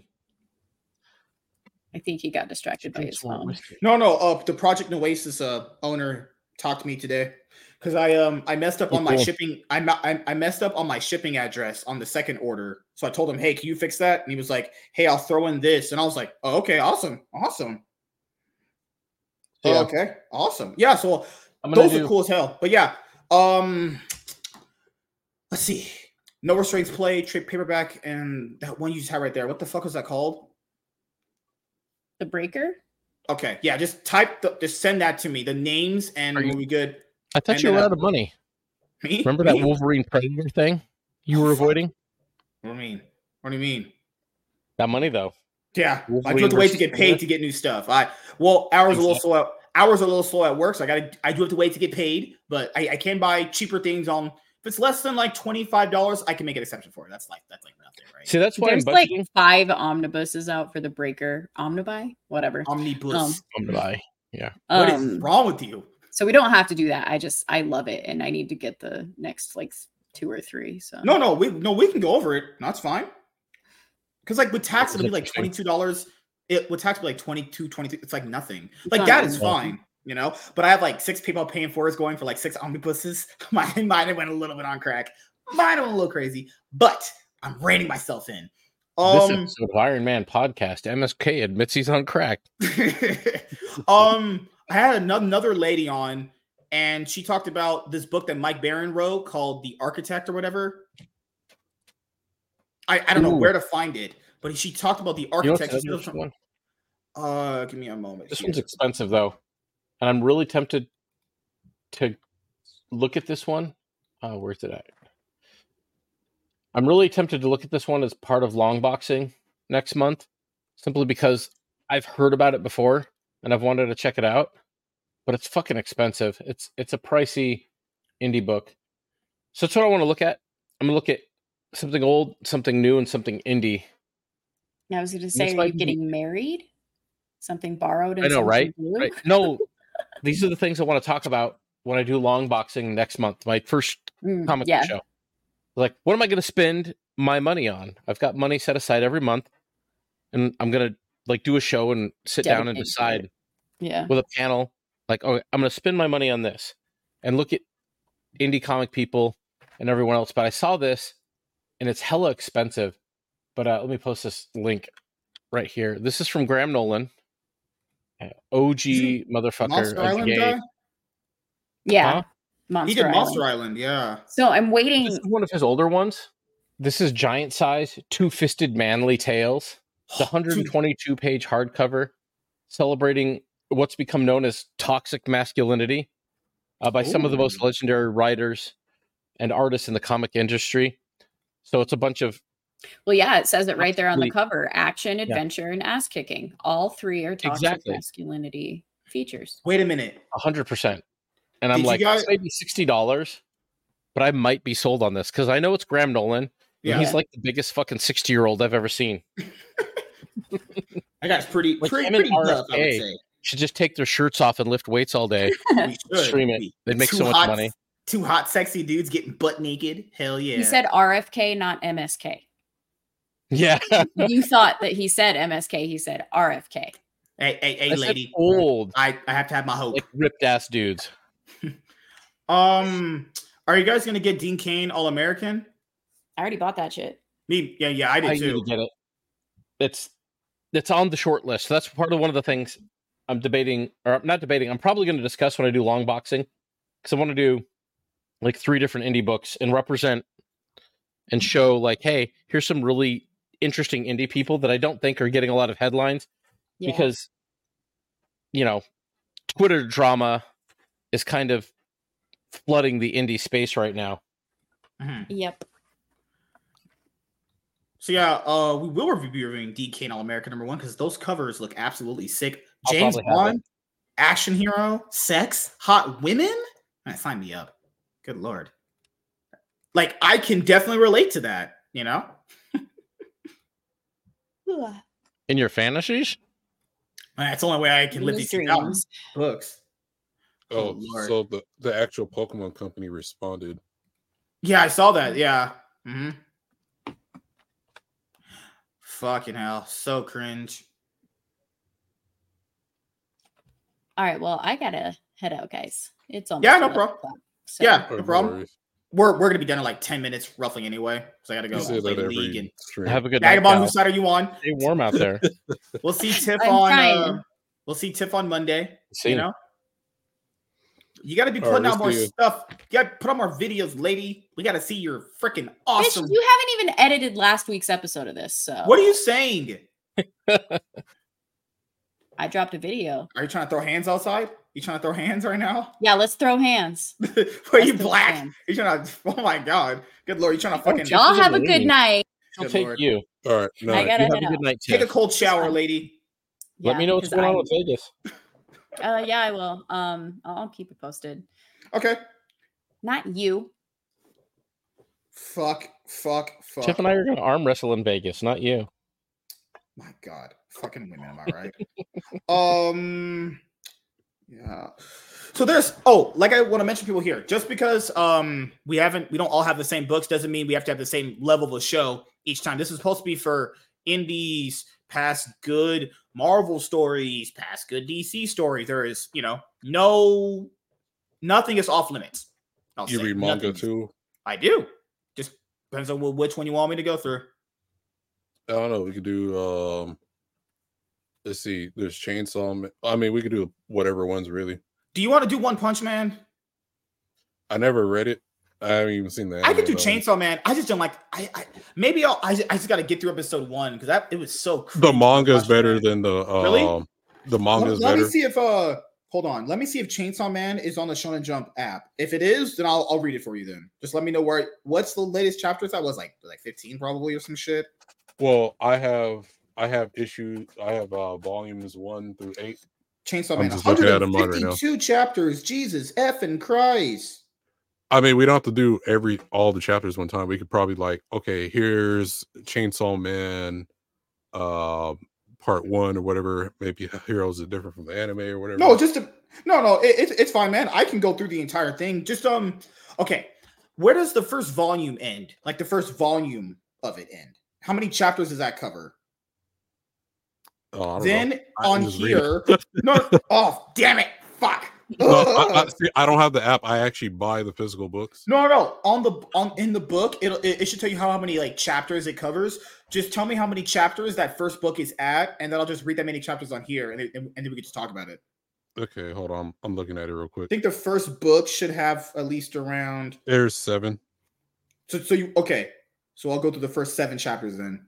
I think he got distracted by his phone. No, no. Uh, the Project Oasis uh owner talked to me today because I um I messed up Oh, on my shipping. I, me- I I messed up on my shipping address on the second order. So I told him, "Hey, can you fix that?" And he was like, "Hey, I'll throw in this." And I was like, "Oh, okay, awesome, awesome." Yeah. okay, awesome. Yeah, so I'm gonna those do are cool as hell. But yeah, um, let's see. No restraints play, trade paperback, and that one you just had right there. What the fuck was that called? The breaker. Okay, yeah, just type the, just send that to me. The names and Are you- we'll be good. I thought you were then out of money. Me? Remember that Me? Wolverine Predator thing you were avoiding? What do you mean? What do you mean? That money though. Yeah, I Wolverine do have to wait to get paid to get new stuff. I well, hours a little slow. At, hours are a little slow at work, so I got to. I do have to wait to get paid, but I, I can buy cheaper things on. If it's less than like twenty five dollars, I can make an exception for it. That's like that's like nothing, right? See, that's why There's I'm like budgeting. five omnibuses out for the breaker. Omnibuy, whatever. Omnibus. Um, I'm gonna buy. What is Um, wrong with you? So we don't have to do that. I just I love it, and I need to get the next like two or three. So No, no, we no, we can go over it. That's fine. Because like with tax, it'll be like twenty two dollars. It with tax, it'll be like 22 23 It's like nothing. Like not that is fine, you know. But I have like six people paying for is going for like six omnibuses. Mine, mine went a little bit on crack. Mine went a little crazy, but I'm reining myself in. this Um, episode of Iron Man podcast, MSK admits he's on crack. um, I had another, lady on, and she talked about this book that Mike Baron wrote called The Architect or whatever. I, I don't know where to find it, but she talked about the You know architect. the She other goes one? from- uh, give me a moment. This here. one's expensive though, and I'm really tempted to look at this one. Uh, where's it at? I'm really tempted to look at this one as part of long boxing next month, simply because I've heard about it before and I've wanted to check it out, but it's fucking expensive. It's it's a pricey indie book, so that's what I want to look at. I'm gonna look at something old, something new, and something indie. I was to say, are you getting married? Something borrowed? And I know, right? Right. No, these are the things I want to talk about when I do long boxing next month. My first Mm, comic yeah. book show. Like, what am I to spend my money on? I've got money set aside every month, and I'm to like do a show and sit down and decide Yeah. with a panel. Like, oh, I'm going to spend my money on this, and look at indie comic people and everyone else. But I saw this, and it's hella expensive. But uh, let me post this link right here. This is from Graham Nolan, uh, OG motherfucker. Monster of Island guy. Yeah. Huh? Monster He did Island. Monster Island, yeah. So I'm This waiting. is one of his older ones. This is giant size, two fisted manly tales. The 122 page hardcover celebrating what's become known as toxic masculinity uh, by some of the most legendary writers and artists in the comic industry. So it's a bunch of Well, yeah, it says it right there on the cover: action, adventure, and ass kicking. All three are toxic Exactly. masculinity features. Wait a minute. 100%. And I'm Did like, guys- this may be $60, but I might be sold on this because I know it's Graham Nolan. Yeah, he's like the biggest fucking 60 year old I've ever seen. I got pretty, Like pretty, pretty buff, I would say. Should just take their shirts off and lift weights all day. Stream it. They'd make two so much hot- money. Two hot, sexy dudes getting butt naked. Hell yeah. He said RFK, not MSK. Yeah. you thought that he said MSK. He said RFK. "Hey, hey, hey, I lady, old, I, I have to have my hope." like ripped ass dudes. um, are you guys gonna get Dean Cain All American? I already bought that shit. Me, yeah, yeah, I I did need to too. get it. It's it's on the short list. So that's part of one of the things I'm debating, or I'm not debating. I'm probably going to discuss when I do long boxing because I want to do like three different indie books and represent and show like, hey, here's some really interesting indie people that I don't think are getting a lot of headlines Yeah. because you know twitter drama is kind of flooding the indie space right now Mhm. Yep. So yeah, uh, we will be reviewing Dean Cain All American number one because those covers look absolutely sick. James Bond, action hero, sex, hot women. Man, sign me up. Good lord. Like I can definitely relate to that. You know. in your fantasies That's the only way I can live these things Dreams. books. Oh, Oh, Lord. so the the actual Pokemon company responded. Yeah, I saw that. Yeah. hmm Fucking hell, so cringe. All right. Well, I gotta head out, guys. It's almost Yeah, no problem. o'clock, so- Yeah, no problem. We're we're gonna be done in like ten minutes, roughly anyway. So I gotta go play that the league and stream. have a good night Vagabond. Cal. Whose side are you on? stay warm out there We'll see Tiff I'm on. Uh, We'll see Tiff on Monday. See, You know, you got to be putting out more you. stuff. You got to put out more videos, lady. We got to see your freaking Bitch, awesome. you haven't even edited last week's episode of this, so What are you saying? I dropped a video. Are you trying to throw hands outside? You trying to throw hands right now? Yeah, let's throw hands. Are Let's you black? hands. You trying to? Oh my god! Good lord! You trying to fucking Y'all have a amazing. good night. I'll Good take Lord. you. All right. No, I gotta You have a good night, take a cold shower, fine. lady? Let me know what's going on I'm- with Vegas. Uh, yeah, I will. Um, I'll I'll keep it posted. Okay. Not you. Fuck. Fuck. Fuck. Jeff and I are going to arm wrestle in Vegas, not you. My God, fucking women, am I right? um, yeah. So there's oh, like I want to mention people here. Just because um we haven't, we don't all have the same books, doesn't mean we have to have the same level of a show each time. This is supposed to be for indies, past good Marvel stories, past good DC stories. There is, you know, no, nothing is off limits. I'll you say. read manga Nothing- too? I do. Just depends on which one you want me to go through. I don't know. We could do. um Let's see. There's Chainsaw. I mean, we could do whatever ones really. Do you want to do One Punch Man? I never read it. I haven't even seen that. I could do Chainsaw Man. I just don't like. I, I maybe I'll. I, I just got to get through episode one because that it was so. The manga is better that. than the. Um, Really? The manga is let me see if uh. Hold on. Let me see if Chainsaw Man is on the Shonen Jump app. If it is, then I'll I'll read it for you. Then just let me know where. What's the latest chapters? That was like like fifteen probably or some shit. Well, I have. I have issues. I have uh volumes one through eight. Chainsaw I'm Man. just looking at 'em right now. 152 chapters. Jesus F and Christ. I mean, we don't have to do every all the chapters one time. We could probably like, okay, here's Chainsaw Man, uh, part one or whatever. Maybe Heroes are different from the anime or whatever. No, just to, no, no. It, it's it's fine, man. I can go through the entire thing. Just um, okay. Where does the first volume end? Like the first volume of it end? How many chapters does that cover? Oh, I don't know. Then on just read it. here, no. Oh, damn it! Fuck. No, I, I, see, I don't have the app. I actually buy the physical books. No, no, no. On the on in the book, it'll, it it should tell you how, how many like chapters it covers. Just tell me how many chapters that first book is at, and then I'll just read that many chapters on here, and, it, and then we can just talk about it. Okay, hold on. I'm looking at it real quick. I think the first book should have at least around. There's seven. So, so you okay? So I'll go through the first seven chapters then.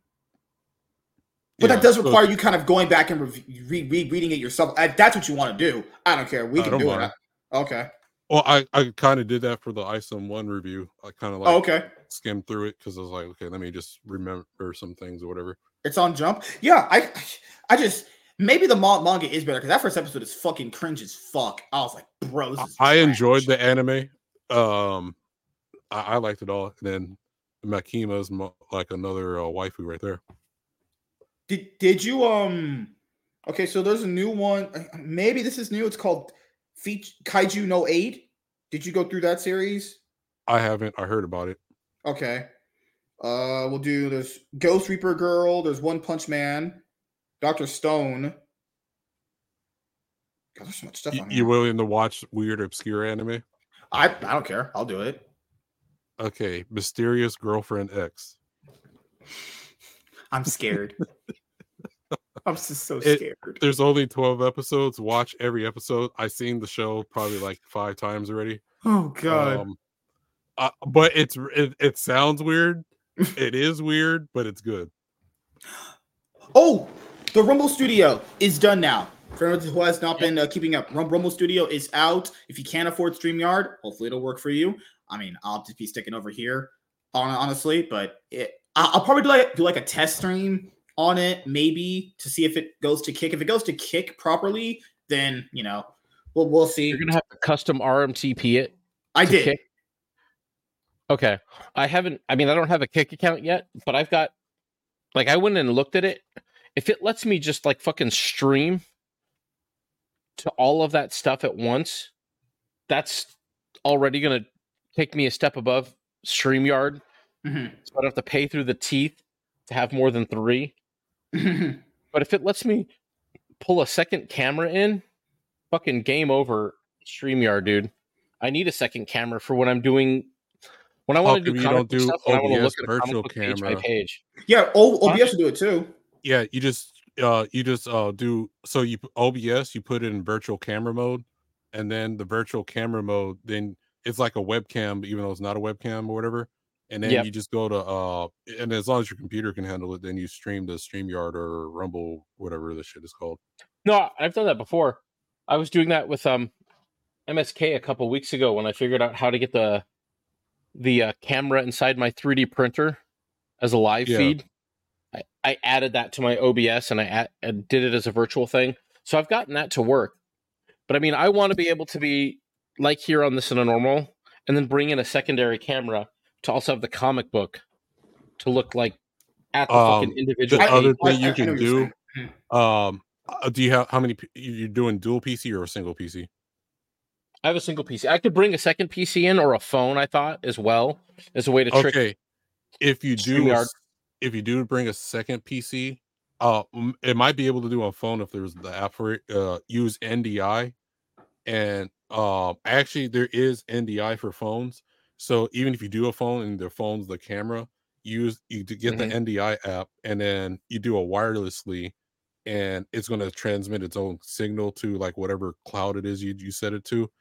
But Yeah, that does so- require you kind of going back and re- re- re- reading it yourself. That's what you want to do. I don't care. We can don't do it. Okay. Well, I, I kind of did that for the ISOM one review. I kind of like oh, okay. skimmed through it because I was like, okay, let me just remember some things or whatever. It's on Jump. Yeah, I, I just maybe the manga is better because that first episode is fucking cringe as fuck. I was like, bro, this is I enjoyed the anime. Um, I, I liked it all. And then Makima's mo- like another uh, waifu right there. Did did you um? Okay, so there's a new one. Maybe this is new. It's called Feat Kaiju No. 8. Did you go through that series? I haven't. I heard about it. Okay. Uh, we'll do. There's Ghost Reaper Girl. There's One Punch Man. Doctor Stone. God, there's so much stuff Y- on you willing to watch weird, obscure anime? I I don't care. I'll do it. Okay, Mysterious Girlfriend X. I'm scared. I'm just so It- scared. There's only 12 episodes. Watch every episode. I've seen the show probably like five times already. Oh God. Um, uh, but it's it, it sounds weird. it is weird, but it's good. Oh, the Rumble Studio is done now. For anyone who has not been uh, keeping up, Rum- Rumble Studio is out. If you can't afford StreamYard, hopefully it'll work for you. I mean, I'll just be sticking over here, hon- honestly, but it, I- I'll probably do like, do like a test stream on it, maybe to see if it goes to kick. If it goes to kick properly, then you know, we'll we'll see. You're gonna have to custom RMTP it. I did. Kick? Okay. I haven't I mean I don't have a kick account yet, but I've got like I went and looked at it. If it lets me just like fucking stream to all of that stuff at once, that's already gonna take me a step above StreamYard. Mhm. So I don't have to pay through the teeth to have more than three. But if it lets me pull a second camera in, fucking game over StreamYard, dude. I need a second camera for when I'm doing when I want to do you comic don't book do stuff. When I want to OBS look at a comic virtual book page camera? page. yeah, O- Huh? OBS will do it too. Yeah, you just uh you just uh do so you OBS you put it in virtual camera mode and then the virtual camera mode then it's like a webcam even though it's not a webcam or whatever and then Yep. you just go to uh and as long as your computer can handle it then you stream to StreamYard or Rumble whatever the shit is called. No, I've done that before. I was doing that with um MSK a couple weeks ago when I figured out how to get the the uh, camera inside my 3D printer as a live Yeah. feed. I, I added that to my OBS and I add, and did it as a virtual thing. So I've gotten that to work. But I mean, I want to be able to be like here on this in a normal, and then bring in a secondary camera to also have the comic book to look like at the Um, fucking individual. The other thing you I- I can do um uh, do you have how many you- you're doing dual PC or a single PC? I have a single PC. I could bring a second PC in or a phone. I thought as well as a way to trick. Okay. If you do a if you do bring a second PC, uh it might be able to do on phone if there's the app for it. Uh use NDI and um actually there is NDI for phones. So even if you do a phone and the phone's the camera, use you to get Mhm. the NDI app and then you do a wirelessly and it's going to transmit its own signal to like whatever cloud it is you you set it to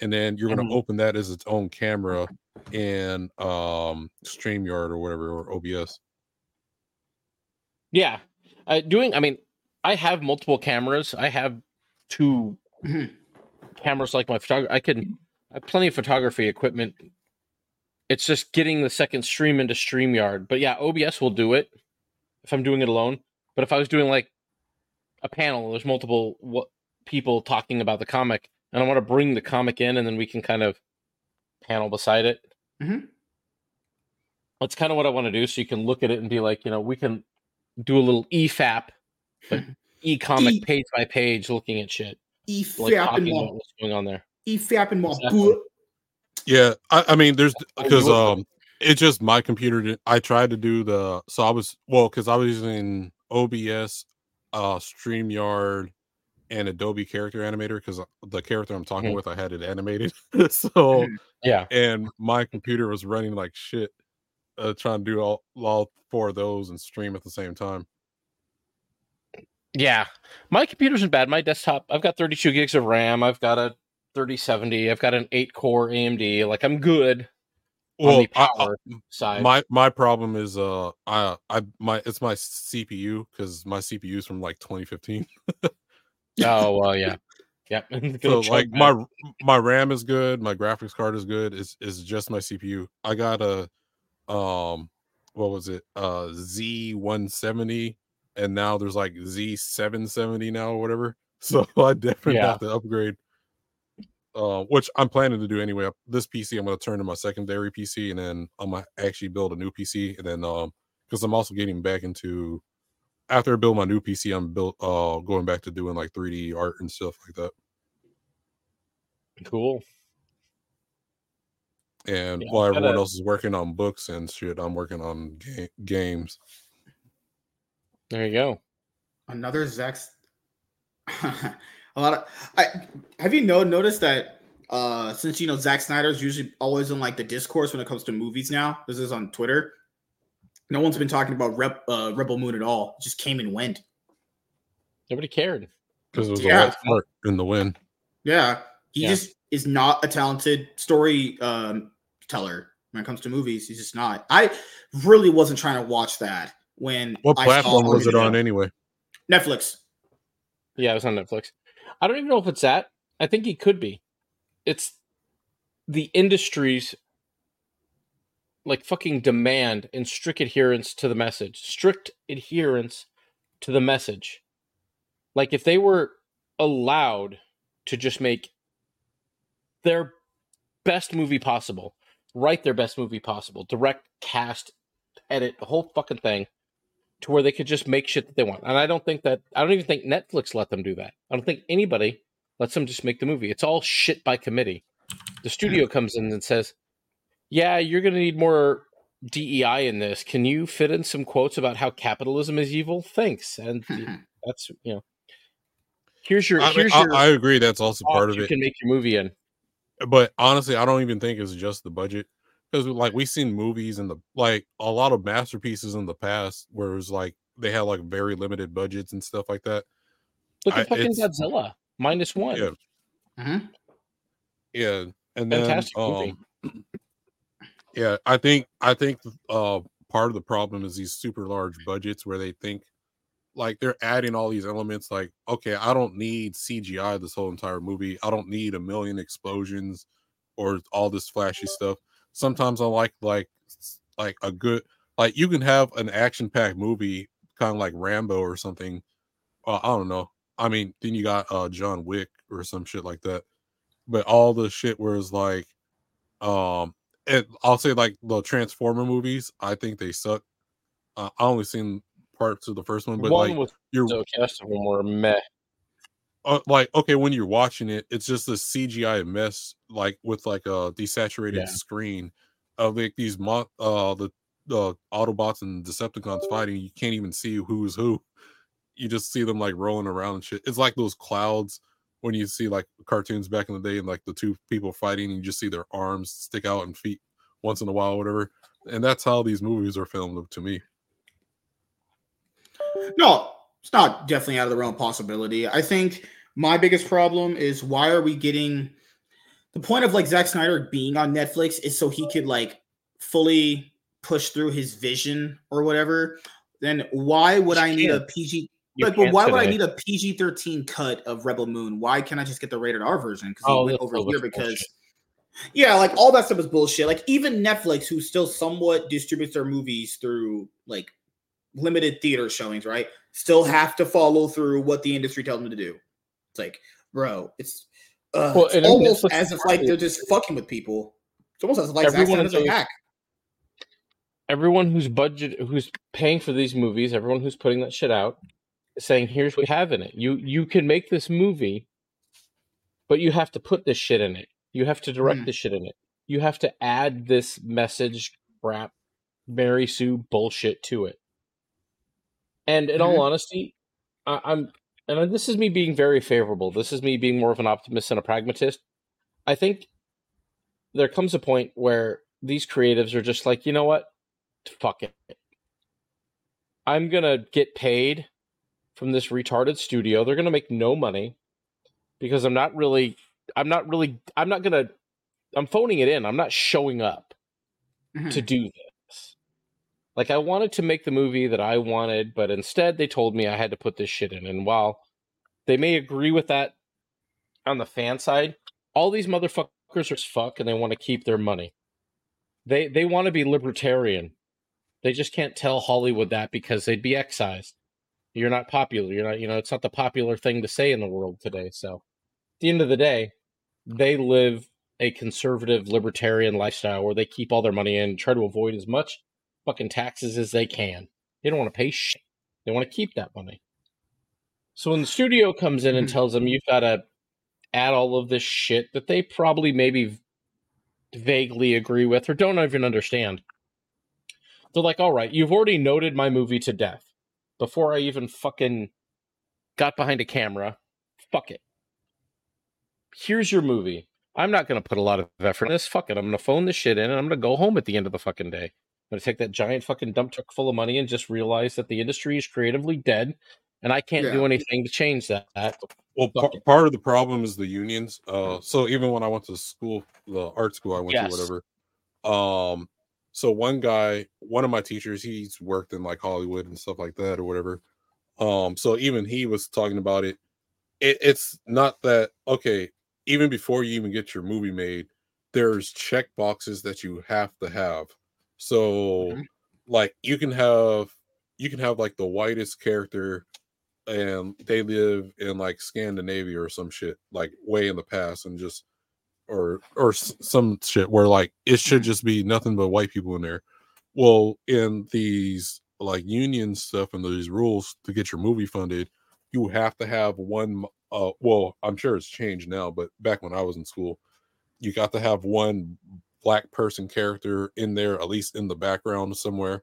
and then you're going Mhm. to open that as its own camera in um StreamYard or whatever or OBS. Yeah, uh, doing. I mean, I have multiple cameras. I have two cameras like my photography. I can. I have plenty of photography equipment. It's just getting the second stream into Streamyard. But yeah, OBS will do it if I'm doing it alone. But if I was doing like a panel, there's multiple what people talking about the comic, and I want to bring the comic in, and then we can kind of panel beside it. Mhm. That's kind of what I want to do, so you can look at it and be like, you know, we can do a little EFAP, e-comic E- page by page, looking at shit, E like talking about what's going on there. E fapping my Exactly. Yeah, I, I mean, there's because um, it's just my computer. Did, I tried to do the so I was well because I was using OBS, uh, Streamyard, and Adobe Character Animator because the character I'm talking Mhm. with I had it animated. so Yeah, and my computer was running like shit, uh, trying to do all all four of those and stream at the same time. yeah. My computer isn't bad. My desktop, I've got 32 gigs of RAM. I've got a 3070. I've got an eight core AMD. Like I'm good on Well, the I- power side. my my problem is uh I I my it's my CPU because my CPU is from like 2015. oh well, yeah, yeah. so like my my RAM is good, my graphics card is good. It's it's just my CPU. I got a um what was it? Uh Z170 and now there's like Z770 now or whatever. So I definitely Yeah. have to upgrade. Uh, which I'm planning to do anyway. This PC I'm gonna turn to my secondary PC and then I'm gonna actually build a new PC and then um because I'm also getting back into after I build my new PC, I'm built uh going back to doing like 3D art and stuff like that. cool. And Yeah, while I've got everyone a- else is working on books and shit, I'm working on ga- games. There you go. Another Zack's. a lot of. I have you know noticed that uh since you know Zack Snyder's usually always in like the discourse when it comes to movies now. This is on Twitter. No one's been talking about Rep, uh, Rebel Moon at all. It just came and went. Nobody cared. Because it was Yeah. a white fart in the wind. Yeah, he Yeah. just is not a talented story um, teller when it comes to movies. He's just not. I really wasn't trying to watch that when What I platform saw was it on anyway? Netflix. Yeah, it was on Netflix. I don't even know if it's that. I think he could be. It's the industry's like fucking demand and strict adherence to the message. Strict adherence to the message. Like if they were allowed to just make their best movie possible, write their best movie possible, direct, cast, edit, the whole fucking thing to where they could just make shit that they want. And I don't think that I don't even think Netflix let them do that. I don't think anybody lets them just make the movie. It's all shit by committee. The studio hmm. comes in and says, "Yeah, you're going to need more DEI in this. Can you fit in some quotes about how capitalism is evil? Thanks." And that's, you know, here's your I, mean, here's I, your I agree that's also part of you it. can make your movie in. But honestly, I don't even think it's just the budget. Because like we've seen movies in the like a lot of masterpieces in the past where it was like they had like very limited budgets and stuff like that. Look I- at fucking Godzilla minus one. Yeah. Mhm. Yeah, and then Fantastic movie. um, yeah, I think I think uh part of the problem is these super large budgets where they think like they're adding all these elements like okay, I don't need CGI this whole entire movie. I don't need a million explosions or all this flashy stuff. Sometimes I like like like a good like you can have an action packed movie kind of like Rambo or something. Uh, I don't know. I mean, then you got uh John Wick or some shit like that but all the shit where it's like um it, i'll say like the transformer movies i think they suck uh, i only seen parts of the first one but one like so cast of them were meh. Uh, like okay when you're watching it it's just a cgi mess like with like a desaturated Yeah. screen of like these mo- uh the the autobots and decepticons fighting you can't even see who's who. You just see them like rolling around and shit. It's like those clouds when you see like cartoons back in the day and like the two people fighting and you just see their arms stick out and feet once in a while whatever and that's how these movies are filmed to me. No, it's not definitely out of the realm of possibility. I think my biggest problem is why are we getting the point of like Zack Snyder being on Netflix is so he could like fully push through his vision or whatever. Then why would I need a. PG? You Like, but why would I today. need a PG thirteen cut of Rebel Moon? Why can't I just get the rated R version? Because Oh, he went over here because. bullshit. Yeah, like all that stuff is bullshit. Like even Netflix, who still somewhat distributes their movies through like limited theater showings, right? Still have to follow through what the industry tells them to do. It's like, bro, it's, uh, Well, it's almost as if like they're just fucking with people. It's almost as if like Everyone Snyder's a is- hack. everyone who's budget who's paying for these movies, everyone who's putting that shit out, saying, "Here's what we have in it. You you can make this movie, but you have to put this shit in it. You have to direct Hmm. this shit in it. You have to add this message crap, Mary Sue bullshit to it." And in all Mhm. honesty, I, I'm and this is me being very favorable. This is me being more of an optimist and a pragmatist. I think there comes a point where these creatives are just like, you know what? Fuck it. I'm gonna get paid from this retarded studio. They're gonna make no money because I'm not really I'm not really I'm not gonna I'm phoning it in. I'm not showing up Mhm. to do this. Like I wanted to make the movie that I wanted, but instead they told me I had to put this shit in. And while they may agree with that on the fan side, all these motherfuckers are fuck and they want to keep their money. They they want to be libertarian. They just can't tell Hollywood that because they'd be excised. You're not popular. You're not, you know, it's not the popular thing to say in the world today. So at the end of the day, they live a conservative libertarian lifestyle where they keep all their money in, try to avoid as much fucking taxes as they can. They don't want to pay shit. They want to keep that money. So when the studio comes in and Mhm. tells them you've got to add all of this shit that they probably maybe vaguely agree with or don't even understand, they're like, all right, you've already noted my movie to death before I even fucking got behind a camera. Fuck it. Here's your movie. I'm not going to put a lot of effort in this. Fuck it. I'm going to phone this shit in and I'm going to go home at the end of the fucking day. I'm going to take that giant fucking dump truck full of money and just realize that the industry is creatively dead and I can't do anything to change that. Well, Fuck par- part of the problem is the unions. Uh, so even when I went to school, the art school I went Yes. to, whatever. Um, so one guy, one of my teachers, he's worked in like Hollywood and stuff like that or whatever. Um, so even he was talking about it. it it's not that okay. Even before you even get your movie made, there's check boxes that you have to have. So, Mhm. like, you can have you can have like the whitest character and they live in like Scandinavia or some shit like way in the past and just or or s- some shit where like it should just be nothing but white people in there. Well, in these like union stuff and these rules to get your movie funded, you have to have one. Uh, well, I'm sure it's changed now, but back when I was in school, you got to have one black person character in there, at least in the background somewhere.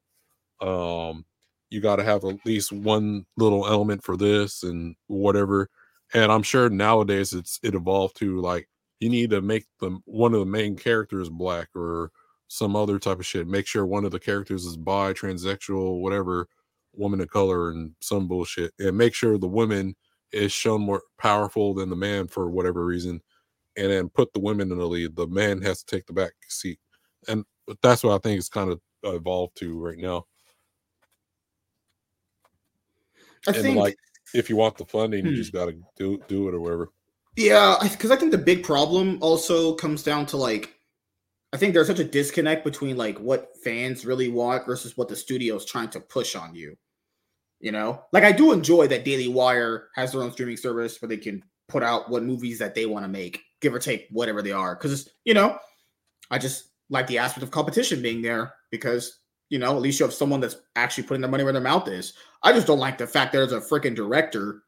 Um, you got to have at least one little element for this and whatever. And I'm sure nowadays it's it evolved to like you need to make them one of the main characters black or some other type of shit. Make sure one of the characters is bi, transsexual, whatever. woman of color and some bullshit, and make sure the woman is shown more powerful than the man for whatever reason, and then put the women in the lead. The man has to take the back seat, and that's what I think is kind of evolved to right now. I and think like, if you want the funding, you Hmm. just got to do do it or whatever. Yeah, because I think the big problem also comes down to like, I think there's such a disconnect between like what fans really want versus what the studio's trying to push on you. You know, like I do enjoy that Daily Wire has their own streaming service where they can put out what movies that they want to make, give or take whatever they are. Because you know, I just like the aspect of competition being there because you know at least you have someone that's actually putting their money where their mouth is. I just don't like the fact there's a freaking director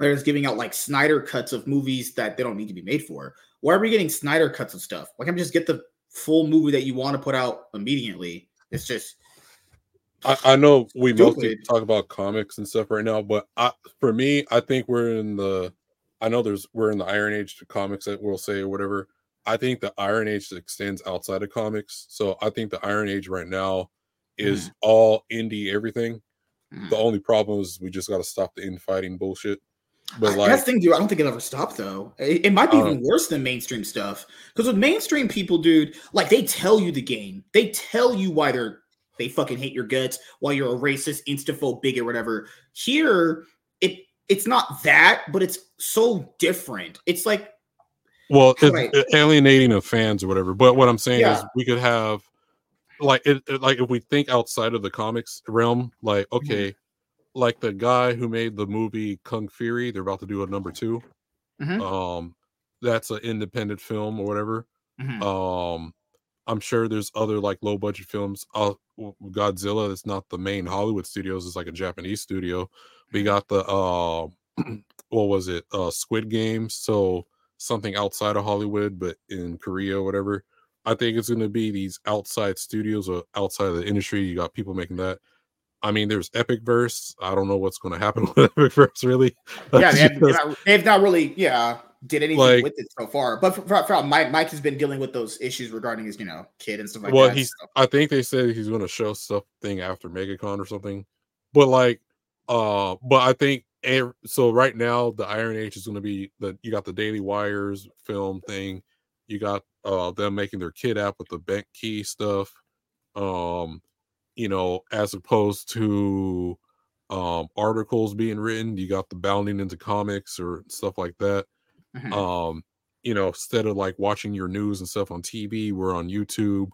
that is giving out like Snyder cuts of movies that they don't need to be made for. Why are we getting Snyder cuts of stuff? Why can't we just get the full movie that you want to put out immediately? It's just I, I know we mostly talk about comics and stuff right now, but I, for me, I think we're in the. I know there's we're in the Iron Age to comics that we'll say or whatever. I think the Iron Age extends outside of comics, so I think the Iron Age right now is all indie everything. mm. The only problem is we just got to stop the infighting bullshit. But like, that's the thing, dude. I don't think it'll ever stop though. It, it might be Uh, even worse than mainstream stuff. Because with mainstream people, dude, like they tell you the game. They tell you why they're they fucking hate your guts, why you're a racist, instaphobic, or whatever. Here, it it's not that, but it's so different. It's like well, it's Right. alienating of fans or whatever. But what I'm saying is, we could have like it, it- like if we think outside of the comics realm, like Mm-hmm. okay, like the guy who made the movie Kung Fury, they're about to do a number 2 Mhm. Um, that's an independent film or whatever. Mhm. Um, I'm sure there's other like low budget films. Uh, Godzilla is not the main Hollywood studios; it's like a Japanese studio. We got the uh, what was it? Uh, Squid Games. So something outside of Hollywood, but in Korea, or whatever. I think it's going to be these outside studios or outside of the industry. You got people making that. I mean, there's Epic Verse. I don't know what's going to happen with Epic Verse, really. yeah, they have, not, they've not really, yeah, did anything Like- with it so far. But for, for, for Mike, Mike has been dealing with those issues regarding his, you know, kid and stuff like well, that. he's. so- I think they said he's going to show something after MegaCon or something. But like, uh, but I think ev- so. Right now, the Iron Age is going to be that You got the Daily Wires film thing. You got uh them making their kid app with the Bentkey stuff. Um, you know, as opposed to um articles being written, you got the bounding into comics or stuff like that Mhm. um you know instead of like watching your news and stuff on tv we're on youtube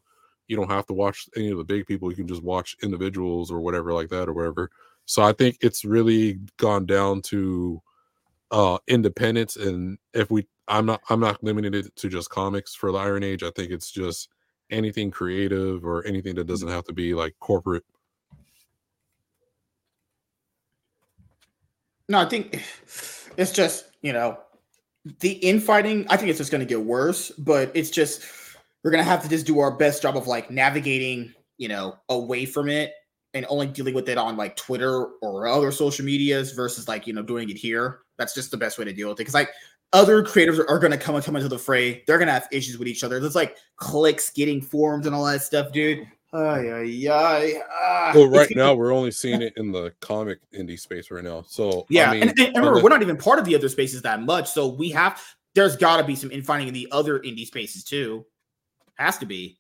you don't have to watch any of the big people you can just watch individuals or whatever like that or whatever so i think it's really gone down to uh independence and if we i'm not i'm not limiting it to just comics for the iron age i think it's just anything creative or anything that doesn't have to be like corporate. No, I think it's just, you know, the infighting, I think it's just going to get worse, but it's just, we're going to have to just do our best job of like navigating, you know, away from it and only dealing with it on like Twitter or other social medias versus like, you know, doing it here. That's just the best way to deal with it. Cause like other creators are, are going to come and come into the fray. They're going to have issues with each other. There's like clicks getting formed and all that stuff, dude. Ay, ay, ay, ah. well right now we're only seeing it in the comic indie space right now so Yeah, I mean, and, and- and remember, the- we're not even part of the other spaces that much, so we have. There's got to be some infighting in the other indie spaces too. Has to be.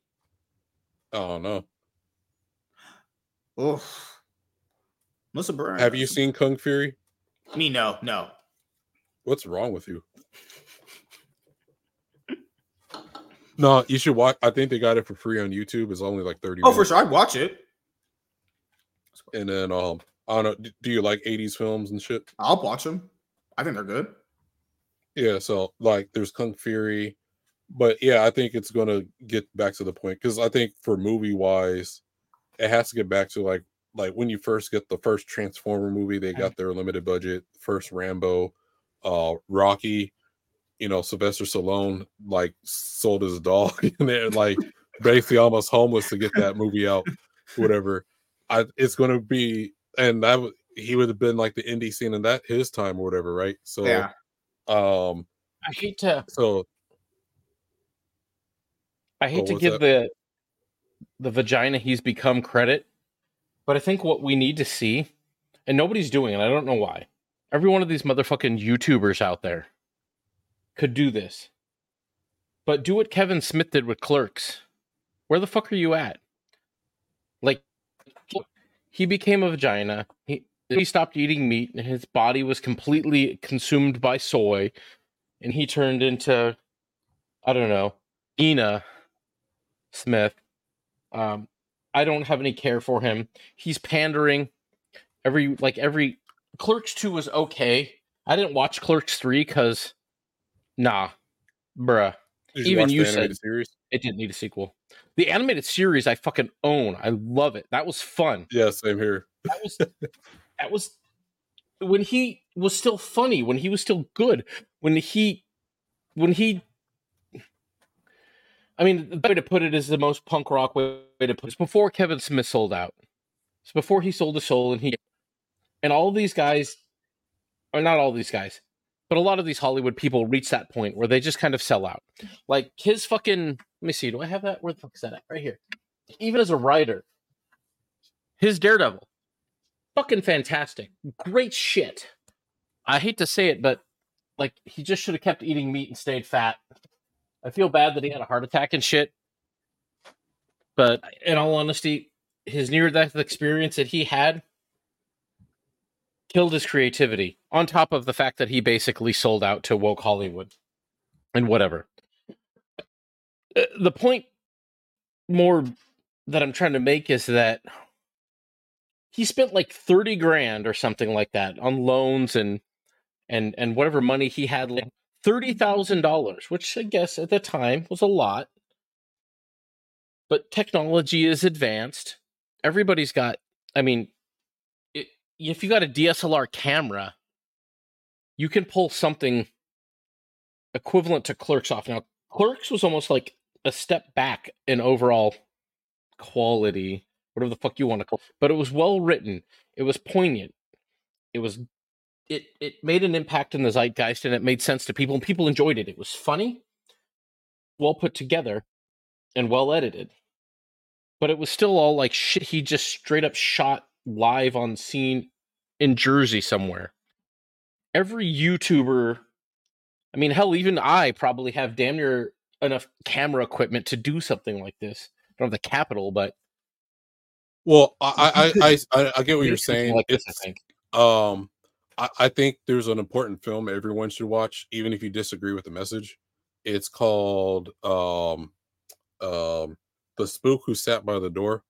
i don't know Oof. Melissa Byrne. have you seen kung fury Me, no, no. What's wrong with you? no, you should watch. I think they got it for free on YouTube. It's only like thirty. Oh, for sure, I'd watch it. And then, um, I don't know. Do you like '80s films and shit? I'll watch them. I think they're good. Yeah. So, like, there's Kung Fury, but yeah, I think it's gonna get back to the point because I think for movie wise, it has to get back to like like when you first get the first Transformer movie, they got their limited budget. First Rambo, uh, Rocky, you know, Sylvester Stallone like sold his dog and they're like basically almost homeless to get that movie out, whatever. I it's gonna be and that he would have been like the indie scene in that his time or whatever, right? So Yeah. um I hate to so I hate to give that? the the vagina he's become credit, But I think what we need to see, and nobody's doing it, I don't know why. Every one of these motherfucking YouTubers out there could do this. But do what Kevin Smith did with clerks. Where the fuck are you at? Like he became a vagina. He he stopped eating meat and his body was completely consumed by soy and he turned into I don't know, Ina Smith. Um I don't have any care for him. He's pandering. Every like every Clerks 2 was okay. I didn't watch Clerks 3 cuz nah. Bruh. You Even you said- series? It didn't need a sequel. The animated series I fucking own. I love it. That was fun. Yeah, same here. That was that was when he was still funny, when he was still good, when he when he I mean, the way to put it is the most punk rock way to put it. It's before Kevin Smith sold out. It's before he sold his soul and he and all these guys or not all these guys, but a lot of these Hollywood people reach that point where they just kind of sell out. Like his fucking let me see, do I have that? Where the fuck is that at? Right here. Even as a writer, his Daredevil. Fucking fantastic. Great shit. I hate to say it, but like he just should have kept eating meat and stayed fat. I feel bad that he had a heart attack and shit. But in all honesty, his near death experience that he had killed his creativity, on top of the fact that he basically sold out to woke Hollywood and whatever. Uh, The point more that I'm trying to make is that he spent like 30 grand or something like that on loans and and and whatever money he had left. $30,000, which I guess at the time was a lot. But technology is advanced. Everybody's got I mean it, if you got a DSLR camera, you can pull something equivalent to Clerks off. Now, Clerks was almost like a step back in overall quality, whatever the fuck you want to call it. But it was well written. It was poignant. It was it it made an impact in the zeitgeist and it made sense to people and people enjoyed it. It was funny, well put together, and well edited. But it was still all like shit he just straight up shot live on scene in Jersey somewhere. Every YouTuber I mean, hell, even I probably have damn near enough camera equipment to do something like this. I don't have the capital, but Well, I I I, I, I get what you're saying. like this, I It's- think. Um, I, I think there's an important film everyone should watch, even if you disagree with the message. It's called um, um, "The Spook Who Sat by the Door."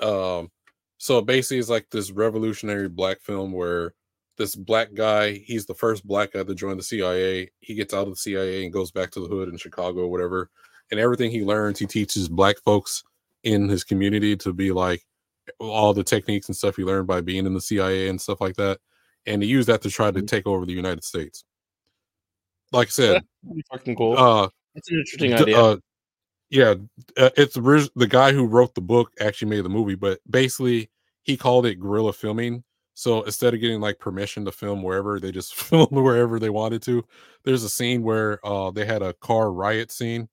Um, so basically, it's like this revolutionary black film where this black guy, he's the first black guy to join the CIA. He gets out of the CIA and goes back to the hood in Chicago, or whatever. And everything he learns, he teaches black folks in his community to be like all the techniques and stuff he learned by being in the CIA and stuff like that, and he used that to try to Mhm. take over the United States. Like I said, fucking cool. uh, That's an interesting d- idea. uh, yeah, uh, it's the guy who wrote the book actually made the movie, but basically he called it guerrilla filming. So instead of getting like permission to film wherever, they just filmed wherever they wanted to. There's a scene where uh, they had a car riot scene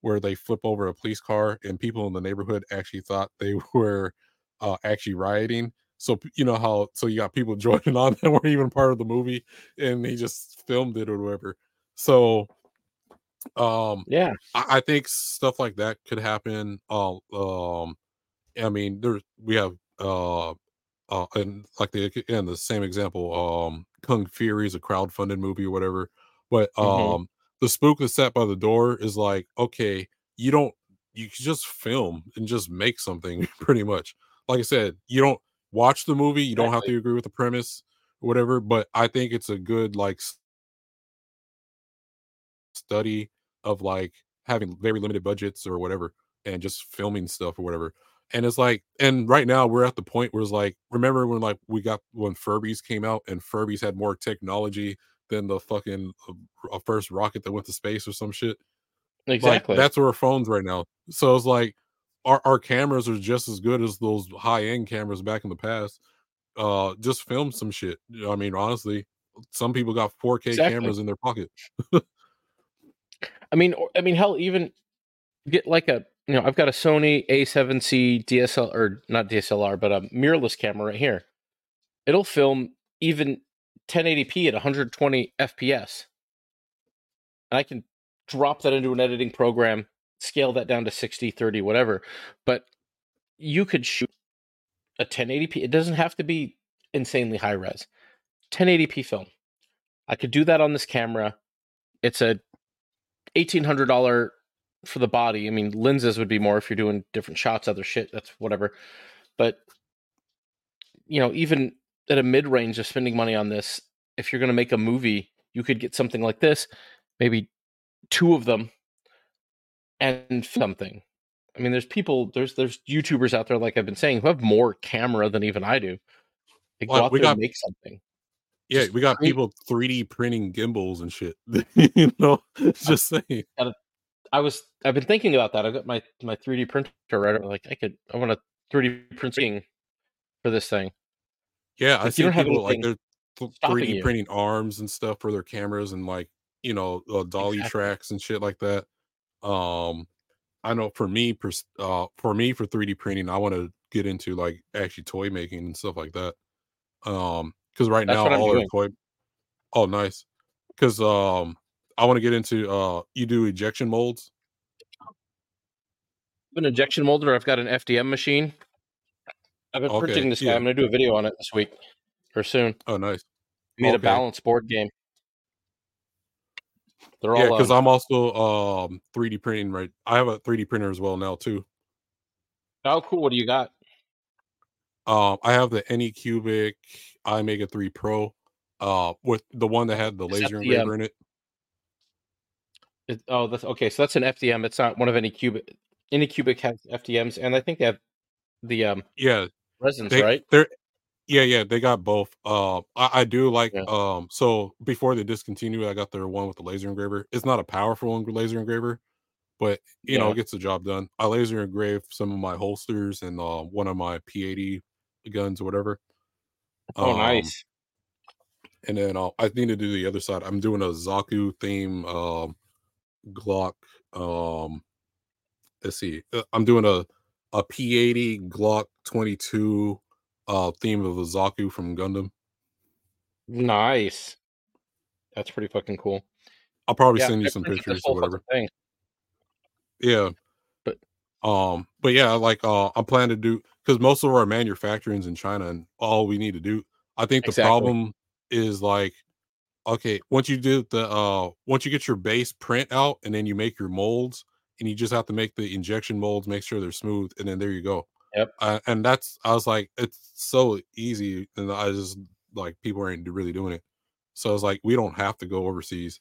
where they flip over a police car, and people in the neighborhood actually thought they were uh, actually rioting. So you know how so you got people joining on that weren't even part of the movie, and he just filmed it or whatever. So um yeah. I, I think stuff like that could happen. Uh, um, I mean, there we have uh, uh, and like the again the same example. Um, Kung Fury is a crowdfunded movie or whatever, but um, Mhm. the spook that sat by the door is like okay, you don't you can just film and just make something pretty much. Like I said, you don't watch the movie, you don't have to agree with the premise, or whatever. But I think it's a good like study of like having very limited budgets or whatever and just filming stuff or whatever and it's like and right now we're at the point where it's like remember when like we got when furbies came out and furbies had more technology than the fucking uh, first rocket that went to space or some shit Like, Exactly. that's where our phones right now so it's like our, our cameras are just as good as those high-end cameras back in the past uh just film some shit i mean honestly some people got 4k Exactly. cameras in their pocket I mean, I mean, hell, even get like a you know, I've got a Sony A7C DSL or not DSLR, but a mirrorless camera right here. It'll film even 1080p at 120 FPS. And I can drop that into an editing program, scale that down to 60, 30, whatever. But you could shoot a 1080p. It doesn't have to be insanely high res. 1080p film. I could do that on this camera. It's a $1800 for the body. I mean, lenses would be more if you're doing different shots, other shit, that's whatever. But you know, even at a mid range of spending money on this, if you're going to make a movie, you could get something like this, maybe two of them, and something. I mean, there's people, there's there's YouTubers out there, like I've been saying, who have more camera than even I do. They go out we there got- and make something. Yeah, Just we got create- people 3D printing gimbals and shit. you know, just saying. I was I've been thinking about that. I've got my my 3D printer right. Like I could I want a 3D printing for this thing. Yeah, I Like, you see people like they're 3D you. printing arms and stuff for their cameras and like you know uh, dolly Exactly. tracks and shit like that. Um, I know for me, pers- uh, for me for 3D printing, I want to get into like actually toy making and stuff like that. Um, because right That's now all our doing. toy. Oh, nice. Because um, I want to get into uh, you do ejection molds. an injection molder. I've got an FDM machine. I've been Okay, printing this guy. yeah. I'm going to do a video on it this week or soon. Oh, nice. Made a Okay. balance board game. They're all Yeah, because um, I'm also um 3D printing. Right, I have a 3D printer as well now too. oh cool. What do you got? Um, I have the Anycubic iMega 3 Pro, uh, with the one that had the laser engraver in it. It, oh, that's okay. So that's an FDM. It's not one of Anycubic. Any cubic has FDMs, and I think they have the um Yeah, resins, they, right? They're yeah, yeah, they got both. Uh, I, I do like Yeah. um. So before they discontinued, I got their one with the laser engraver. It's not a powerful laser engraver, but you know Yeah. it gets the job done. I laser engrave some of my holsters and uh, one of my P80 guns or whatever. Oh, Um, nice. And then uh, I need to do the other side. I'm doing a Zaku theme um Glock. Um let's see. uh, I'm doing a a P80 Glock 22 uh theme of the Zaku from Gundam. Nice. That's pretty fucking cool. I'll probably Yeah, send you some pictures or whatever. Yeah. But- um but yeah, like uh I'm planning to do because most of our manufacturing's in China and all we need to do I think the Exactly. problem is like okay, once you do the uh once you get your base print out and then you make your molds and you just have to make the injection molds, make sure they're smooth, and then there you go. Yep. Uh, and that's I was like, it's so easy, and I just like people aren't really doing it. So it's like we don't have to go overseas.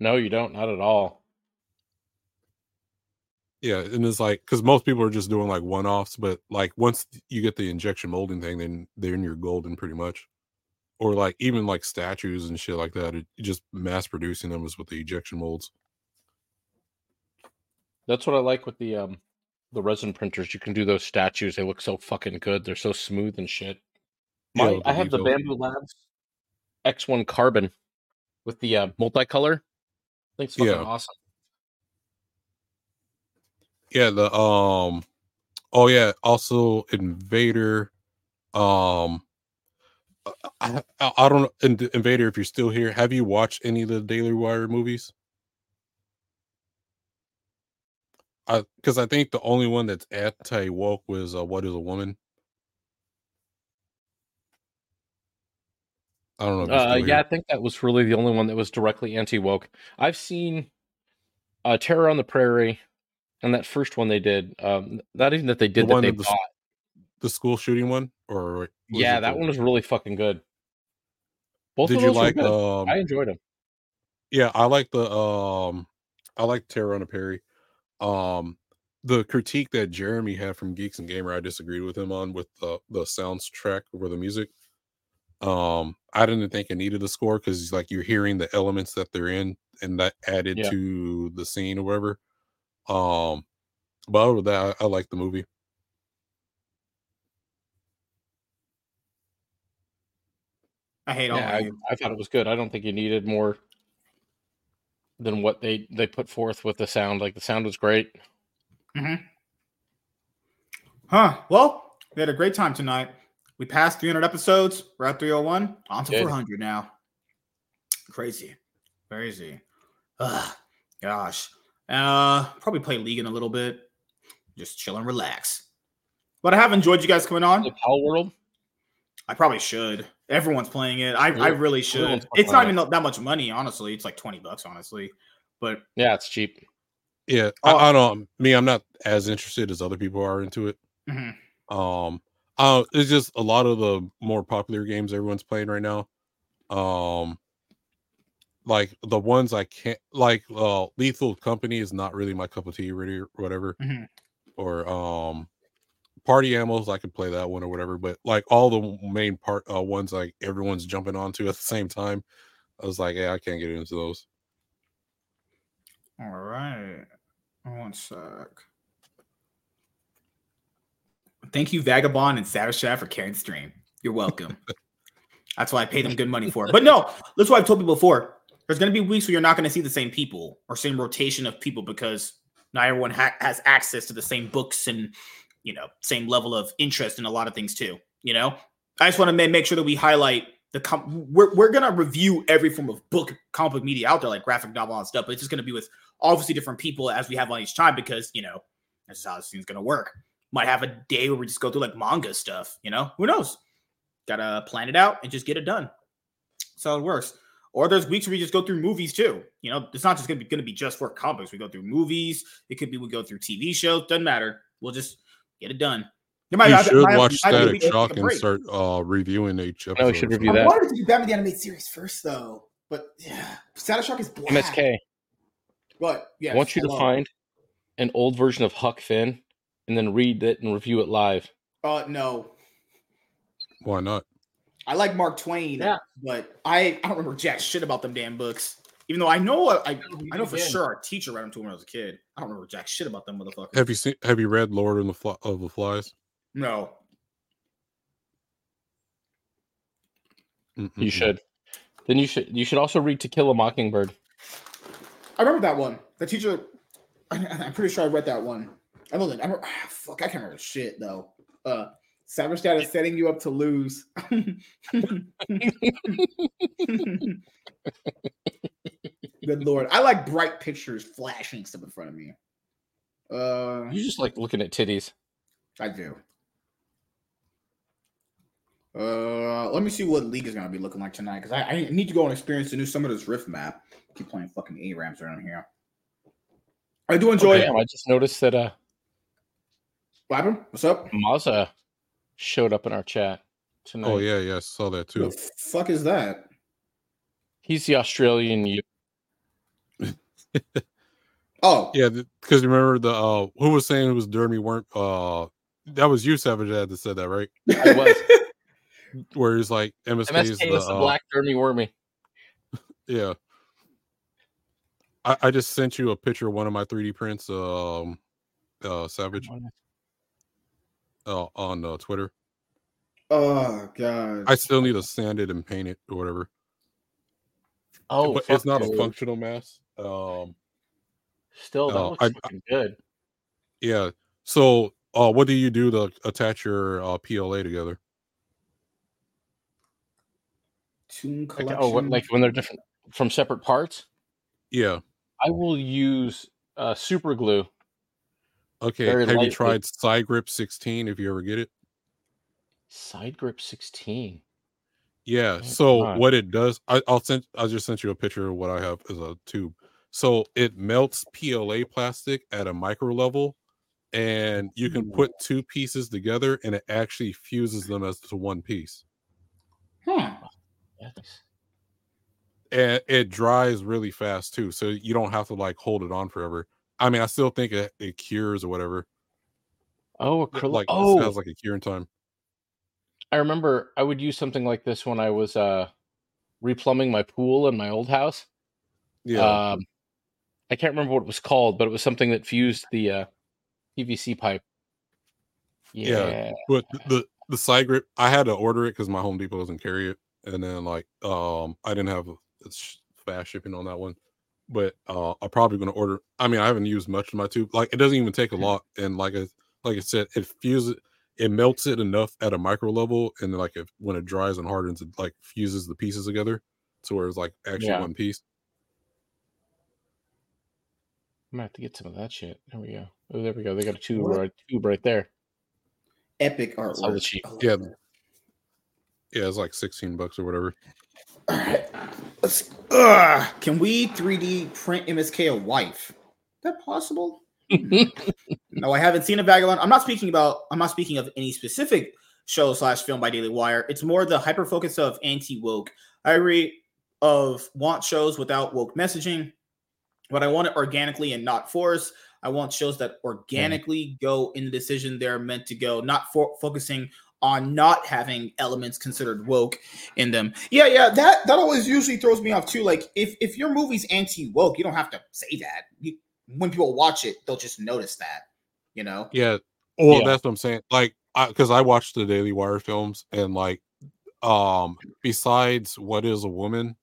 No, you don't. Not at all. Yeah, and it's like because most people are just doing like one offs, but like once you get the injection molding thing, then then you're golden pretty much. Or like even like statues and shit like that, it, just mass producing them is with the ejection molds. That's what I like with the um the resin printers. You can do those statues. They look so fucking good. They're so smooth and shit. My, I have the. Bambu Labs X1 Carbon with the uh, multicolor. I think it's fucking Yeah. awesome. Yeah, the um oh yeah, also Invader. Um I, I, I don't know Invader if you're still here, have you watched any of the Daily Wire movies? I because I think the only one that's anti woke was uh, What is a Woman? I don't know. Uh, yeah, I think that was really the only one that was directly anti woke. I've seen uh, Terror on the Prairie, and that first one they did. Um, not even that they did The that one they the bought. the school shooting one, or Yeah, that one was really fucking good. Both Did of you those like? were good. Um, I enjoyed them. yeah, I like the um, I like Terror on the Prairie. Um, the critique that Jeremy had from Geeks and Gamer, I disagreed with him on with the the soundtrack over the music. Um, I didn't think it needed a score because like you're hearing the elements that they're in, and that added Yeah. to the scene or whatever. Um, but other than that, I, I like the movie. I hate all Yeah, of I. I thought it was good. I don't think you needed more. Than what they they put forth with the sound. Like the sound was great. Huh. Well, we had a great time tonight. We passed 300 episodes. We're at 301. On to Good. 400 now. Crazy. Crazy. Ugh. Gosh. Uh, probably play League in a little bit. Just chill and relax. But I have enjoyed you guys coming on. The Palworld. I probably should. Everyone's playing it. I, I really should. It's not playing even that much money, honestly. It's like 20 bucks, honestly. But Yeah, it's cheap. Yeah, Oh. I, I don't. Me, I'm not as interested as other people are into it. mhm. Um, uh, it's just a lot of the more popular games everyone's playing right now. Um, like the ones I can't like. Uh, Lethal Company is not really my cup of tea, really, or whatever. Mhm. Or um, Party Animals, I could play that one or whatever. But like all the main part uh, ones, like everyone's jumping onto at the same time. I was like, yeah, I can't get into those. all right. One sec. Thank you, Vagabond and Savage Shaft, for carrying stream. You're welcome. That's why I paid them good money for it. But no, that's what I've told people before. There's going to be weeks where you're not going to see the same people or same rotation of people because not everyone ha- has access to the same books and you know same level of interest in a lot of things too. You know, I just want to make sure that we highlight the com- we're we're gonna review every form of book comic book media out there like graphic novel and stuff, but it's just gonna be with obviously different people as we have on each time because you know that's how this thing's gonna work. Might have a day where we just go through like manga stuff. You know, who knows? Gotta plan it out and just get it done. So it works. Or there's weeks where we just go through movies too. You know, it's not just gonna be gonna be just for comics. We go through movies. It could be we go through TV shows. Doesn't matter. We'll just get it done. There might- You I- should might have- watch might be a Static week to Shock and start uh reviewing each episode. No, we should or review I that. wanted to do Batman the Animated Series first, though. But yeah, Static Shock is black. MSK. But yeah, I want you to find an old version of Huck Finn and then read it and review it live. Uh, no, Why not? I like Mark Twain. Yeah. but I I don't remember jack shit about them damn books. Even though I know I I, I know for sure our teacher read them to me when I was a kid. I don't remember jack shit about them motherfuckers. Have you seen? Have you read Lord of the Fly, of the Flies? No, Mm-mm-mm. You should. Then you should you should also read To Kill a Mockingbird. I remember that one. The teacher, I, I'm pretty sure I read that one. I know that. I remember, ah, fuck, I can't remember shit though. Uh, Savage Dad is setting you up to lose. Good lord, I like bright pictures flashing stuff in front of me. Uh, You just like looking at titties. I do. Uh, let me see what league is gonna be looking like tonight because I, I need to go and experience the new some of this Rift map. Keep playing fucking ARAMs around here. I do enjoy. Damn, I just noticed that uh What happened? What's up? Mazza showed up in our chat tonight. Oh yeah, yeah, I saw that Who too. the fuck is that? He's the Australian you Oh, Yeah, because remember the uh who was saying it was Dermy weren't uh that was you, Savage Dad, that said that, right? I was. Where he's like MSK, is MSK the, is the uh, black dirty wormy. yeah. I, I just sent you a picture of one of my 3D prints, um, uh, Savage, uh, on uh, Twitter. oh god. I still need to sand it and paint it or whatever. Oh, but it's not a functional mass. Um, Still, that Oh, looks I- fucking good. yeah. So, uh, what do you do to attach your uh, PLA together? Toon Like, oh, what, like when they're different from separate parts. Yeah. I will use uh, super glue. Okay. Very Have you tried SCIGRIP 16 if you ever get it? SCIGRIP 16. Yeah. Oh, So God. what it does, I, I'll send. I just sent you a picture of what I have as a tube. So it melts PLA plastic at a micro level, and you can put two pieces together, and it actually fuses them as to one piece. Huh. And it dries really fast too, so you don't have to like hold it on forever. I mean, I still think it, it cures or whatever. Oh, It, acrylic. Like oh, it has like a curing time. I remember I would use something like this when I was uh, replumbing my pool in my old house. Yeah. Um, I can't remember what it was called, but it was something that fused the uh, PVC pipe. Yeah. Yeah. But the the SCIGRIP, I had to order it because my Home Depot doesn't carry it, and then like um I didn't have fast shipping on that one, but uh, I'm probably gonna order. I mean, I haven't used much of my tube. Like, it doesn't even take a Mhm. lot, and like I like I said, it fuses. It melts it enough at a micro level, and like if when it dries and hardens, it like fuses the pieces together, to where it's like actually Yeah. one piece. I'm gonna have to get some of that shit. There we go. Oh, there we go. They got a tube What? right, tube right there. Epic That's the artwork. cheap. I Yeah. that. Yeah, it's like 16 bucks or whatever. All right. Let's. Ugh. Can we 3D print MSK a wife? Is that possible? no, I haven't seen a vagabond. I'm not speaking about. I'm not speaking of any specific show slash film by Daily Wire. It's more the hyper focus of anti woke. I agree of want shows without woke messaging, but I want it organically and not force. I want shows that organically go in the decision they're meant to go, not for focusing on not having elements considered woke in them. Yeah, yeah, that that always usually throws me off too. Like if if your movie's anti woke, you don't have to say that. You, when people watch it, they'll just notice that. You know. Yeah. Well, Yeah. that's what I'm saying. Like, because I, watched the Daily Wire films, and like, um, besides what is a woman,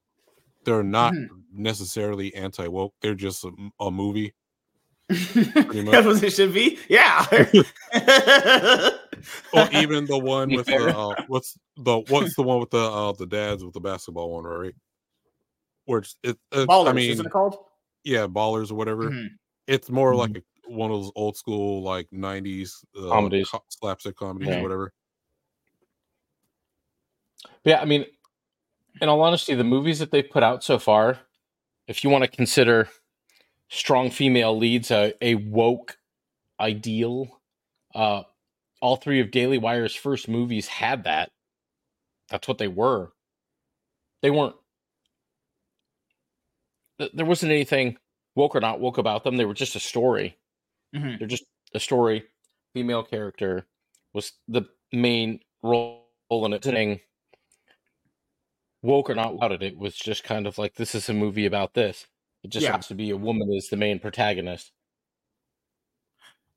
they're not Mhm. necessarily anti woke. They're just a, a movie. much. That's what it should be. Yeah. Or even the one with the uh, what's the what's the one with the uh the dads with the basketball one, right? Where it's it. it Ballers, I mean, isn't it called? yeah, ballers or whatever. Mhm. It's more Mhm. like a, one of those old school like '90s uh, Comedies. co- slapstick comedies Yeah. or whatever. Yeah, I mean, in all honesty, the movies that they've put out so far, if you want to consider strong female leads a, a woke ideal, uh, all three of Daily Wire's first movies had that. That's what they were. They weren't. There wasn't anything woke or not woke about them. They were just a story. Mhm. They're just a story. Female character was the main role in it. Saying woke or not about it, it was just kind of like this is a movie about this. It just Yeah. happens to be a woman is the main protagonist.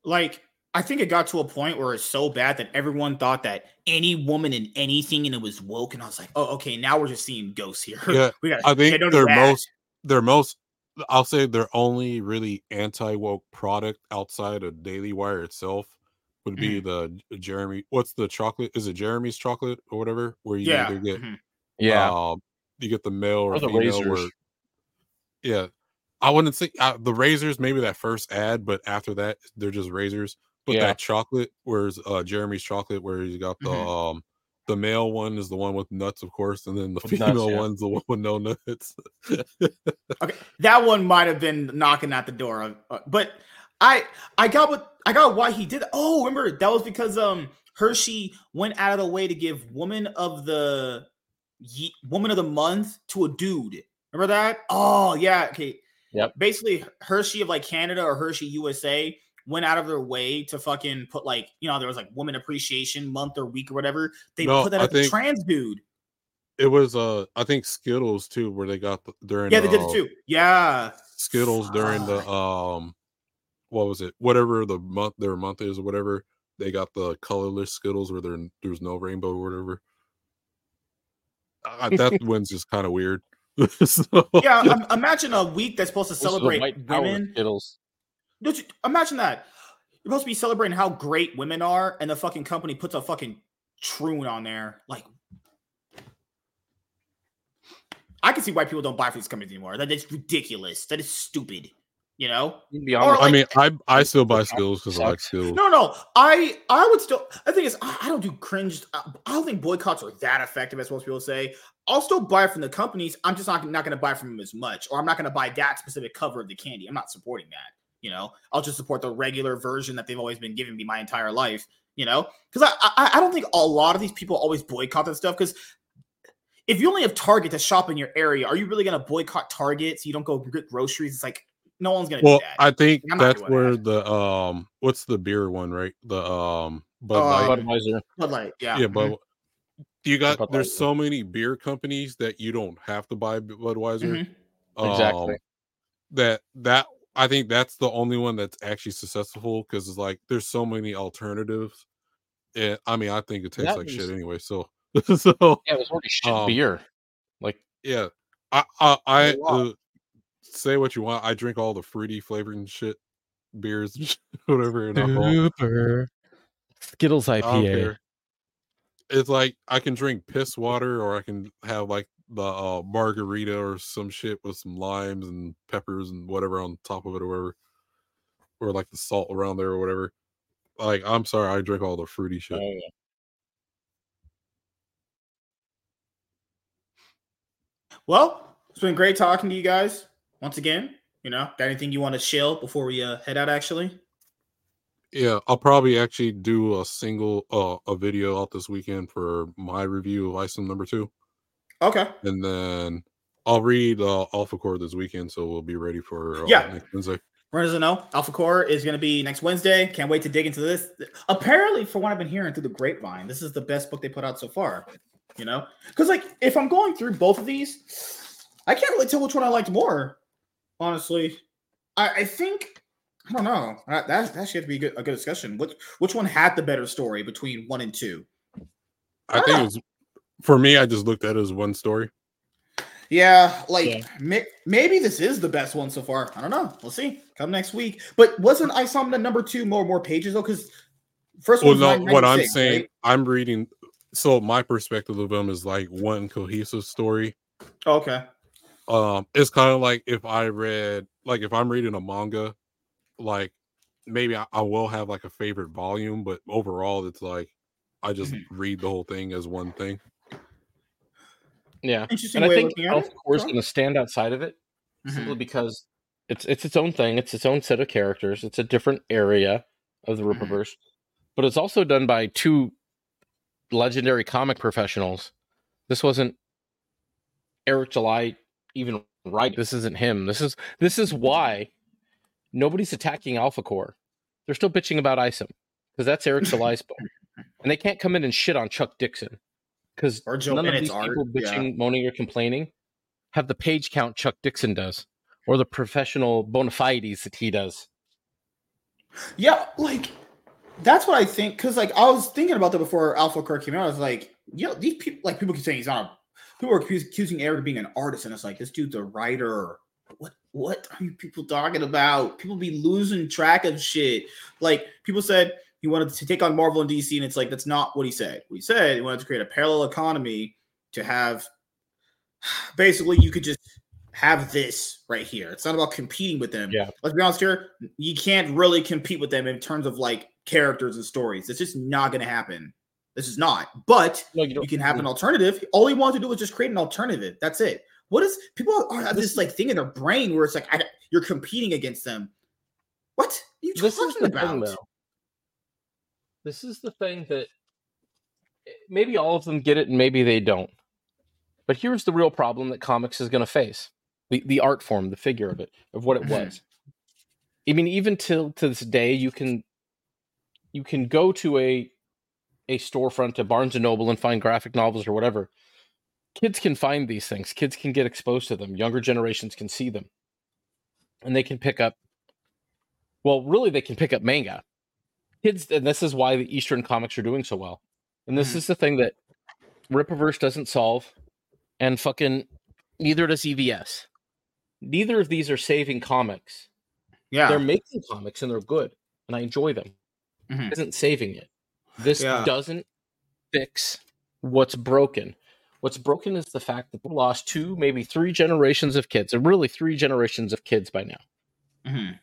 Like, I think it got to a point where it's so bad that everyone thought that any woman in anything and it was woke, and I was like, oh, okay, now we're just seeing ghosts here. Yeah, we got. I think don't do their that. most their most I'll say their only really anti woke product outside of Daily Wire itself would be Mm-hmm. the Jeremy. What's the chocolate? Is it Jeremy's chocolate or whatever? Where you Yeah. either get mhm. Yeah, um, you get the male or, Or the female. razors. Or, yeah, I wouldn't say uh, the razors. Maybe that first ad, but after that, they're just razors. But Yeah. that chocolate, where's uh, Jeremy's chocolate, where you got the Mhm. um. The male one is the one with nuts, of course, and then the With nuts, female yeah. one's the one with no nuts. Okay, that one might have been knocking at the door, uh, but I I got what I got why he did. Oh, remember that was because um Hershey went out of the way to give woman of the ye- woman of the month to a dude. Remember that? Oh yeah. Okay. Yep. Basically, Hershey of like Canada or Hershey USA went out of their way to fucking put like you know there was like Woman Appreciation Month or week or whatever. They No, put that a think- trans dude. It was uh I think Skittles too, where they got the, during Yeah, they did uh, it too. Yeah. Skittles during the um what was it? Whatever the month their month is or whatever. They got the colorless Skittles where there there's no rainbow or whatever. Uh, that one's just kind of weird. So- yeah, im- imagine a week that's supposed to Those celebrate white women. Skittles. Don't you, imagine that. You're supposed to be celebrating how great women are, and the fucking company puts a fucking troon on there. Like, I can see why people don't buy for these companies anymore. That is ridiculous. That is stupid. You know? You'd be Or honest. I mean, I I still buy Skittles because I like. Skittles. No, no. I I would still. The thing is, I, I don't do cringe. I, I don't think boycotts are that effective as most people say. I'll still buy from the companies. I'm just not not going to buy from them as much, or I'm not going to buy that specific cover of the candy. I'm not supporting that. You know, I'll just support the regular version that they've always been giving me my entire life. You know, because I, I I don't think a lot of these people always boycott that stuff because. If you only have Target to shop in your area, are you really going to boycott Target so you don't go get groceries? It's like no one's going to Well, do that. I think I'm that's where that. the um what's the beer one, right? The um Bud Uh, Light. Budweiser. Bud Light, yeah, yeah, but you got Bud there's Light, so many beer companies that you don't have to buy Budweiser. Mhm. Exactly. um, that that I think that's the only one that's actually successful because it's like there's so many alternatives. And I mean, I think it tastes That like was- shit anyway. So, so Yeah, it was already shit Um, beer. Like yeah, I I, I A lot. uh, say what you want. I drink all the fruity flavored and shit, beers, and shit, whatever. Super. Skittles IPA. It's like I can drink piss water, or I can have like the uh, margarita or some shit with some limes and peppers and whatever on top of it, or whatever, or like the salt around there or whatever. Like I'm sorry, I drink all the fruity shit. Oh, yeah. Well, it's been great talking to you guys once again. You know, got anything you want to chill before we uh, head out? Actually, Yeah, I'll probably actually do a single uh a video out this weekend for my review of Isom number two. okay. And then I'll read uh Alpha Core this weekend, so we'll be ready for uh, Yeah. next Wednesday. Runners to know, Alpha Core is going to be next Wednesday. Can't wait to dig into this. Apparently, for what I've been hearing through the grapevine, this is the best book they put out so far. You know, because like if I'm going through both of these, I can't really tell which one I liked more. Honestly, I, I think I don't know. That that, that should be a good, a good discussion. Which which one had the better story between one and two? I think it was for me, I just looked at it as one story. Yeah, like Yeah. may, maybe this is the best one so far. I don't know. We'll see. Come next week. But wasn't I saw the number two more more pages though? Because first Well, one. no, what I'm saying, I'm reading. So my perspective of them is like one cohesive story. Oh, okay. Um, it's kind of like if I read, like if I'm reading a manga, like maybe I, I will have like a favorite volume, but overall, it's like I just Mm-hmm. read the whole thing as one thing. Yeah. Interesting And I way of think looking at Alpha it. Core is going to stand outside of it Mhm. simply because it's it's its own thing. It's its own set of characters. It's a different area of the Mhm. But it's also done by two legendary comic professionals. This wasn't Eric July even right. This isn't him. This is this is why nobody's attacking Alpha Core. They're still bitching about Isom because that's Eric July's book, and they can't come in and shit on Chuck Dixon because none of Bennett's these art. people Yeah. bitching, moaning, or complaining have the page count Chuck Dixon does, or the professional bona fides that he does. Yeah, like that's what I think. Because like I was thinking about that before Alpha Core came out. I was like, you know, these people like people keep saying he's not. A, people are accusing Eric of being an artist, and it's like this dude's a writer. What what are you people talking about? People be losing track of shit. Like people said he wanted to take on Marvel and DC, and it's like that's not what he said. What he said he wanted to create a parallel economy to have basically you could just have this right here. It's not about competing with them. Yeah. Let's be honest here. You can't really compete with them in terms of like characters and stories. It's just not going to happen. This is not. But No, you, you can have an alternative. All he wanted to do was just create an alternative. That's it. What is people are have this like thing in their brain where it's like I, you're competing against them. What are you This is talking the thing, about? though. This is the thing that eh, maybe all of them get it and maybe they don't. But here's the real problem that comics is going to face the, the art form, the figure of it, of what it Mhm. was. I mean, even till to this day, you can you can go to a a storefront, to Barnes and Noble, and find graphic novels or whatever. Kids can find these things. Kids can get exposed to them. Younger generations can see them, and they can pick up. Well, really, they can pick up manga. Kids, and this is why the Eastern comics are doing so well. And this Mhm. is the thing that Rippaverse doesn't solve, and fucking neither does EVS. Neither of these are saving comics. Yeah. They're making comics and they're good, and I enjoy them. Mhm. Isn't saving it. This Yeah. doesn't fix what's broken. What's broken is the fact that we lost two, maybe three generations of kids, and really three generations of kids by now. Mhm.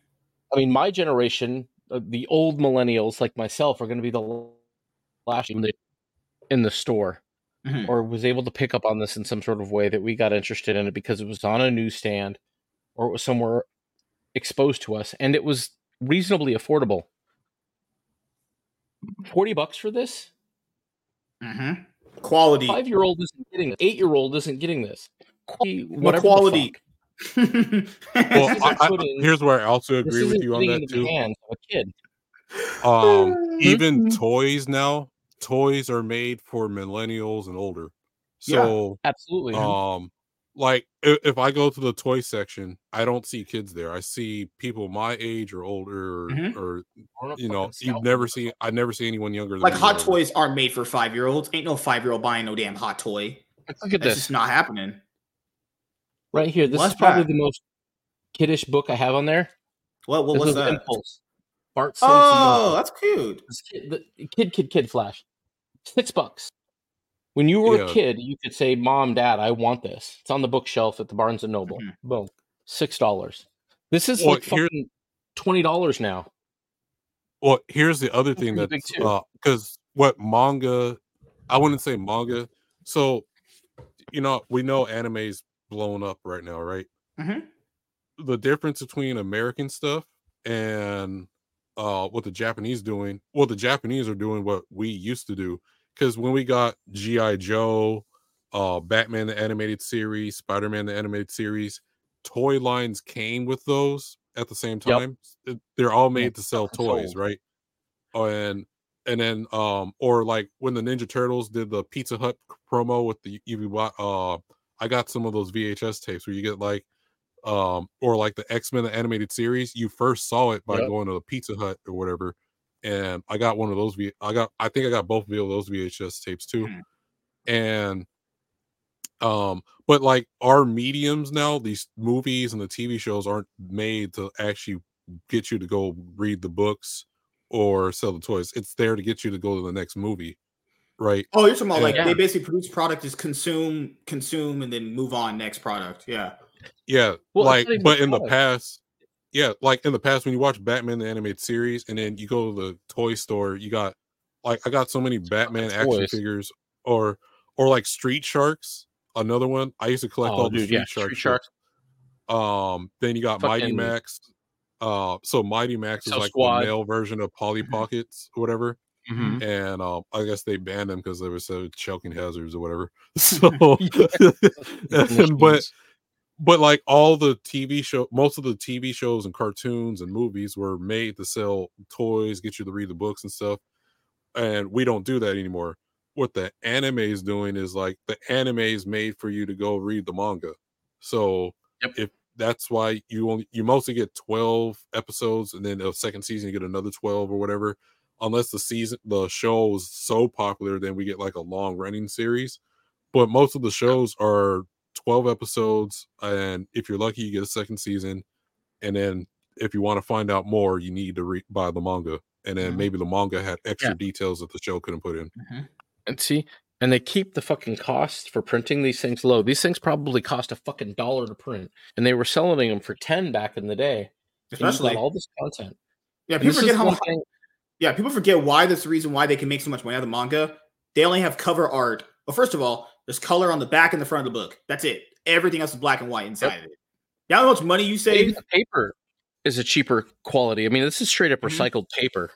I mean, my generation, uh, the old millennials like myself, are going to be the last in the, in the store Mhm. or was able to pick up on this in some sort of way that we got interested in it because it was on a newsstand or it was somewhere exposed to us and it was reasonably affordable. 40 bucks for this? Mhm. Quality. Five year old isn't getting this. Eight year old isn't getting this. Quality, What whatever quality? Well, I, I, here's where I also agree with you on that too. hands of a kid. Um, even toys now, toys are made for millennials and older. Yeah. So, Absolutely. um, like if, if I go to the toy section, I don't see kids there. I see people my age or older, or, Mhm. or Or you know, you've never seen. I never see anyone younger. Than like hot toys aren't made for five year olds. Ain't no five year old buying no damn hot toy. Look at That's this. just not happening. right here. This What's is probably that? the most kiddish book I have on there. What? What This was was that? Impulse. Bart Simpson. Oh, that's cute. Kid, the kid, kid, kid flash. Six bucks. When you were a kid, you could say, "Mom, Dad, I want this." It's on the bookshelf at the Barnes and Noble. Mhm. Boom, six dollars. This is Well, like here- fucking twenty dollars now. Well, here's the other That's thing that's because what manga, I wouldn't say manga. So, you know, we know anime's blown up right now, right? Mhm. The difference between American stuff and uh what the Japanese doing, well, the Japanese are doing what we used to do. Because when we got G.I. Joe, uh Batman the animated series, Spider-Man the animated series, toy lines came with those at the same time. It- They're all made to sell toys, right? Oh, and and then um or like when the Ninja Turtles did the Pizza Hut promo with the EV uh I got some of those VHS tapes where you get like um or like the X-Men the animated series, you first saw it by Yep. going to the Pizza Hut or whatever. And I got one of those V I got I think I got both of those VHS tapes too. Mhm. And um but like our mediums now these movies and the tv shows aren't made to actually get you to go read the books or sell the toys it's there to get you to go to the next movie right Oh, you're talking about like Yeah. they basically produce product is consume, consume, and then move on next product. Yeah. yeah Well, like but a in the past yeah like in the past when you watch batman the animated series and then you go to the toy store you got like i got so many batman action toys. figures or or like street sharks another one i used to collect Oh, all the street yeah, shark Street Sharks. um then you got mighty max uh so mighty max is like Squad. the male version of polly Mhm. pockets or whatever Mhm. and um i guess they banned them because they were so choking hazards or whatever so but but like all the TV show, most of the TV shows and cartoons and movies were made to sell toys, get you to read the books and stuff. And we don't do that anymore. What the anime is doing is like the anime is made for you to go read the manga. So Yep. if that's why you only you mostly get 12 episodes and then the second season you get another 12 or whatever. Unless the season the show is so popular, then we get like a long running series. But most of the shows are 12 episodes and if you're lucky you get a second season and then if you want to find out more you need to read buy the manga and then Mhm. maybe the manga had extra Yeah. details that the show couldn't put in And see, and they keep the fucking cost for printing these things low. These things probably cost a fucking dollar to print, and they were selling them for ten back in the day. And you Especially, all this content. yeah. People forget is how one thing- Yeah, people forget why that's the reason why they can make so much money out of the manga. They only have cover art. Well, first of all, there's color on the back and the front of the book. That's it. Everything else is black and white inside of it. You know how much money you Even save? the paper is a cheaper quality. I mean, this is straight up Mhm. recycled paper.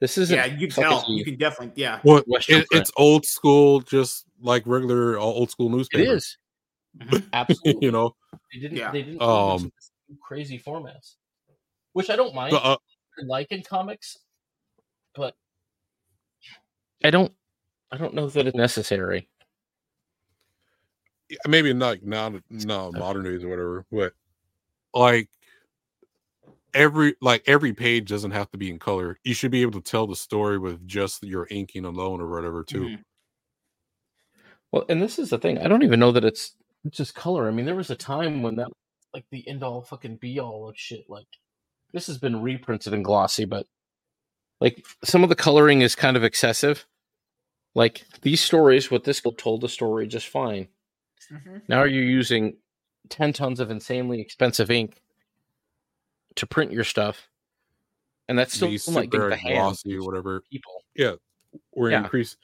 This isn't. Yeah, you can tell. You can definitely. Yeah. well it, it's old school just like regular uh, old school It newspaper is Mhm. absolutely. you know They didn't. Yeah. They didn't. Um, crazy formats, which I don't mind. but, uh, I like in comics, but I don't. I don't know that it's necessary. Yeah, maybe not not not modern days or whatever but like every like every page doesn't have to be in color you should be able to tell the story with just your inking alone or whatever too Mhm. Well, and this is the thing. I don't even know that it's just color. I mean, there was a time when that, like, the end all fucking be all of shit. Like, this has been reprinted in glossy, but like some of the coloring is kind of excessive. Like these stories, what this told the story just fine. Mhm. Now you're using 10 tons of insanely expensive ink to print your stuff. And that's still be not getting super the hands glossy or whatever people. yeah or Yeah. increase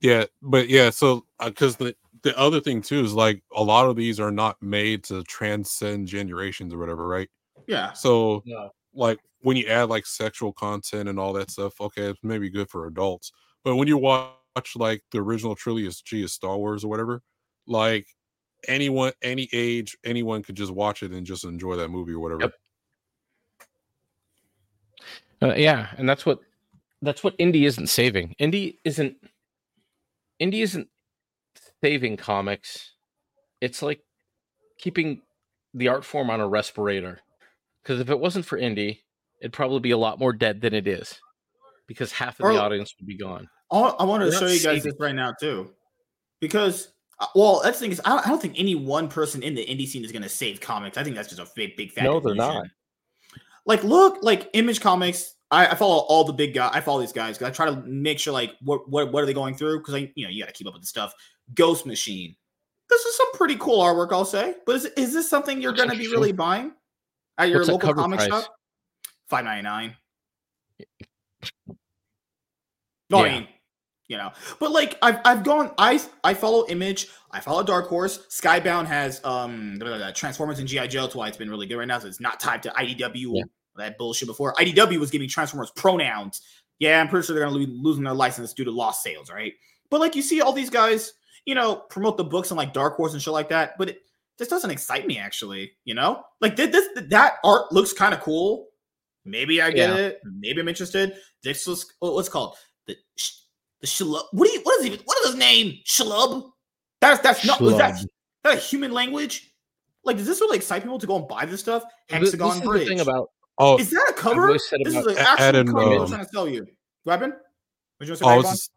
yeah but yeah so because the the other thing too is like a lot of these are not made to transcend generations or whatever right Yeah. so No. like when you add like sexual content and all that stuff okay it's maybe good for adults but when you watch like the original trilogy of star wars or whatever like anyone any age anyone could just watch it and just enjoy that movie or whatever Yep. Uh, yeah, and that's what that's what indie isn't saving. Indie isn't indie isn't saving comics. It's like keeping the art form on a respirator. Because if it wasn't for indie, it'd probably be a lot more dead than it is. Because half of Or- the audience would be gone. I, I want to show you guys saving- this right now too, because Uh, well, that's the thing is, I don't, I don't think any one person in the indie scene is going to save comics. I think that's just a big, big fat. No, they're not. Like, look, like Image Comics. I, I follow all the big guys. I follow these guys because I try to make sure, like, what what what are they going through? Because I, you know, you got to keep up with the stuff. Ghost Machine. This is some pretty cool artwork, I'll say. But is, is this something you're going to be really buying at your What's local comic price? shop? Five ninety nine. No, Yeah. I mean, you know, but like I've I've gone I I follow Image, I follow Dark Horse. Skybound has um blah, blah, blah, Transformers and GI Joe. That's why it's been really good right now. So it's not tied to IDW Yeah. that bullshit before. IDW was giving Transformers pronouns. Yeah, I'm pretty sure they're gonna be losing their license due to lost sales, right? But like you see all these guys, you know, promote the books and like Dark Horse and shit like that. But it this doesn't excite me actually. You know, like th- this that art looks kind of cool. Maybe I get Yeah. it. Maybe I'm interested. This was what's called the the shlub. What do you? What is even? What is his name? Shlub. That's that's not. Was that that a human language? Like, does this really excite people to go and buy this stuff? Th- Hexagon this is Bridge. the thing about Oh, is that a cover? always said This is an actual cover they're um, trying to sell you. Weapon? Would you oh, I was say just,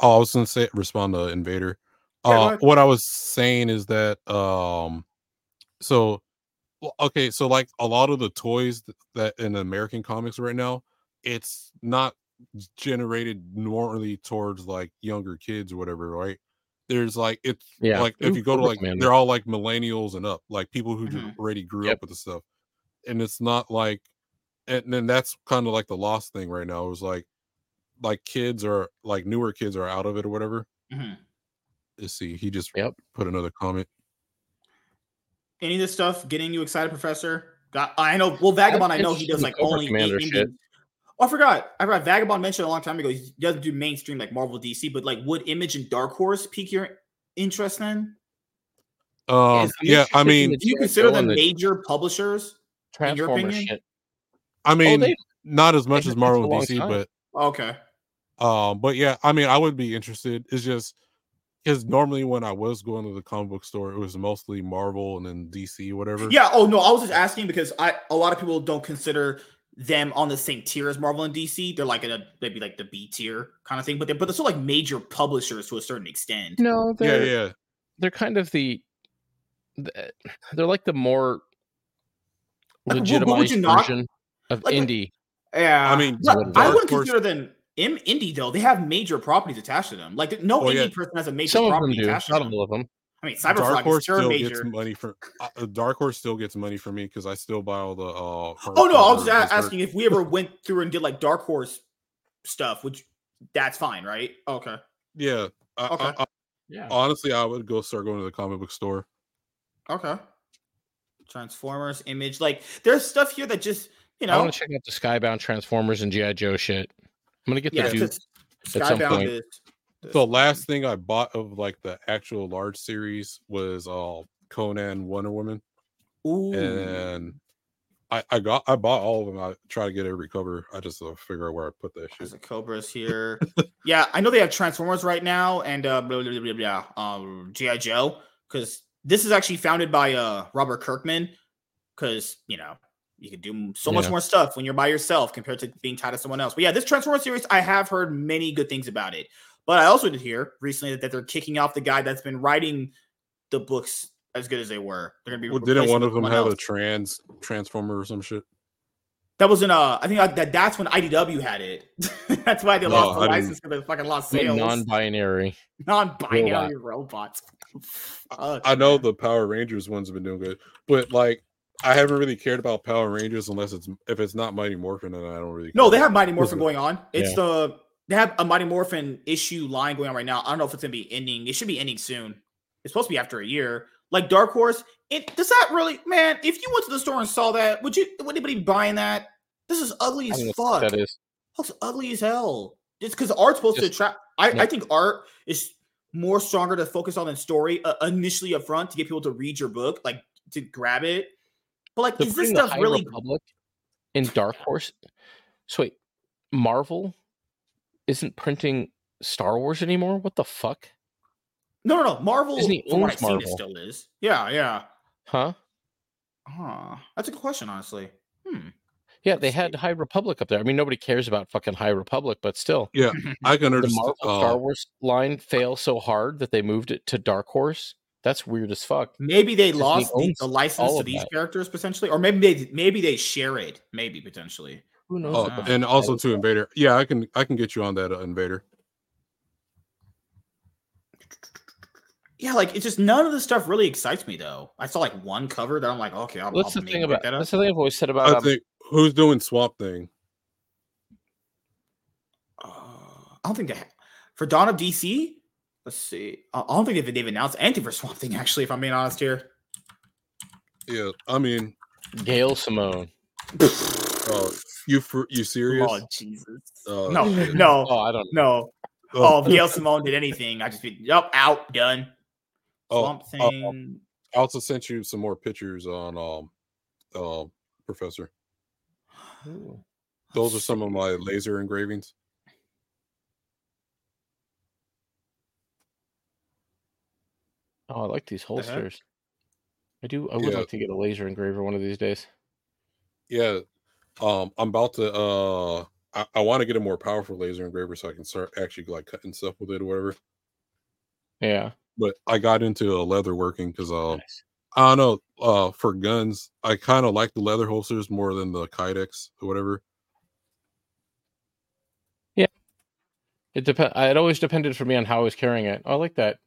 oh, I was gonna say respond to Invader. Yeah, uh, ahead. what I was saying is that um, so okay, so like a lot of the toys that in American comics right now, it's not generated normally towards like younger kids or whatever, right? There's like it's Yeah. like if you go to like they're all like millennials and up, like people who Mhm. already grew Yep. up with the stuff, and it's not like, and then that's kind of like the lost thing right now. It was like, like kids are like newer kids are out of it or whatever. Mhm. Let's see, he just Yep. put another comment. Any of this stuff getting you excited, Professor? Got I know. Well, Vagabond, I know he does like only Commander indie- shit. Oh, I forgot. I forgot. Vagabond mentioned a long time ago. He doesn't do mainstream like Marvel, DC, but like would Image and Dark Horse pique your interest? Then Um, Is- yeah, I mean, do you consider them the major publishers? in your opinion? shit. I mean, they- not as much as Marvel and DC, time. but Okay. um, but yeah, I mean, I would be interested. It's just because normally when I was going to the comic book store, it was mostly Marvel and then DC, whatever. Yeah. Oh no, I was just asking because I a lot of people don't consider them on the same tier as Marvel and DC. They're like a maybe like the B tier kind of thing, but they're but they're still like major publishers to a certain extent. No, yeah, they're yeah. they're kind of the, the they're like the more Like, what- what would legitimized not- version of like, indie. Yeah, I mean, but I wouldn't Horse- consider them in indie though. They have major properties attached to them. Like no Oh, indie yeah. person has a major Some of them property do, attached to not them. all of them. I mean, Dark Horse is still still major. gets money for uh, Dark Horse still gets money from me because I still buy all the. uh Oh no, I was just asking if we ever went through and did like Dark Horse stuff, which that's fine, right? Okay. Yeah, I, Okay. I, I, Yeah. honestly, I would go start going to the comic book store. Okay. Transformers, Image, like there's stuff here that just you know. I know. want to check out the Skybound Transformers and GI Joe shit. I'm gonna get yeah, the dude. 'cause at some point. is The last thing I bought of like the actual large series was uh Conan Wonder Woman, Ooh. and I I got I bought all of them. I try to get every cover. I just uh, figure out where I put that There's shit. a Cobras here. yeah, I know they have Transformers right now and uh blah, blah, blah, blah, blah, um GI Joe because this is actually founded by uh Robert Kirkman because you know you can do so much Yeah. more stuff when you're by yourself compared to being tied to someone else. But yeah, this Transformers series, I have heard many good things about it. But I also did hear recently that they're kicking off the guy that's been writing the books as good as they were. They're gonna be Well, didn't one of them someone have a trans transformer or some shit? That was in uh, I think uh, that that's when IDW had it. that's why they No, lost the I license because they fucking lost sales. non-binary. Non-binary robots. Fuck, I know man. the Power Rangers ones have been doing good, but like I haven't really cared about Power Rangers unless it's if it's not Mighty Morphin, then I don't really. No, care. they have Mighty Morphin going on. It's Yeah. the they have a Mighty Morphin issue line going on right now. I don't know if it's gonna be ending. It should be ending soon. It's supposed to be after a year. Like Dark Horse, it does that really man? If you went to the store and saw that, would you would anybody be buying that? This is ugly as don't know what fuck. that is. looks ugly as hell. It's because art's supposed to Just- attract. I, yeah. I think art is more stronger to focus on than story uh, initially up front to get people to read your book, like to grab it. But like, They're is this stuff really? public in Dark Horse? So wait, Marvel isn't printing Star Wars anymore. What the fuck? No, no, no. Marvel. Disney from what owns I've seen, Marvel. still is. Yeah, yeah. Huh? Huh. That's a good question, honestly. Hmm. Yeah, they had High Republic up there. I mean, nobody cares about fucking High Republic, but still, Yeah, I can the understand. Marvel Uh, Star Wars line failed so hard that they moved it to Dark Horse. That's weird as fuck. Maybe they lost the, the license to these that. characters potentially, or maybe they maybe they share it. Maybe potentially. Who knows? oh, what the fuck and also to Invader. Yeah, I can I can get you on that uh, Invader. Yeah, like it's just none of this stuff really excites me though. I saw like one cover that I'm like, okay, I'll, What's I'll the thing about that up. that's the thing I've always said about I um, think who's doing Swamp Thing? Uh, I don't think they ha- for Dawn of DC. Let's see. I I don't think they've, they've announced anything for Swamp Thing. Actually, if I'm being honest here. Yeah, I mean, Gail Simone. uh, you for you serious? Oh Jesus! Uh, no, shit. no, Oh, I don't know. no. Oh, if Gail Simone did anything, I just be yup, out, done. Oh, Swamp uh, I also sent you some more pictures on um, uh, Professor. Those are some of my laser engravings. Oh, I like these heck? holsters. I do. I would Yeah. like to get a laser engraver one of these days. Yeah, um, I'm about to. Uh, I, I want to get a more powerful laser engraver so I can start actually like cutting stuff with it or whatever. Yeah. But I got into uh, leather working because uh, Nice. I don't know. Uh, for guns, I kind of like the leather holsters more than the Kydex or whatever. Yeah. It depend. It always depended for me on how I was carrying it. Oh, I like that.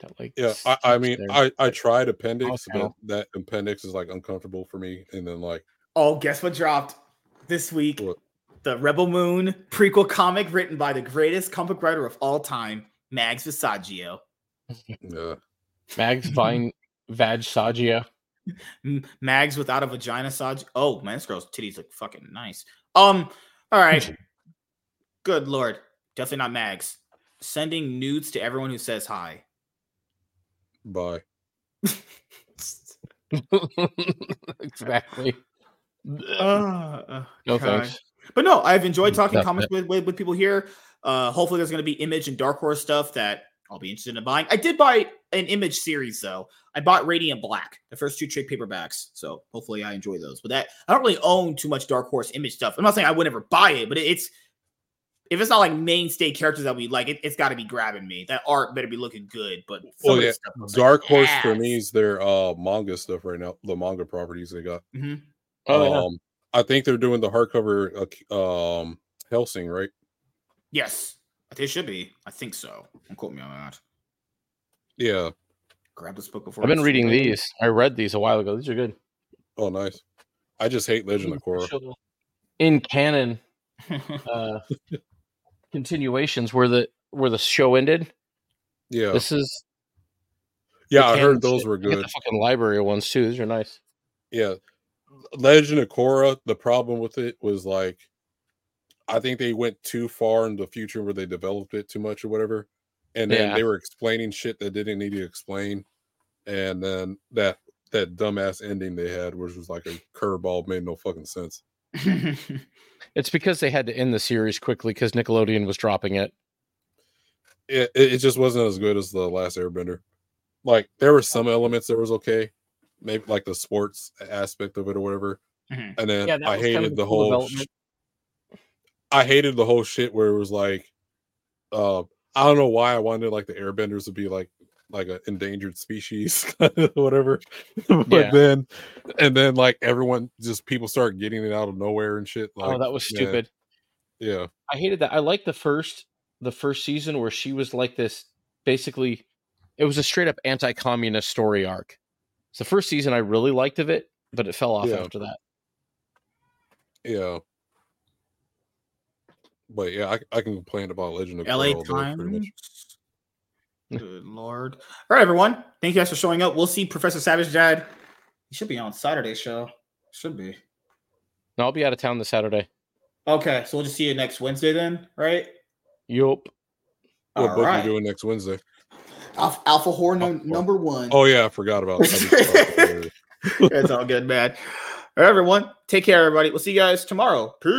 That like. Yeah, I, I mean, there. I I tried appendix, but that appendix is like uncomfortable for me. And then like, Oh, guess what dropped this week? What? The Rebel Moon prequel comic written by the greatest comic writer of all time, Mags Visaggio. uh, Mags Vine Vag Sagia. M- Mags without a vagina Sag. Oh man, this girl's titties look fucking nice. Um, all right. Good lord. Definitely not Mags. Sending nudes to everyone who says hi. bye. exactly. Uh, No God. thanks. But no, I've enjoyed talking Not comics with, with, with people here. Uh, hopefully, there's going to be Image and Dark Horse stuff that I'll be interested in buying. I did buy an Image series though. I bought Radiant Black, the first two trade paperbacks. So hopefully, I enjoy those. But that I don't really own too much Dark Horse Image stuff. I'm not saying I would never buy it, but it- it's if it's not like mainstay characters that we like, it, it's got to be grabbing me. That art better be looking good. But some Well, yeah, looks like Dark Horse for me is their uh manga stuff right now. The manga properties they got. Mhm. Oh, yeah. um, I think they're doing the hardcover uh, um Hellsing, right? Yes, they should be. I think so. Don't quote me on that. Yeah. Grab this book before I've been reading late. these. I read these a while ago. These are good. Oh, nice. I just hate Legend of Korra. In canon, uh, continuations where the where the show ended. Yeah. This is Yeah, I heard those shit. were I good. The fucking library ones too. These are nice. Yeah. Legend of Korra, the problem with it was like I think they went too far in the future where they developed it too much or whatever. And then Yeah. they were explaining shit that didn't need to explain. And then that that dumbass ending they had, which was like a curveball, made no fucking sense. It's because they had to end the series quickly because Nickelodeon was dropping it. It, it it just wasn't as good as the last Airbender. Like there were some elements that was okay, maybe like the sports aspect of it or whatever. Mhm. And then Yeah, I was kind of hated the cool whole. sh- I hated the whole shit where it was like, uh, I don't know why I wanted like the Airbenders to be like like an endangered species, whatever. but Yeah. then, and then like everyone just people start getting it out of nowhere and shit. Like, oh, that was man, stupid. Yeah, I hated that. I liked the first the first season where she was like this basically it was a straight up anti-communist story arc. It's the first season I really liked of it, but it fell off Yeah. after that. yeah. But yeah, I, I can complain about Legend of LA Korra all Times. much. Good lord. All right, everyone. Thank you guys for showing up. We'll see Professor Savage Dad. He should be on Saturday show. Should be. No, I'll be out of town this Saturday. Okay, so we'll just see you next Wednesday then, right? Yup. What All book right. you doing next Wednesday? Alpha, Alpha Horn num- Alpha. number one. Oh yeah, I forgot about. that. just thought about it. it's all good, man. All right, everyone. Take care, everybody. We'll see you guys tomorrow. Peace.